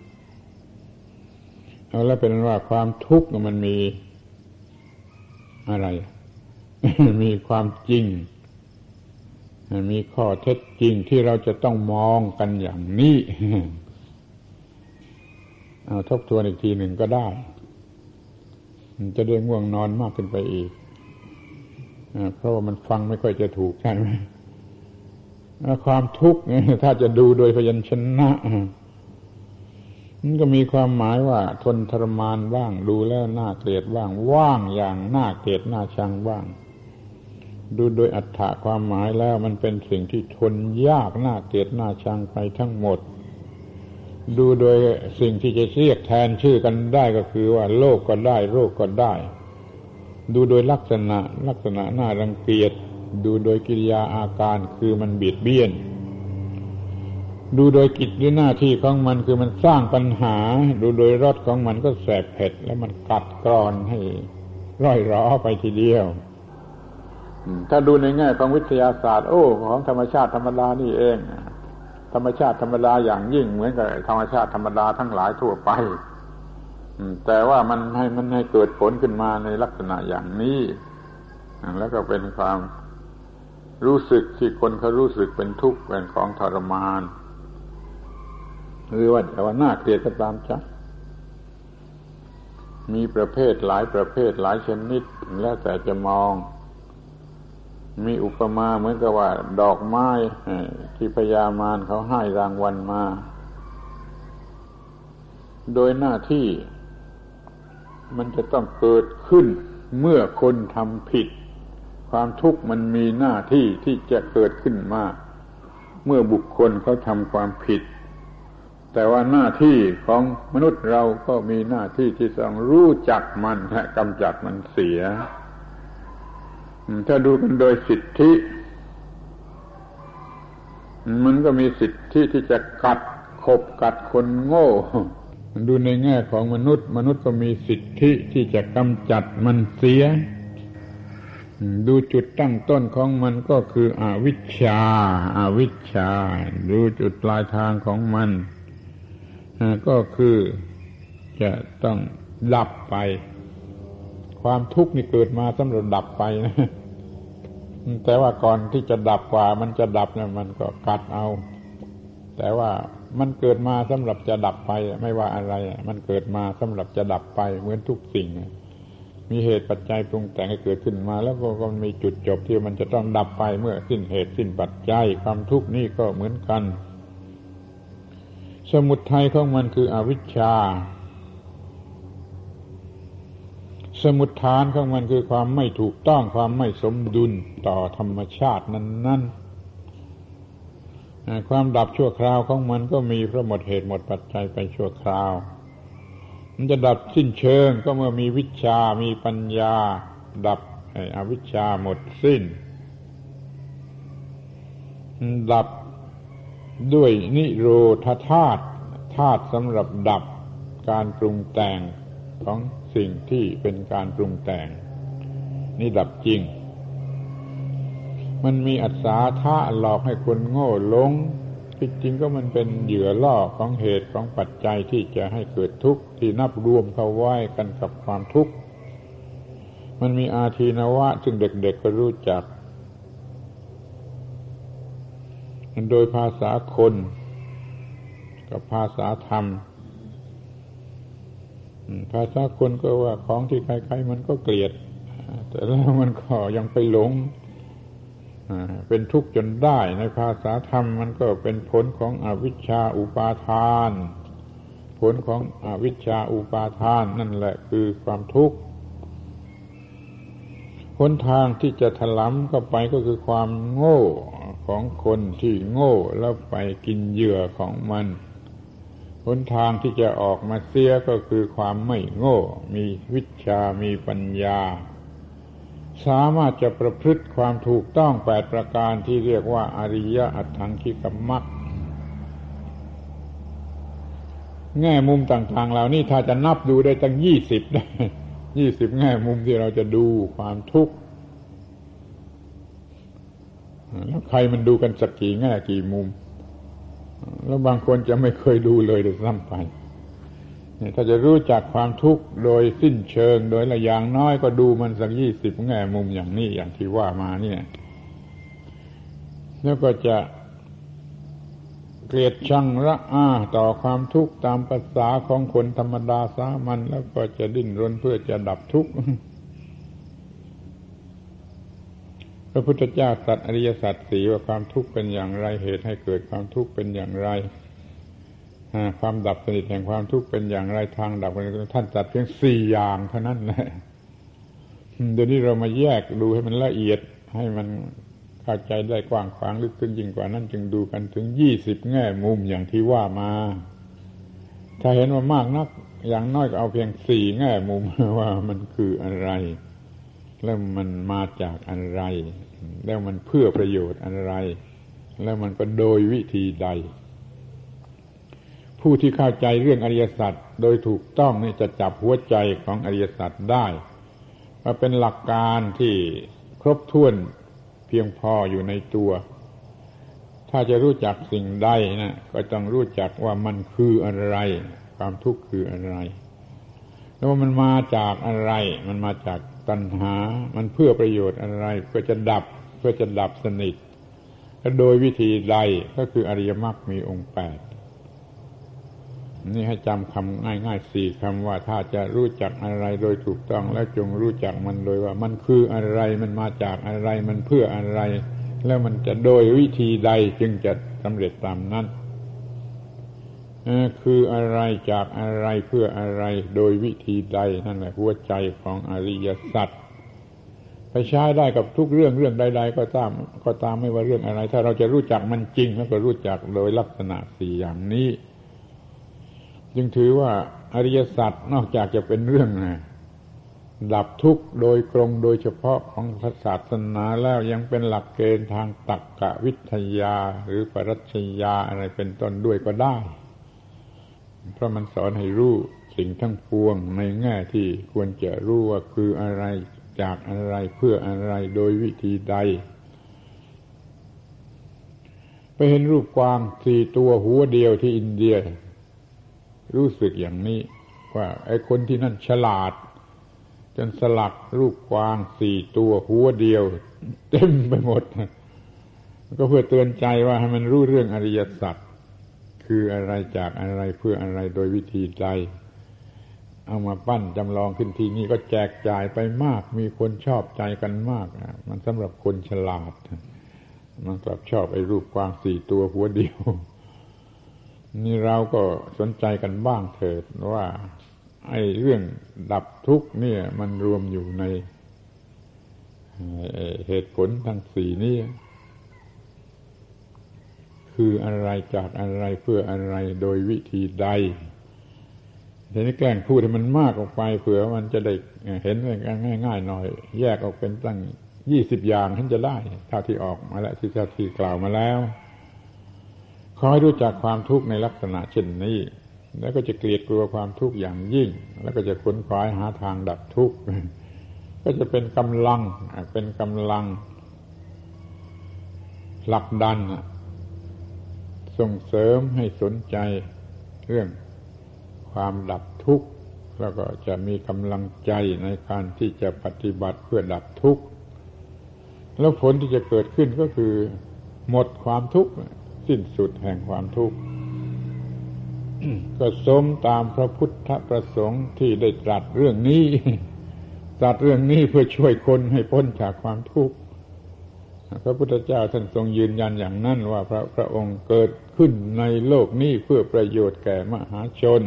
แล้วเป็นว่าความทุกข์มันมีอะไร มีความจริง มีข้อเท็จจริงที่เราจะต้องมองกันอย่างนี้เอาทบทวนอีกทีหนึ่งก็ได้จะได้ง่วงนอนมากขึ้นไปอีกเพราะว่ามันฟังไม่ค่อยจะถูกใช่ไหม ความทุกข์ถ้าจะดูโดยพยัญชนะมันก็มีความหมายว่า ทนทรมานบ้าง ดูแล้วน่าเกลียดบ้าง ว่างอย่างน่าเกลียดน่าชังบ้าง ดูโดยอัฏฐะความหมายแล้วมันเป็นสิ่งที่ทนยากน่าเกลียดน่าชังไปทั้งหมด ดูโดยสิ่งที่จะเรียกแทนชื่อกันได้ก็คือว่าโลกก็ได้ โรคก็ได้ ดูโดยลักษณะลักษณะน่ารังเกียจ ดูโดยกิริยาอาการคือมันเบียดเบียน ดูโดยกิจหรือหน้าที่ของมันคือมันสร้างปัญหา ดูโดยรสของมันก็แสบเผ็ด แล้วมันกัดกรอนให้ร่อยร้อไปทีเดียวถ้าดูในแง่ของวิทยาศาสตร์ โอ้ของธรรมชาติธรรมดานี่เอง ธรรมชาติธรรมดาอย่างยิ่งเหมือนกับธรรมชาติธรรมดาทั้งหลายทั่วไปแต่ว่ามันให้มันให้เกิดผลขึ้นมาในลักษณะอย่างนี้ แล้วก็เป็นความ รู้สึกที่คนเขารู้สึกเป็นทุกข์เป็นของทรมาน หรือว่าแต่ว่าน่าเกลียดก็ตามจ้ะมีประเภทหลายประเภทหลายชนิดแล้วแต่จะมอง มีอุปมาเหมือนกับว่า ดอกไม้ที่พญามารเขาให้รางวัลมา โดยหน้าที่มันจะต้องเกิดขึ้นเมื่อคนทำผิด ความทุกข์มันมีหน้าที่ที่จะเกิดขึ้นมา เมื่อบุคคลเขาทำความผิด แต่ว่าหน้าที่ของมนุษย์เราก็มีหน้าที่ที่ต้องรู้จักมันและกำจัดมันเสีย ถ้าดูกันโดยสิทธิ มันก็มีสิทธิที่จะกัดขบกัดคนโง่ ดูในแง่ของมนุษย์ มนุษย์ก็มีสิทธิที่จะกำจัดมันเสีย ดูจุดตั้งต้นของมันก็คืออวิชชาอาวิชชา ดูจุดปลายทางของมัน ก็คือจะต้องดับไป ความทุกข์นี่เกิดมาสำหรับดับไปนะ แต่ว่าก่อนที่จะดับกว่า มันจะดับเนี่ยมันก็กัดเอา แต่ว่ามันเกิดมาสำหรับจะดับไป ไม่ว่าอะไร มันเกิดมาสำหรับจะดับไปเหมือนทุกสิ่ง มีเหตุปัจจัยปรุงแต่งให้เกิดขึ้นมา แล้วก็มีจุดจบที่มันจะต้องดับไปเมื่อสิ้นเหตุสิ้นปัจจัยความทุกข์นี่ก็เหมือนกัน สมุทัยของมันคืออวิชชา สมุทฐานของมันคือความไม่ถูกต้องความไม่สมดุลต่อธรรมชาตินั้น ๆ ความดับชั่วคราวของมันก็มีเพราะหมดเหตุหมดปัจจัยไปชั่วคราว มันจะดับสิ้นเชิงก็เมื่อมีวิชา มีปัญญา ดับอวิชชาหมดสิ้น ดับด้วยนิโรธาธาตุธาตุสำหรับดับการปรุงแต่งของสิ่งที่เป็นการปรุงแต่ง นี่ดับจริง มันมีอัศาธาหลอกให้คนโง่หลง ที่จริงก็มันเป็นเหยื่อล่อของเหตุของปัจจัยที่จะให้เกิดทุกข์ที่นับรวมเข้าไว้กันกับความทุกข์ มันมีอาทีนวะ ซึ่งเด็กๆก็รู้จัก โดยภาษาคน กับภาษาธรรม ภาษาคนก็ว่าของที่ใครๆมันก็เกลียด แต่แล้วมันก็ยังไปหลง เป็นทุกข์จนได้ในภาษาธรรมมันก็เป็นผลของอวิชชาอุปาทาน ผลของอวิชชาอุปาทานนั่นแหละคือความทุกข์หนทางที่จะถลำเข้าไปก็คือความโง่ของคนที่โง่แล้วไปกินเหยื่อของมันหนทางที่จะออกมาเสียก็คือความไม่โง่ มีวิชามีปัญญา สามารถจะประพฤติความถูกต้องแปดประการที่เรียกว่าอริยอัตถังคิกมักแง่มุมต่าง ๆ เหล่านี้ถ้าจะนับดูได้ตั้งยี่สิบได้ยี่สิบแง่มุมที่เราจะดูความทุกข์แล้วใครมันดูกันสักกี่แง่กี่มุม แล้วบางคนจะไม่เคยดูเลยโดยซ้ำไป ถ้าจะรู้จักความทุกข์โดยสิ้นเชิง โดยละอย่างน้อยก็ดูมันสักยี่สิบแง่มุมอย่างนี้อย่างที่ว่ามาเนี่ย แล้วก็จะเกลียดชังระอาต่อความทุกข์ตามภาษาของคนธรรมดาสามัญแล้วก็จะดิ้นรนเพื่อจะดับทุกข์พระพุทธเจ้าตรัสอริยสัจสีว่าความทุกข์เป็นอย่างไรเหตุให้เกิดความทุกข์เป็นอย่างไร ความดับสนิทแห่งความทุกข์เป็นอย่างไรทางดับท่านจัดเพียงสี่อย่างเท่านั้นแหละเดี๋ยวนี้เรามาแยกดูให้มันละเอียดให้มันเข้าใจได้กว้างขวางลึกซึ้งยิ่งกว่านั้นจึงดูกันถึงยี่สิบแง่มุมอย่างที่ว่ามา ถ้าเห็นว่ามากนัก อย่างน้อยก็เอาเพียงสี่แง่มุมว่ามันคืออะไร แล้วมันมาจากอะไร แล้วมันเพื่อประโยชน์อะไร แล้วมันก็โดยวิธีใด ผู้ที่เข้าใจเรื่องอริยสัจโดยถูกต้องนี่จะจับหัวใจของอริยสัจได้ว่าเป็นหลักการที่ครบถ้วนเพียงพออยู่ในตัว ถ้าจะรู้จักสิ่งใดนะก็ต้องรู้จักว่ามันคืออะไร ความทุกข์คืออะไร แล้วว่ามันมาจากอะไร มันมาจากตัณหา มันเพื่อประโยชน์อะไร เพื่อจะดับ เพื่อจะดับสนิทและโดยวิธีใดก็คืออริยมรรคมีองค์แปด นี่ให้จำคำง่ายๆสี่คำว่าถ้าจะรู้จักอะไรโดยถูกต้อง แล้วจงรู้จักมันโดยว่า มันคืออะไรมันมาจากอะไรมันเพื่ออะไร แล้วมันจะโดยวิธีใดจึงจะสำเร็จตามนั้นคืออะไรจากอะไรเพื่ออะไรโดยวิธีใดนั่นแหละหัวใจของอริยสัจไปใช้ได้กับทุกเรื่องเรื่องใด ๆ ก็ตามก็ตามไม่ว่าเรื่องอะไร ถ้าเราจะรู้จักมันจริงแล้วก็รู้จักโดยลักษณะสี่อย่างนี้ จึงถือว่าอริยสัจนอกจากจะเป็นเรื่องนะดับทุกข์โดยตรงโดยเฉพาะของศาสนาแล้วยังเป็นหลักเกณฑ์ทางตรรกะวิทยาหรือปรัชญาอะไรเป็นต้นด้วยก็ได้ เพราะมันสอนให้รู้สิ่งทั้งปวงในแง่ที่ควรจะรู้ว่าคืออะไรจากอะไรเพื่ออะไรโดยวิธีใด ไปเห็นรูปกวางสี่ตัวหัวเดียวที่อินเดีย รู้สึกอย่างนี้ ว่าไอ้คนที่นั่นฉลาด จนสลักรูปกวางสี่ตัวหัวเดียว เต็มไปหมด ก็เพื่อเตือนใจว่าให้มันรู้เรื่องอริยสัจคืออะไรจากอะไรเพื่ออะไรโดยวิธีใดเอามาปั้นจำลองขึ้นทีนี่ก็แจกจ่ายไปมาก มีคนชอบใจกันมากมันสำหรับคนฉลาด มันกลับชอบไอ้รูปกวางสี่ตัวหัวเดียว นี่เราก็สนใจกันบ้างเถิดว่าไอ้เรื่องดับทุกข์เนี่ย มันรวมอยู่ในเหตุผลทั้งสี่นี้คืออะไรจากอะไรเพื่ออะไรโดยวิธีใดทีนี้แกล้งพูดให้มันมากออกไปเผื่อมันจะได้เห็นง่าย ๆ หน่อย แยกออกเป็นตั้งยี่สิบอย่างท่านจะได้เท่าที่ออกมาแล้วที่เจ้าที่กล่าวมาแล้ว อให้รู้จักความทุกข์ในลักษณะเช่นนี้ แล้วก็จะเกลียดกลัวความทุกข์อย่างยิ่ง แล้วก็จะค้นคว้าหาทางดับทุกข์ก็จะเป็นกำลังเป็นกำลังหลักดันส่งเสริมให้สนใจเรื่องความดับทุกข์ แล้วก็จะมีกำลังใจในการที่จะปฏิบัติเพื่อดับทุกข์ แล้วผลที่จะเกิดขึ้นก็คือ หมดความทุกข์ สิ้นสุดแห่งความทุกข์ก็สมตามพระพุทธประสงค์ที่ได้ตรัสเรื่องนี้ตรัสเรื่องนี้เพื่อช่วยคนให้พ้นจากความทุกข์พระพุทธเจ้าท่านทรงยืนยันอย่างนั้นว่าพระพระองค์เกิดขึ้นในโลกนี้เพื่อประโยชน์แก่มหาชน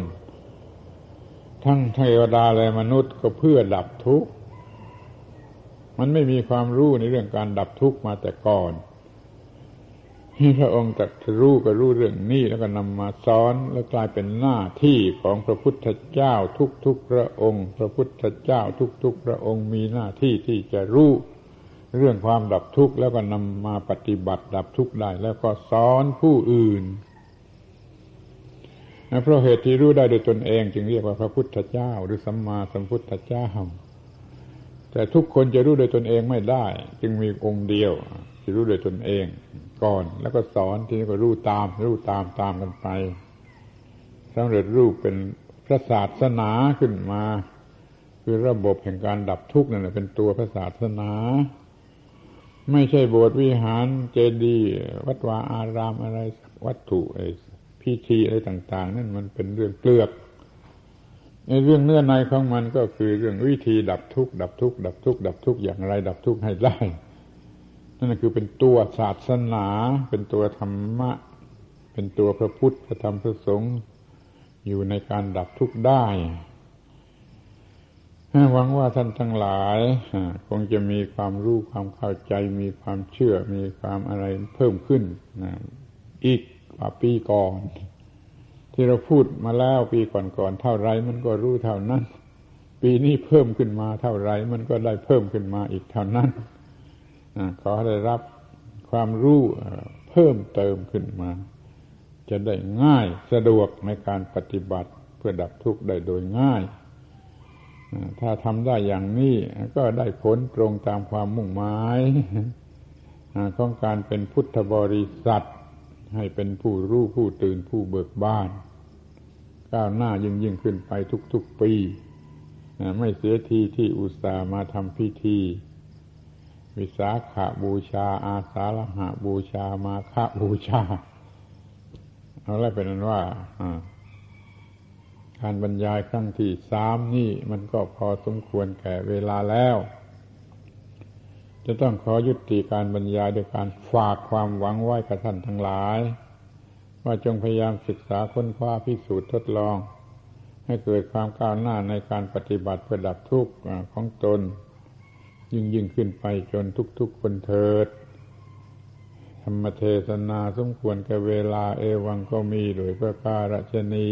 ทั้งเทวดาและมนุษย์ก็เพื่อดับทุกข์ มันไม่มีความรู้ในเรื่องการดับทุกข์มาแต่ก่อน พระองค์ตรัสรู้ก็รู้เรื่องนี้แล้วก็นำมาสอนแล้วกลายเป็นหน้าที่ของพระพุทธเจ้าทุกๆพระองค์ พระพุทธเจ้าทุกๆพระองค์มีหน้าที่ที่จะรู้เรื่องความดับทุกข์แล้วก็นำมาปฏิบัติดับทุกข์ได้ แล้วก็สอนผู้อื่นเพราะเหตุที่รู้ได้โดยตนเอง จึงเรียกว่าพระพุทธเจ้า หรือสัมมาสัมพุทธเจ้าแต่ทุกคนจะรู้โดยตนเองไม่ได้ จึงมีองค์เดียว ที่รู้โดยตนเอง ก่อนแล้วก็สอนทีนี้ก็รู้ตาม รู้ตามตามกันไปสำเร็จรูปเป็นพระศาสนาขึ้นมา คือระบบแห่งการดับทุกข์นั่นแหละเป็นตัวพระศาสนา ไม่ใช่โบสถ์วิหารเจดีย์วัดวาอารามอะไรวัตถุไอ้พิธีอะไรต่าง ๆ นั่นมันเป็นเรื่องเกลือกในเรื่องเนื้อในของมันก็คือเรื่องวิธีดับทุกข์ดับทุกข์ดับทุกข์ดับทุกข์อย่างไร ดับทุกข์ให้ได้ นั่นคือเป็นตัวศาสนา เป็นตัวธรรมะ เป็นตัวพระพุทธพระธรรมพระสงฆ์อยู่ในการดับทุกข์ได้หวังว่าท่านทั้งหลายคงจะมีความรู้ความเข้าใจ มีความเชื่อ มีความอะไรเพิ่มขึ้นนะอีกกว่าปีก่อน ที่เราพูดมาแล้วปีก่อนๆเท่าไรมันก็รู้เท่านั้น ปีนี้เพิ่มขึ้นมาเท่าไรมันก็ได้เพิ่มขึ้นมาอีกเท่านั้น ขอได้รับความรู้เพิ่มเติมขึ้นมา จะได้ง่ายสะดวกในการปฏิบัติเพื่อดับทุกข์ได้โดยง่ายถ้าทำได้อย่างนี้ก็ได้ผลตรงตามความมุ่งหมายของการเป็นพุทธบริษัท ให้เป็นผู้รู้ผู้ตื่นผู้เบิกบาน ก้าวหน้ายิ่งยิ่งขึ้นไปทุกๆปี ไม่เสียทีที่อุตส่าห์มาทำพิธี วิสาขาบูชา อาสาฬหาบูชามาฆบูชาเอาละเป็นนั้นว่าการบรรยายครั้งที่สามนี่มันก็พอสมควรแก่เวลาแล้ว จะต้องขอยุติการบรรยายโดยการฝากความหวังไว้กับท่านทั้งหลาย ว่าจงพยายามศึกษาค้นคว้าพิสูจน์ทดลอง ให้เกิดความก้าวหน้าในการปฏิบัติเพื่อดับทุกข์ของตน ยิ่งยิ่งขึ้นไปจนทุกๆคนเถิด ธรรมเทศนาสมควรแก่เวลาเอวังก็มีโดยพระการชนี